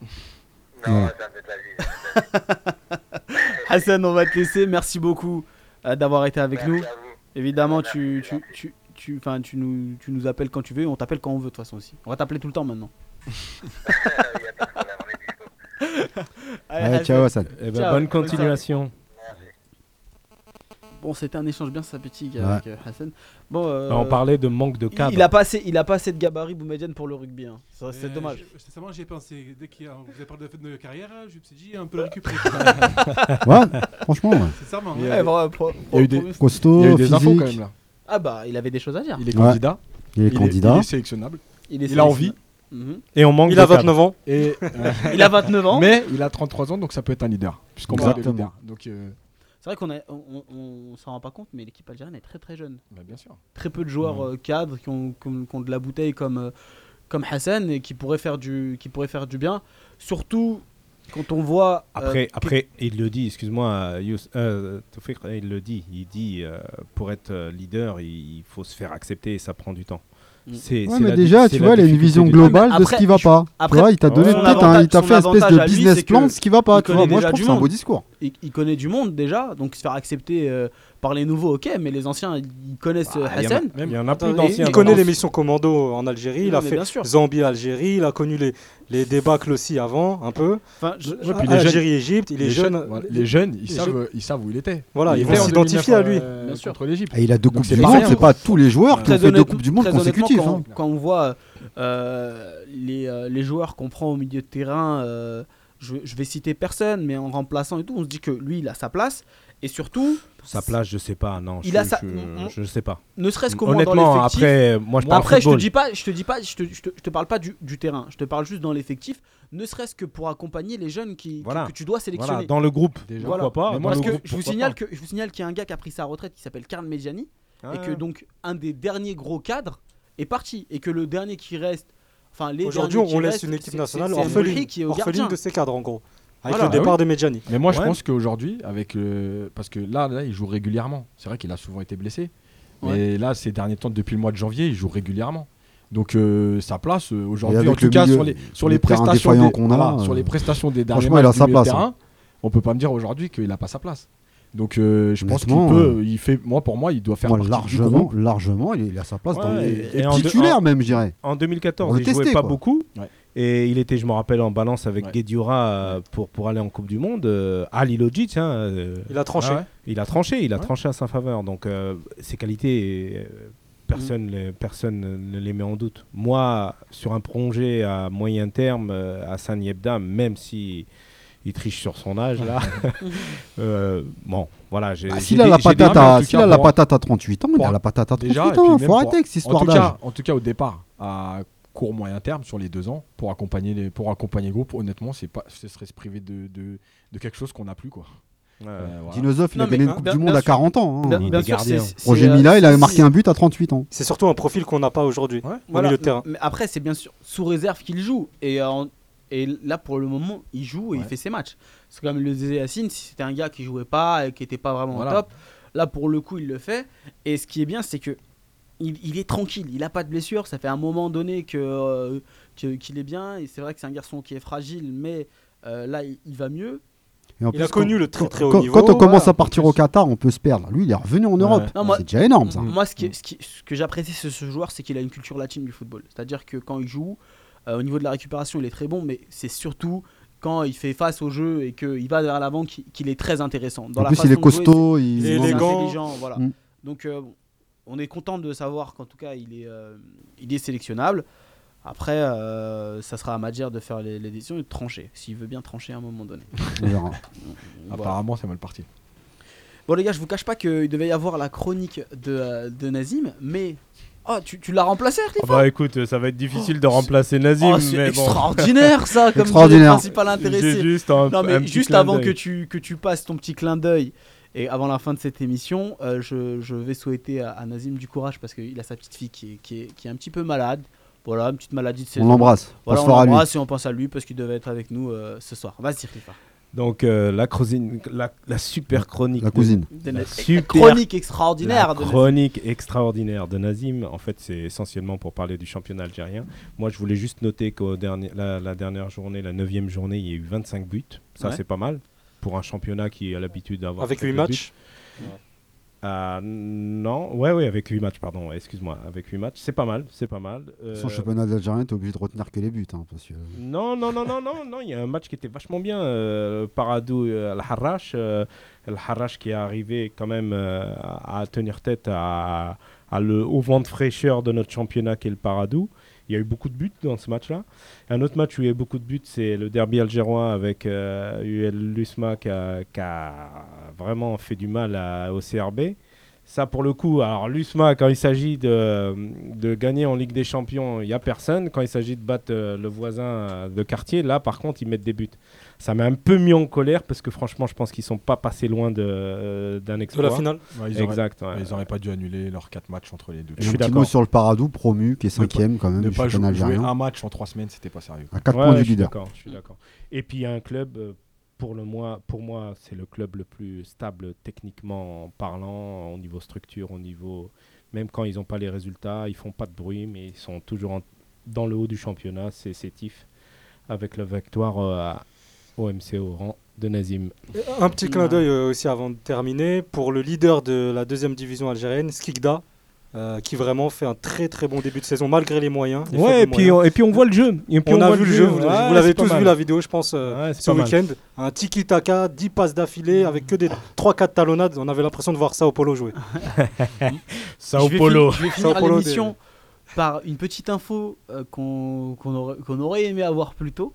Ouais. Hassan, on va te laisser. Merci beaucoup euh, d'avoir été avec nous. Évidemment, tu, tu, tu, tu, enfin, tu, nous, tu nous appelles quand tu veux. On t'appelle quand on veut, de toute façon aussi. On va t'appeler tout le temps maintenant. Allez, ciao, Hassan. Eh ben, Ciao. bonne continuation. Bon, c'était un échange bien sympathique Ouais. avec euh, Hassan. Bon, euh, Bah, on parlait de manque de il- cadre. Il a pas assez, il a pas assez de gabarit Boumedienne pour le rugby. hein. Ça, C'est Euh, dommage. Sincèrement, j'y ai pensé. Dès qu'il a- vous avez parlé de, de carrière, je me suis dit un peu le récupérer. Ouais, franchement, ouais. Sincèrement. Il y a- Ouais, vraiment, pro- il y a eu des- promis. Costaud, Il y a eu des infos quand même là. Ah bah, il avait des choses à dire. Il est Ouais. candidat. Il est Il est, candidat. il est sélectionnable. Il, est Il a envie. Mhm. Et on manque Il de a cadre. 29 ans. Et, Il a 29 ans. Mais il a 33 ans, donc ça peut être un leader. Puisqu'on parle de leader. Donc, euh, C'est vrai qu'on on, on, on s'en rend pas compte, mais l'équipe algérienne est très très jeune. bah, bien sûr. Très peu de joueurs euh, cadres qui ont, qui ont- qui ont de la bouteille comme, euh, comme Hassan et qui pourraient faire du, qui pourraient faire du bien. Surtout quand on voit. euh, Après, après, il le dit, excuse-moi, euh, Tawfiq, il le dit, il dit, euh, pour être euh, leader, il faut se faire accepter et ça prend du temps. Mm. C'est- Ouais, mais la- déjà, tu vois, il a une vision globale de ce qui va je- pas. après, tu vois, il t'a donné peut-être il t'a fait espèce de business plan de ce qui va pas. Tu vois, connaît moi je trouve du que c'est un beau monde. discours. il, il connaît du monde déjà, donc se faire accepter euh, par les nouveaux, ok, mais les anciens, ils connaissent euh, Ah, il y a- Hassan. Il y en a plus Il, d'anciens. il connaît missions commando en Algérie, il a fait bien sûr. Zambie, Algérie, il a connu les, les débâcles aussi avant, un peu. Enfin, je- Ouais, puis les Algérie, jeunes- Égypte, il est les jeune. les jeunes, ils les savent, jeunes- ils savent où il était. Voilà, Il ils vont s'identifier à lui. 2009, euh, Bien sûr. contre l'Égypte. Et il a deux coupes c'est du pas monde, c'est pas tous les joueurs qui ont fait deux coupes du monde consécutives. Quand, hein. quand on voit euh, les, euh, les joueurs qu'on prend au milieu de terrain, euh, je, je vais citer personne, mais en remplaçant et tout, on se dit que lui, il a sa place. Et surtout, Sa place, je sais pas, non. Il je, a sa- je, on- je sais pas. ne serait-ce qu'au moins dans Honnêtement, l'effectif. après, moi je parle après, je te dis pas, je te dis pas, je te, je te- je te parle pas du, du terrain. Je te parle juste dans l'effectif, ne serait-ce que pour accompagner les jeunes qui, Voilà. que, que tu dois sélectionner. Voilà, dans le groupe, Déjà. pourquoi Voilà. pas. Dans moi, Parce que groupe, je vous pourquoi signale pas. que je vous signale qu'il y a un gars qui a pris sa retraite qui s'appelle Karl Medjani Ah. et que donc un des derniers gros cadres est parti et que le dernier qui reste, enfin les Aujourd'hui, derniers qui on laisse une équipe nationale orpheline, qui est au orpheline de ses cadres, en gros. Avec Voilà. le départ Ah de Medjani. Mais moi, je pense qu'aujourd'hui, avec le... parce que là, là, il joue régulièrement. C'est vrai qu'il a souvent été blessé, mais là, ces derniers temps, depuis le mois de janvier, il joue régulièrement. Donc euh, sa place euh, aujourd'hui, en tout le cas milieu- sur les sur le les terrain prestations des, qu'on a, voilà, euh, sur les prestations des derniers franchement, il a matchs sa de place, terrain, hein. on peut pas me dire aujourd'hui qu'il a pas sa place. Donc euh, je pense qu'il peut, euh, il fait, moi pour moi, il doit faire Moi, largement, largement, il a sa place dans les et en titulaire en- même, je dirais. En On 2014, le il jouait testait, pas quoi. beaucoup. Ouais. Et il était, je me rappelle, en balance avec Ouais. Guedjura euh, pour, pour aller en Coupe du Monde. Euh, Ali Logic, hein, euh, Il a tranché. Ah ouais. il a tranché, il a Ouais. tranché à sa faveur. Donc euh, ses qualités, euh, personne, Mm. les, personne ne les met en doute. Moi, sur un projet à moyen terme, euh, Hassan Yebda, même si il triche sur son âge là, euh, bon, voilà. j'ai- Ah, S'il a la patate à- s'il a la patate à 38 ans, il a la patate à Déjà, 38 et puis ans. Faut arrêter avec cette en histoire tout d'âge. cas, en tout cas au départ, à court moyen terme sur les deux ans, pour accompagner les, pour accompagner le groupe, honnêtement, c'est pas, ce serait se priver de, de, de quelque chose qu'on n'a plus quoi. Euh, voilà. Dinosov, il Non, a gagné une Coupe bien- du Monde à sûr. 40 ans. hein. Bien, Il bien Roger Mila, a marqué un but à 38 ans. C'est surtout un profil qu'on n'a pas aujourd'hui Ouais. au Voilà, milieu de terrain. Mais après, c'est bien sûr sous réserve qu'il joue. Et, euh, en- et là, pour le moment, il joue et il fait ses matchs. C'est comme le disait Yacine, si c'était un gars qui jouait pas et qui était pas vraiment au Voilà. top, là, pour le coup, il le fait. Et ce qui est bien, c'est que il, il est tranquille, il a pas de blessure. Ça fait un moment donné que euh, que- qu'il est bien. Et c'est vrai que c'est un garçon qui est fragile, mais euh, là, il, il va mieux. Et en Il a connu le très, très haut quand- niveau, Quand on commence voilà. à partir au Qatar, on peut se perdre. Lui, il est revenu en Europe. Non, moi- C'est déjà énorme, ça. Moi, ce, qui est- ce, qui- ce que j'apprécie de ce joueur, c'est qu'il a une culture latine du football. C'est-à-dire que quand il joue, euh, au niveau de la récupération, il est très bon, mais c'est surtout quand il fait face au jeu et qu'il va vers l'avant qu'il est très intéressant. Dans En la plus, il est jouer, costaud. Il est c'est élégant. intelligent, voilà. Mm. Donc, euh, bon, on est content de savoir qu'en tout cas, il est, euh, il est sélectionnable. Après, euh, ça sera à Madjer de faire les, les décisions et de trancher, s'il veut bien trancher à un moment donné. On verra. Voilà. Apparemment, c'est mal parti. Bon les gars, je vous cache pas qu'il devait y avoir la chronique de, euh, de Nazim, mais... Oh, tu, tu l'as remplacé, Ah bah écoute, ça va être difficile de remplacer Nazim. Oh, c'est bon. extraordinaire ça, comme Extraordinaire. principal intéressé. juste un, Non mais juste avant d'œil. que tu, que tu passes ton petit clin d'œil et avant la fin de cette émission, euh, je, je vais souhaiter à, à Nazim du courage parce qu'il a sa petite fille qui est, qui, est, qui est un petit peu malade. Voilà, une petite maladie de saison. On l'embrasse. Voilà, On l'embrasse et on pense à lui parce qu'il devait être avec nous euh, ce soir. Vas-y, Rifa. Donc euh, la, crosine- la, la super chronique. La cousine. De La super- Chronique extraordinaire La de Nazim. chronique extraordinaire de Nazim, en fait, c'est essentiellement pour parler du championnat algérien. Moi, je voulais juste noter qu'au dernier, la, la dernière journée, la neuvième journée, il y a eu 25 buts. Ça, Ouais. c'est pas mal pour un championnat qui a l'habitude d'avoir. Avec très 8 peu de matchs. Ah, non, ouais, ouais, avec 8 matchs, pardon. Excuse-moi, avec 8 matchs, c'est pas mal, c'est pas mal. Euh, Son championnat d'Algérien, t'es obligé de retenir que les buts. hein, parce que... non, non, non, non, non, non, il y a un match qui était vachement bien. Euh, Paradou euh, Al-Harrach. euh, Al-Harrach qui est arrivé quand même euh, à, à tenir tête à, à le, au vent de fraîcheur de notre championnat qui est le Paradou. Il y a eu beaucoup de buts dans ce match-là. Un autre match où il y a eu beaucoup de buts, c'est le derby algérois avec euh, UL Lusma qui a, vraiment fait du mal au CRB. Ça, pour le coup, alors l'USMA, quand il s'agit de, de gagner en Ligue des Champions, il n'y a personne. Quand il s'agit de battre euh, le voisin euh, de quartier, là, par contre, ils mettent des buts. Ça m'a un peu mis en colère parce que franchement, je pense qu'ils sont pas passés loin de, euh, d'un exploit. De la finale Ouais, ils auraient- Exact. ouais. Ils n'auraient pas dû annuler leurs 4 matchs entre les deux. Et Je un suis petit mot d'accord. sur le Paradou, promu, qui est Ne cinquième quand même Ne pas jouer un match en 3 semaines, c'était pas sérieux. À 4 Ouais, points du leader. d'accord, je suis d'accord. Et puis il y a un club, euh, pour, le moi, pour moi, c'est le club le plus stable techniquement parlant, au niveau structure, au niveau. Même quand ils n'ont pas les résultats, ils font pas de bruit, mais ils sont toujours en- dans le haut du championnat. C'est Sétif, avec la victoire euh, au MC Oran de Nazim. Un petit clin d'œil euh, aussi avant de terminer pour le leader de la deuxième division algérienne, Skikda, euh, qui vraiment fait un très très bon début de saison malgré les moyens. les Ouais, et puis, moyens. on, et puis on voit le jeu. Et puis on, a voit vu le jeu, vous, Ouais, vous l'avez tous mal. vu la vidéo, je pense, euh, Ouais, ce week-end. Un tiki-taka, 10 passes d'affilée avec que des 3-4 talonnades. On avait l'impression de voir ça au polo jouer. Sao Paulo. je vais Sao finir Paulo l'émission par une petite info euh, qu'on qu'on aurait, aimé avoir plus tôt.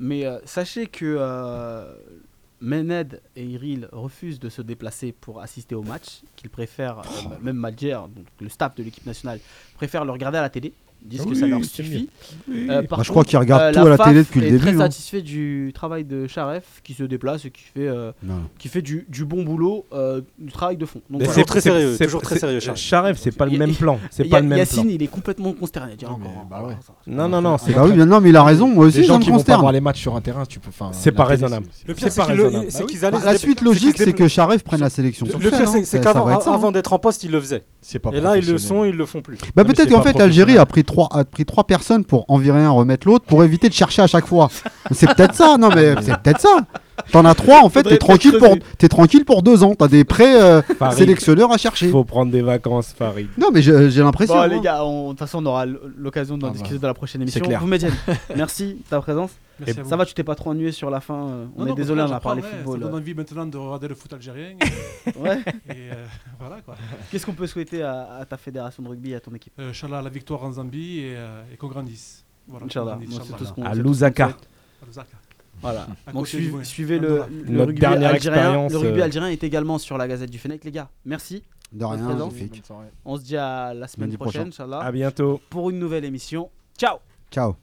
Mais euh, sachez que euh, Mened et Iril refusent de se déplacer pour assister au match, qu'ils préfèrent, euh, même donc le staff de l'équipe nationale, préfère le regarder à la télé. Ils disent que ça leur c'est suffit. Oui. Euh, par Bah, je crois qu'ils regardent euh, tout à la FAF télé depuis le début, très hein. satisfait du travail de Charef qui se déplace et qui fait, euh, Non. qui fait du, du bon boulot, euh, du travail de fond. Donc, Mais voilà. Toujours très c'est- sérieux, c'est- toujours très c'est- sérieux, Charef. C'est pas le même plan. C'est Ya- pas le même Yacine, il est complètement consterné. Non, bah. Non, non, non, c'est Bah oui, non, mais il a raison. Moi aussi, gens me consterne. voir les matchs sur un terrain, tu peux. C'est pas raisonnable. c'est- Le c'est- pire, C'est c'est qu'ils c'est Ah allaient la suite c'est logique, c'est que Charef prenne la sélection Le pire, c'est- c'est qu'avant hein. avant d'être en poste, il le faisait. C'est pas Et là, ils le sont, ils le font plus. Bah peut-être qu'en fait l'Algérie professionnel. a pris trois a pris trois personnes pour en virer un remettre l'autre pour éviter de chercher à chaque fois. c'est peut-être ça, non mais c'est peut-être ça. T'en as trois en fait, t'es tranquille pour t'es tranquille pour deux ans. T'as des prêts euh, sélectionneurs à chercher. Faut prendre des vacances, Farid. Non mais j'ai j'ai l'impression. Bon, hein. les gars, on- de toute façon, on aura l'occasion d'en Ah, discuter bah. dans la prochaine émission. clair. Vous, merci de ta présence. Merci. Ça va, tu t'es pas trop ennuyé sur la fin euh, On Non, est non, désolé, on a parlé ouais, football. Ça donne envie maintenant de regarder le foot algérien. Ouais. Et euh, voilà quoi. Qu'est-ce qu'on peut souhaiter à, à ta fédération de rugby et à ton équipe? Euh, Inch'Allah, la victoire en Zambie et, euh, et qu'on grandisse. Voilà, Inch'Allah. grandisse, Moi, c'est tout ce Inch'Allah. qu'on- À Lusaka. Voilà. À Donc suivez, le, Andorra. le Notre rugby dernière algérien. expérience, Le rugby euh, algérien est également sur la Gazette du Fennec, les gars. Merci. De Votre rien, présence. Soirée. On se dit à la semaine Lundi prochaine, prochain. Inch'Allah, À bientôt. pour une nouvelle émission. Ciao Ciao.